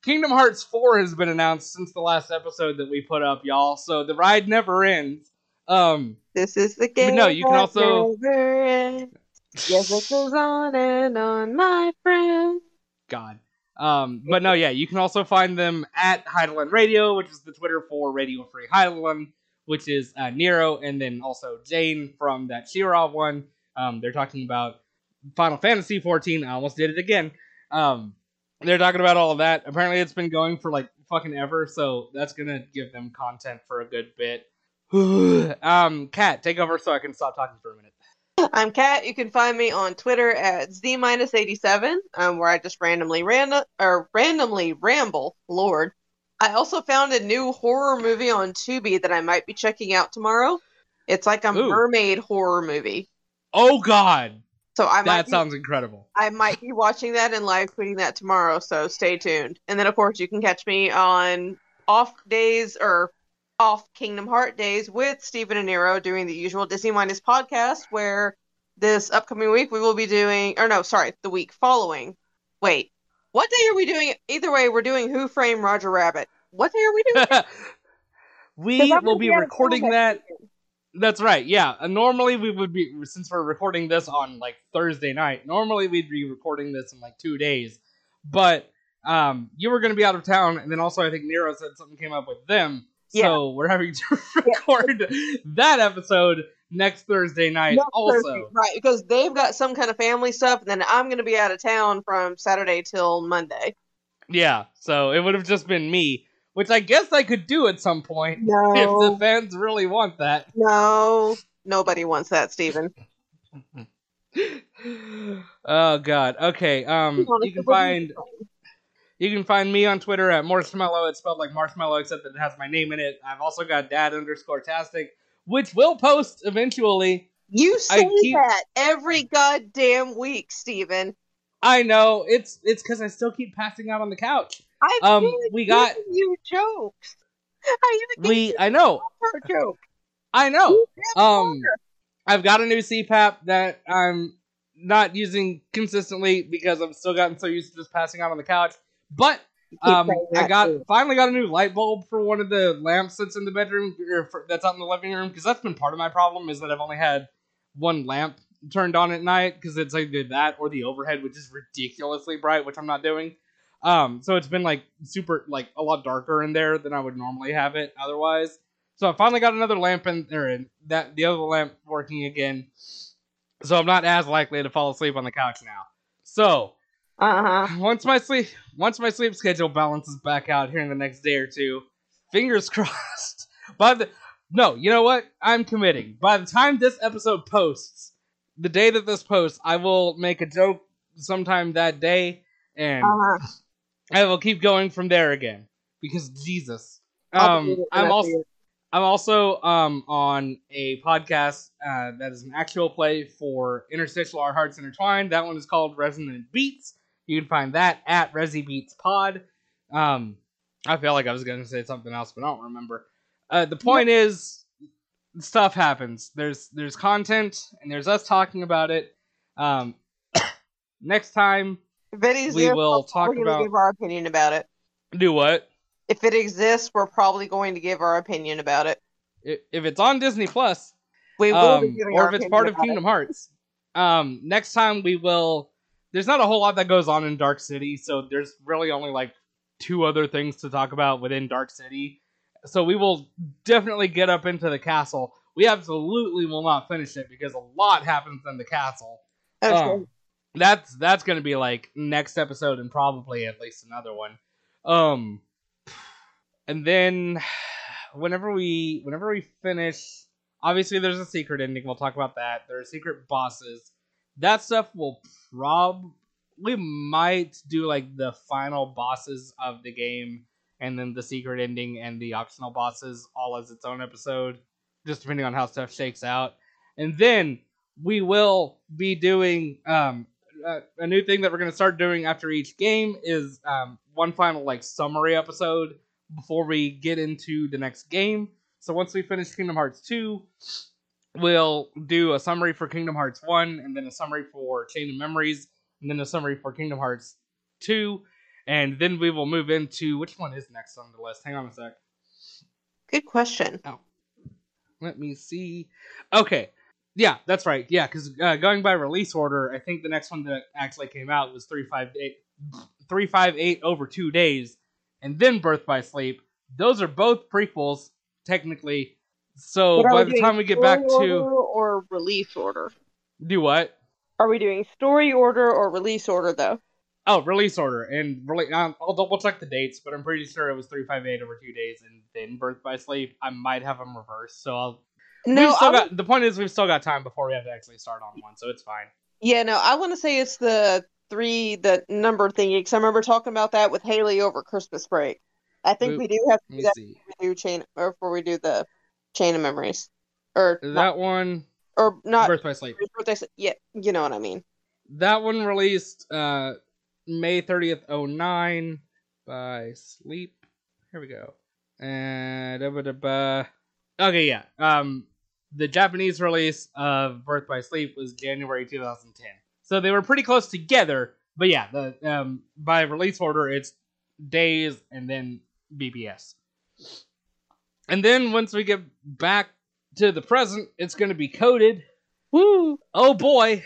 kingdom hearts 4 has been announced since the last episode that we put up y'all so the ride never ends um This is the game. no, you can also- Yes, it goes on and on, my friend. god um but no yeah you can also find them at Hydaelyn radio which is the twitter for radio free Hydaelyn which is uh, Nero, and then also Jane from that She-Ra one. Um, they're talking about Final Fantasy 14. I almost did it again. Um, they're talking about all of that. Apparently, it's been going for like fucking ever, so that's gonna give them content for a good bit. <sighs> um, Kat, take over so I can stop talking for a minute. I'm Kat. You can find me on Twitter at z-87, um, where I just randomly random or randomly ramble. Lord, I also found a new horror movie on Tubi that I might be checking out tomorrow. It's like a Ooh. mermaid horror movie, Oh God, so I might that be, sounds incredible. I might be watching that and live tweeting that tomorrow. So stay tuned. And then of course you can catch me on off days or off Kingdom Heart days with Stephen and Nero doing the usual Disney Minus podcast, where this upcoming week we will be doing, or no, sorry, the week following. Wait, what day are we doing? Either way, we're doing Who Framed Roger Rabbit. What day are we doing? <laughs> we will gonna be out of town recording that weekend. That's right. Yeah. Uh, normally we would be since we're recording this on like Thursday night. Normally we'd be recording this in like two days, but um, you were going to be out of town, and then also I think Nero said something came up with them, yeah. so we're having to <laughs> record that episode next Thursday night. Next also, Thursday, right? Because they've got some kind of family stuff, and then I'm going to be out of town from Saturday till Monday. yeah. So it would have just been me, which I guess I could do at some point <laughs> if the fans really want that. no, nobody wants that, Stephen. <laughs> oh God. Okay. Um, you can find You can find me on Twitter at Marshmallow. It's spelled like marshmallow, except that it has my name in it. I've also got dad underscore tastic, which will post eventually. You say keep- that every goddamn week, Stephen. I know it's it's because I still keep passing out on the couch. I've Um, we got- you jokes. I even gave We I know a joke. I know. Um. I've got a new CPAP that I'm not using consistently because I've still gotten so used to just passing out on the couch. But um, I got too. finally got a new light bulb for one of the lamps that's in the bedroom or for, that's out in the living room because that's been part of my problem is that I've only had one lamp turned on at night because it's either that or the overhead which is ridiculously bright which I'm not doing. Um, so it's been like super like a lot darker in there than I would normally have it otherwise. So I finally got another lamp in there and that the other lamp working again. So I'm not as likely to fall asleep on the couch now. So Uh-huh. once my sleep once my sleep schedule balances back out here in the next day or two, fingers <laughs> crossed. By the no, you know what? I'm committing. By the time this episode posts, the day that this posts, I will make a joke sometime that day, and Uh-huh. I will keep going from there again. Because Jesus, I'll um, believe it when I'm also. I'm also um, on a podcast uh, that is an actual play for Interstitial Our Hearts Intertwined. That one is called Resonant Beats. You can find that at Resi Beats Pod. Um, I feel like I was going to say something else, but I don't remember. Uh, the point is, stuff happens. There's there's content, and there's us talking about it. Um, <coughs> next time, If it exists, we will we're talk gonna about give our opinion about it. do what If it exists, we're probably going to give our opinion about it. If it's on Disney Plus. We will be um, or if it's part of about it. Kingdom Hearts. Um, next time we will. There's not a whole lot that goes on in Dark City, so there's really only like two other things to talk about within Dark City. So we will definitely get up into the castle. We absolutely will not finish it because a lot happens in the castle. Okay. Um, that's that's gonna be like next episode and probably at least another one. Um, and then whenever we whenever we finish, obviously there's a secret ending. We'll talk about that. There are secret bosses. That stuff will prob we might do like the final bosses of the game and then the secret ending and the optional bosses all as its own episode, just depending on how stuff shakes out. And then we will be doing um, a, a new thing that we're going to start doing after each game is um, one final like summary episode before we get into the next game. So once we finish Kingdom Hearts 2, we'll do a summary for Kingdom Hearts 1 and then a summary for Chain of Memories and then a summary for Kingdom Hearts 2 and then we will move into which one is next on the list. Hang on a sec. Good question. Oh. Let me see. Okay. Yeah, that's right. Yeah, because uh, going by release order, I think the next one that actually came out was 358, 358 over two days, and then Birth by Sleep. Those are both prequels, technically. So by the time we get back order to. or release order, Do what? are we doing story order or release order though? Oh, release order. And really, um, I'll double check the dates, but I'm pretty sure it was 358 over two days, and then Birth by Sleep. I might have them reversed, so I'll. No, still got, the point is, we've still got time before we have to actually start on one, so it's fine. Yeah, no, I want to say it's the three, the number thingy, because I remember talking about that with Haley over Christmas break. I think Oop, we do have to do that before we do chain, or before we do the chain of memories, or Is not, that one or not. Birth by Sleep? birthday- Yeah, you know what I mean. That one released uh May 30th 09 by Sleep. Here we go. And da, ba, da, ba. Okay, yeah. Um the Japanese release of Birth by Sleep was January 2010. So they were pretty close together, but yeah, the um by release order it's days and then BBS. And then once we get back to the present, it's going to be coded. Woo! Oh boy,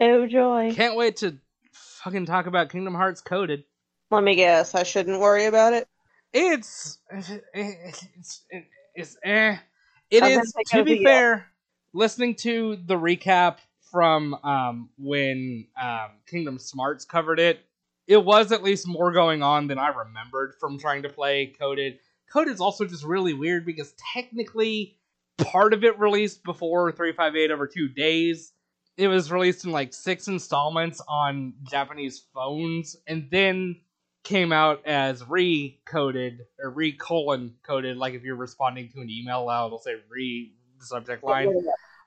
Oh joy! can't wait to fucking talk about Kingdom Hearts coded. Let me guess. I shouldn't worry about it. It's it's it's eh. It I'm is to be fair. Listening to the recap from um when um Kingdom Smarts covered it, it was at least more going on than I remembered from trying to play coded. Coded is also just really weird because technically part of it released before 358 over two days. It was released in like six installments on Japanese phones, and then came out as re-coded or re-colon coded. Like if you're responding to an email out, it'll say re subject line.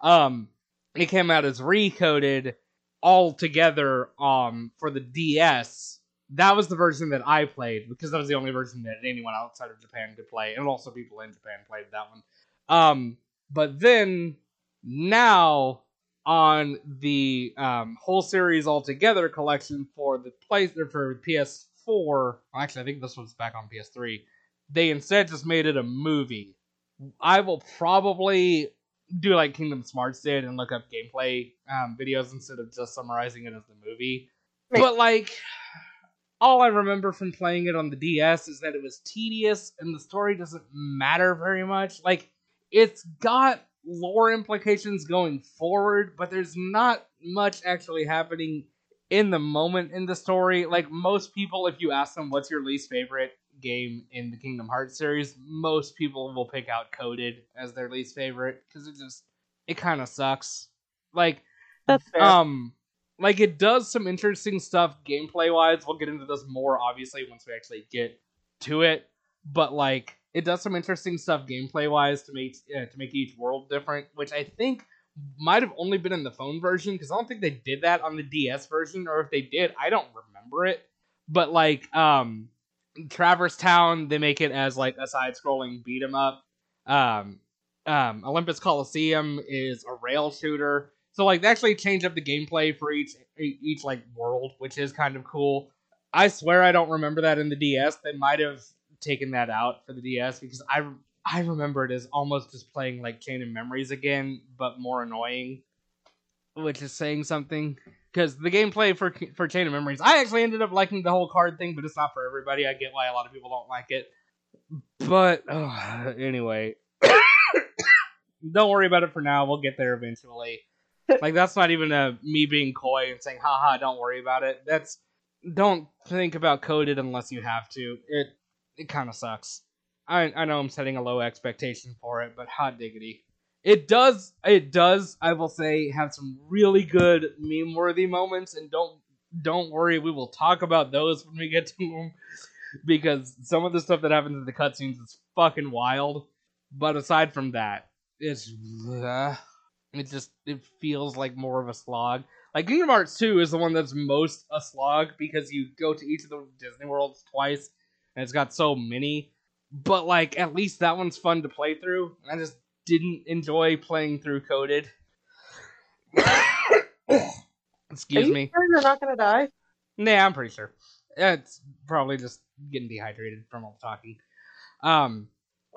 Um, it came out as recoded all together. Um, for the DS. That was the version that I played because that was the only version that anyone outside of Japan could play, and also people in Japan played that one. Um, but then now on the um, whole series altogether collection for the place or for PS4. Actually, I think this was back on PS3. They instead just made it a movie. I will probably do like Kingdom Smarts did and look up gameplay um, videos instead of just summarizing it as the movie. Right. But like, all I remember from playing it on the DS is that it was tedious and the story doesn't matter very much. Like, it's got lore implications going forward, but there's not much actually happening in the moment in the story. Like most people, if you ask them what's your least favorite game in the Kingdom Hearts series, most people will pick out Coded as their least favorite because it just it kind of sucks. Like That's fair. um like it does some interesting stuff gameplay wise. We'll get into this more obviously once we actually get to it. but like it does some interesting stuff gameplay wise to make uh, to make each world different, which I think might have only been in the phone version because I don't think they did that on the DS version, or if they did, I don't remember it. But like um Traverse Town, they make it as like a side scrolling beat 'em up. Um um Olympus Coliseum is a rail shooter. So like they actually change up the gameplay for each each like world, which is kind of cool. I swear I don't remember that in the DS. They might have taken that out for the DS because I I remember it as almost just playing like Chain of Memories again, but more annoying, which is saying something. Because the gameplay for for Chain of Memories, I actually ended up liking the whole card thing, but it's not for everybody. I get why a lot of people don't like it. But uh, anyway, <coughs> don't worry about it for now. We'll get there eventually. <laughs> like that's not even a me being coy and saying, "Haha, don't worry about it." That's don't think about coded unless you have to. It it kind of sucks. I I know I'm setting a low expectation for it, but hot diggity. It does it does, I will say, have some really good meme worthy moments and don't don't worry, we will talk about those when we get to them because some of the stuff that happens in the cutscenes is fucking wild. But aside from that, it's uh, it just it feels like more of a slog. Like Kingdom Hearts 2 is the one that's most a slog because you go to each of the Disney worlds twice and it's got so many. But like at least that one's fun to play through. And I just didn't enjoy playing through coded. <coughs> Excuse Are you me. sure you're not gonna die? Nah, I'm pretty sure. It's probably just getting dehydrated from all the talking. Um,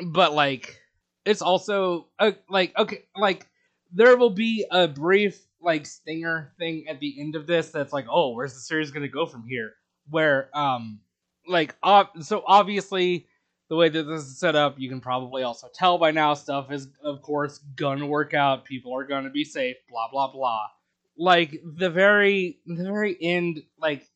but like, it's also uh, like okay, like there will be a brief like stinger thing at the end of this that's like, oh, where's the series gonna go from here? Where um, like, ob- so obviously the way that this is set up, you can probably also tell by now stuff is of course gonna work out. People are gonna be safe. Blah blah blah. Like the very the very end, like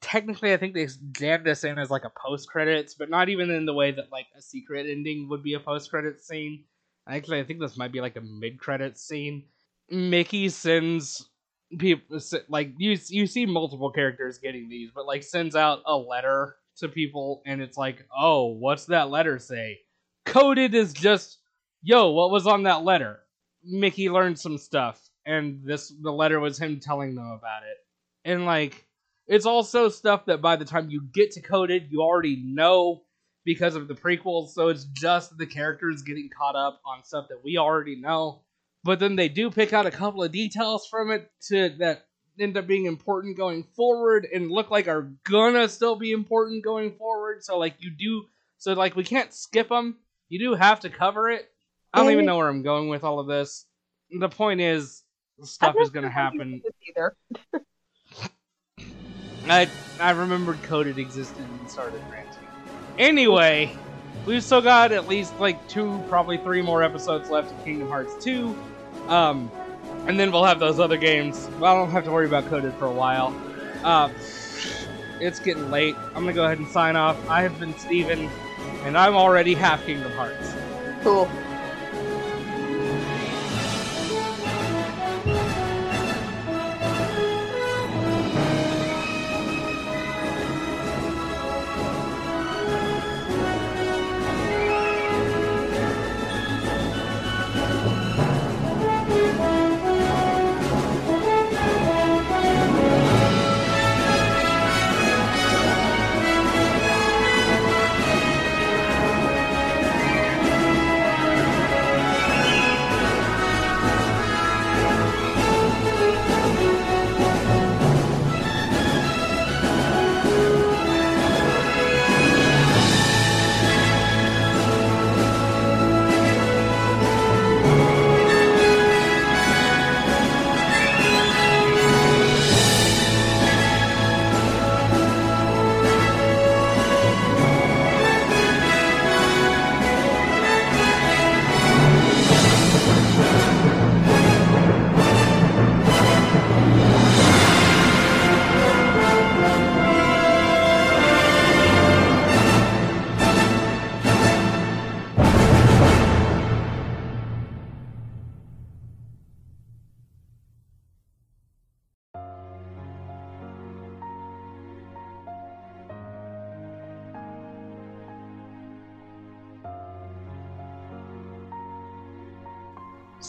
technically I think they jammed this in as like a post credits, but not even in the way that like a secret ending would be a post credits scene. Actually, I think this might be like a mid credits scene. Mickey sends people like you you see multiple characters getting these, but like sends out a letter to people and it's like, "Oh, what's that letter say?" Coded is just, "Yo, what was on that letter?" Mickey learned some stuff and this the letter was him telling them about it. And like it's also stuff that by the time you get to coded, you already know because of the prequels, so it's just the characters getting caught up on stuff that we already know. But then they do pick out a couple of details from it to that end up being important going forward and look like are gonna still be important going forward. So like you do, so like we can't skip them. You do have to cover it. I don't even know where I'm going with all of this. The point is, stuff is gonna sure how you happen. Either. <laughs> I I remembered coded existed and started ranting. Anyway, we've still got at least like two, probably three more episodes left of Kingdom Hearts 2. Um, and then we'll have those other games. Well, I don't have to worry about coded for a while. Uh, it's getting late. I'm gonna go ahead and sign off. I have been Stephen, and I'm already half Kingdom Hearts. Cool.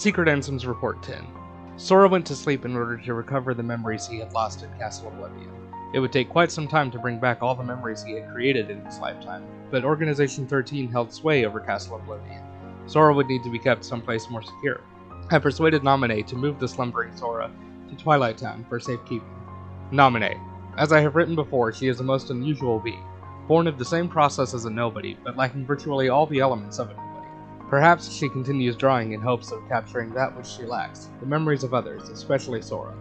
Secret Ansem's Report 10. Sora went to sleep in order to recover the memories he had lost in Castle Oblivion. It would take quite some time to bring back all the memories he had created in his lifetime, but Organization 13 held sway over Castle Oblivion. Sora would need to be kept someplace more secure. I persuaded Naminé to move the slumbering Sora to Twilight Town for safekeeping. Naminé. As I have written before, she is a most unusual being, born of the same process as a nobody, but lacking virtually all the elements of a nobody. Perhaps she continues drawing in hopes of capturing that which she lacks, the memories of others, especially Sora.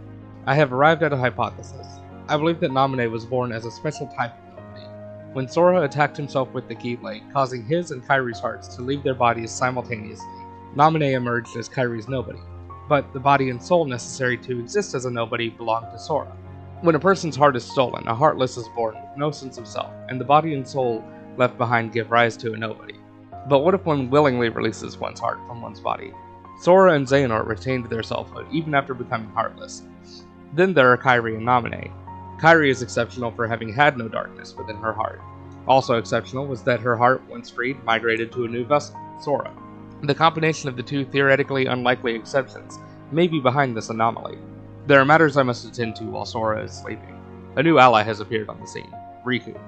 I have arrived at a hypothesis. I believe that Naminé was born as a special type of nobody. When Sora attacked himself with the Keyblade, causing his and Kairi's hearts to leave their bodies simultaneously, Naminé emerged as Kairi's nobody. But the body and soul necessary to exist as a nobody belonged to Sora. When a person's heart is stolen, a heartless is born with no sense of self, and the body and soul left behind give rise to a nobody. But what if one willingly releases one's heart from one's body? Sora and Xehanort retained their selfhood even after becoming heartless. Then there are Kairi and Naminé. Kairi is exceptional for having had no darkness within her heart. Also exceptional was that her heart, once freed, migrated to a new vessel, Sora. The combination of the two theoretically unlikely exceptions may be behind this anomaly. There are matters I must attend to while Sora is sleeping. A new ally has appeared on the scene Riku.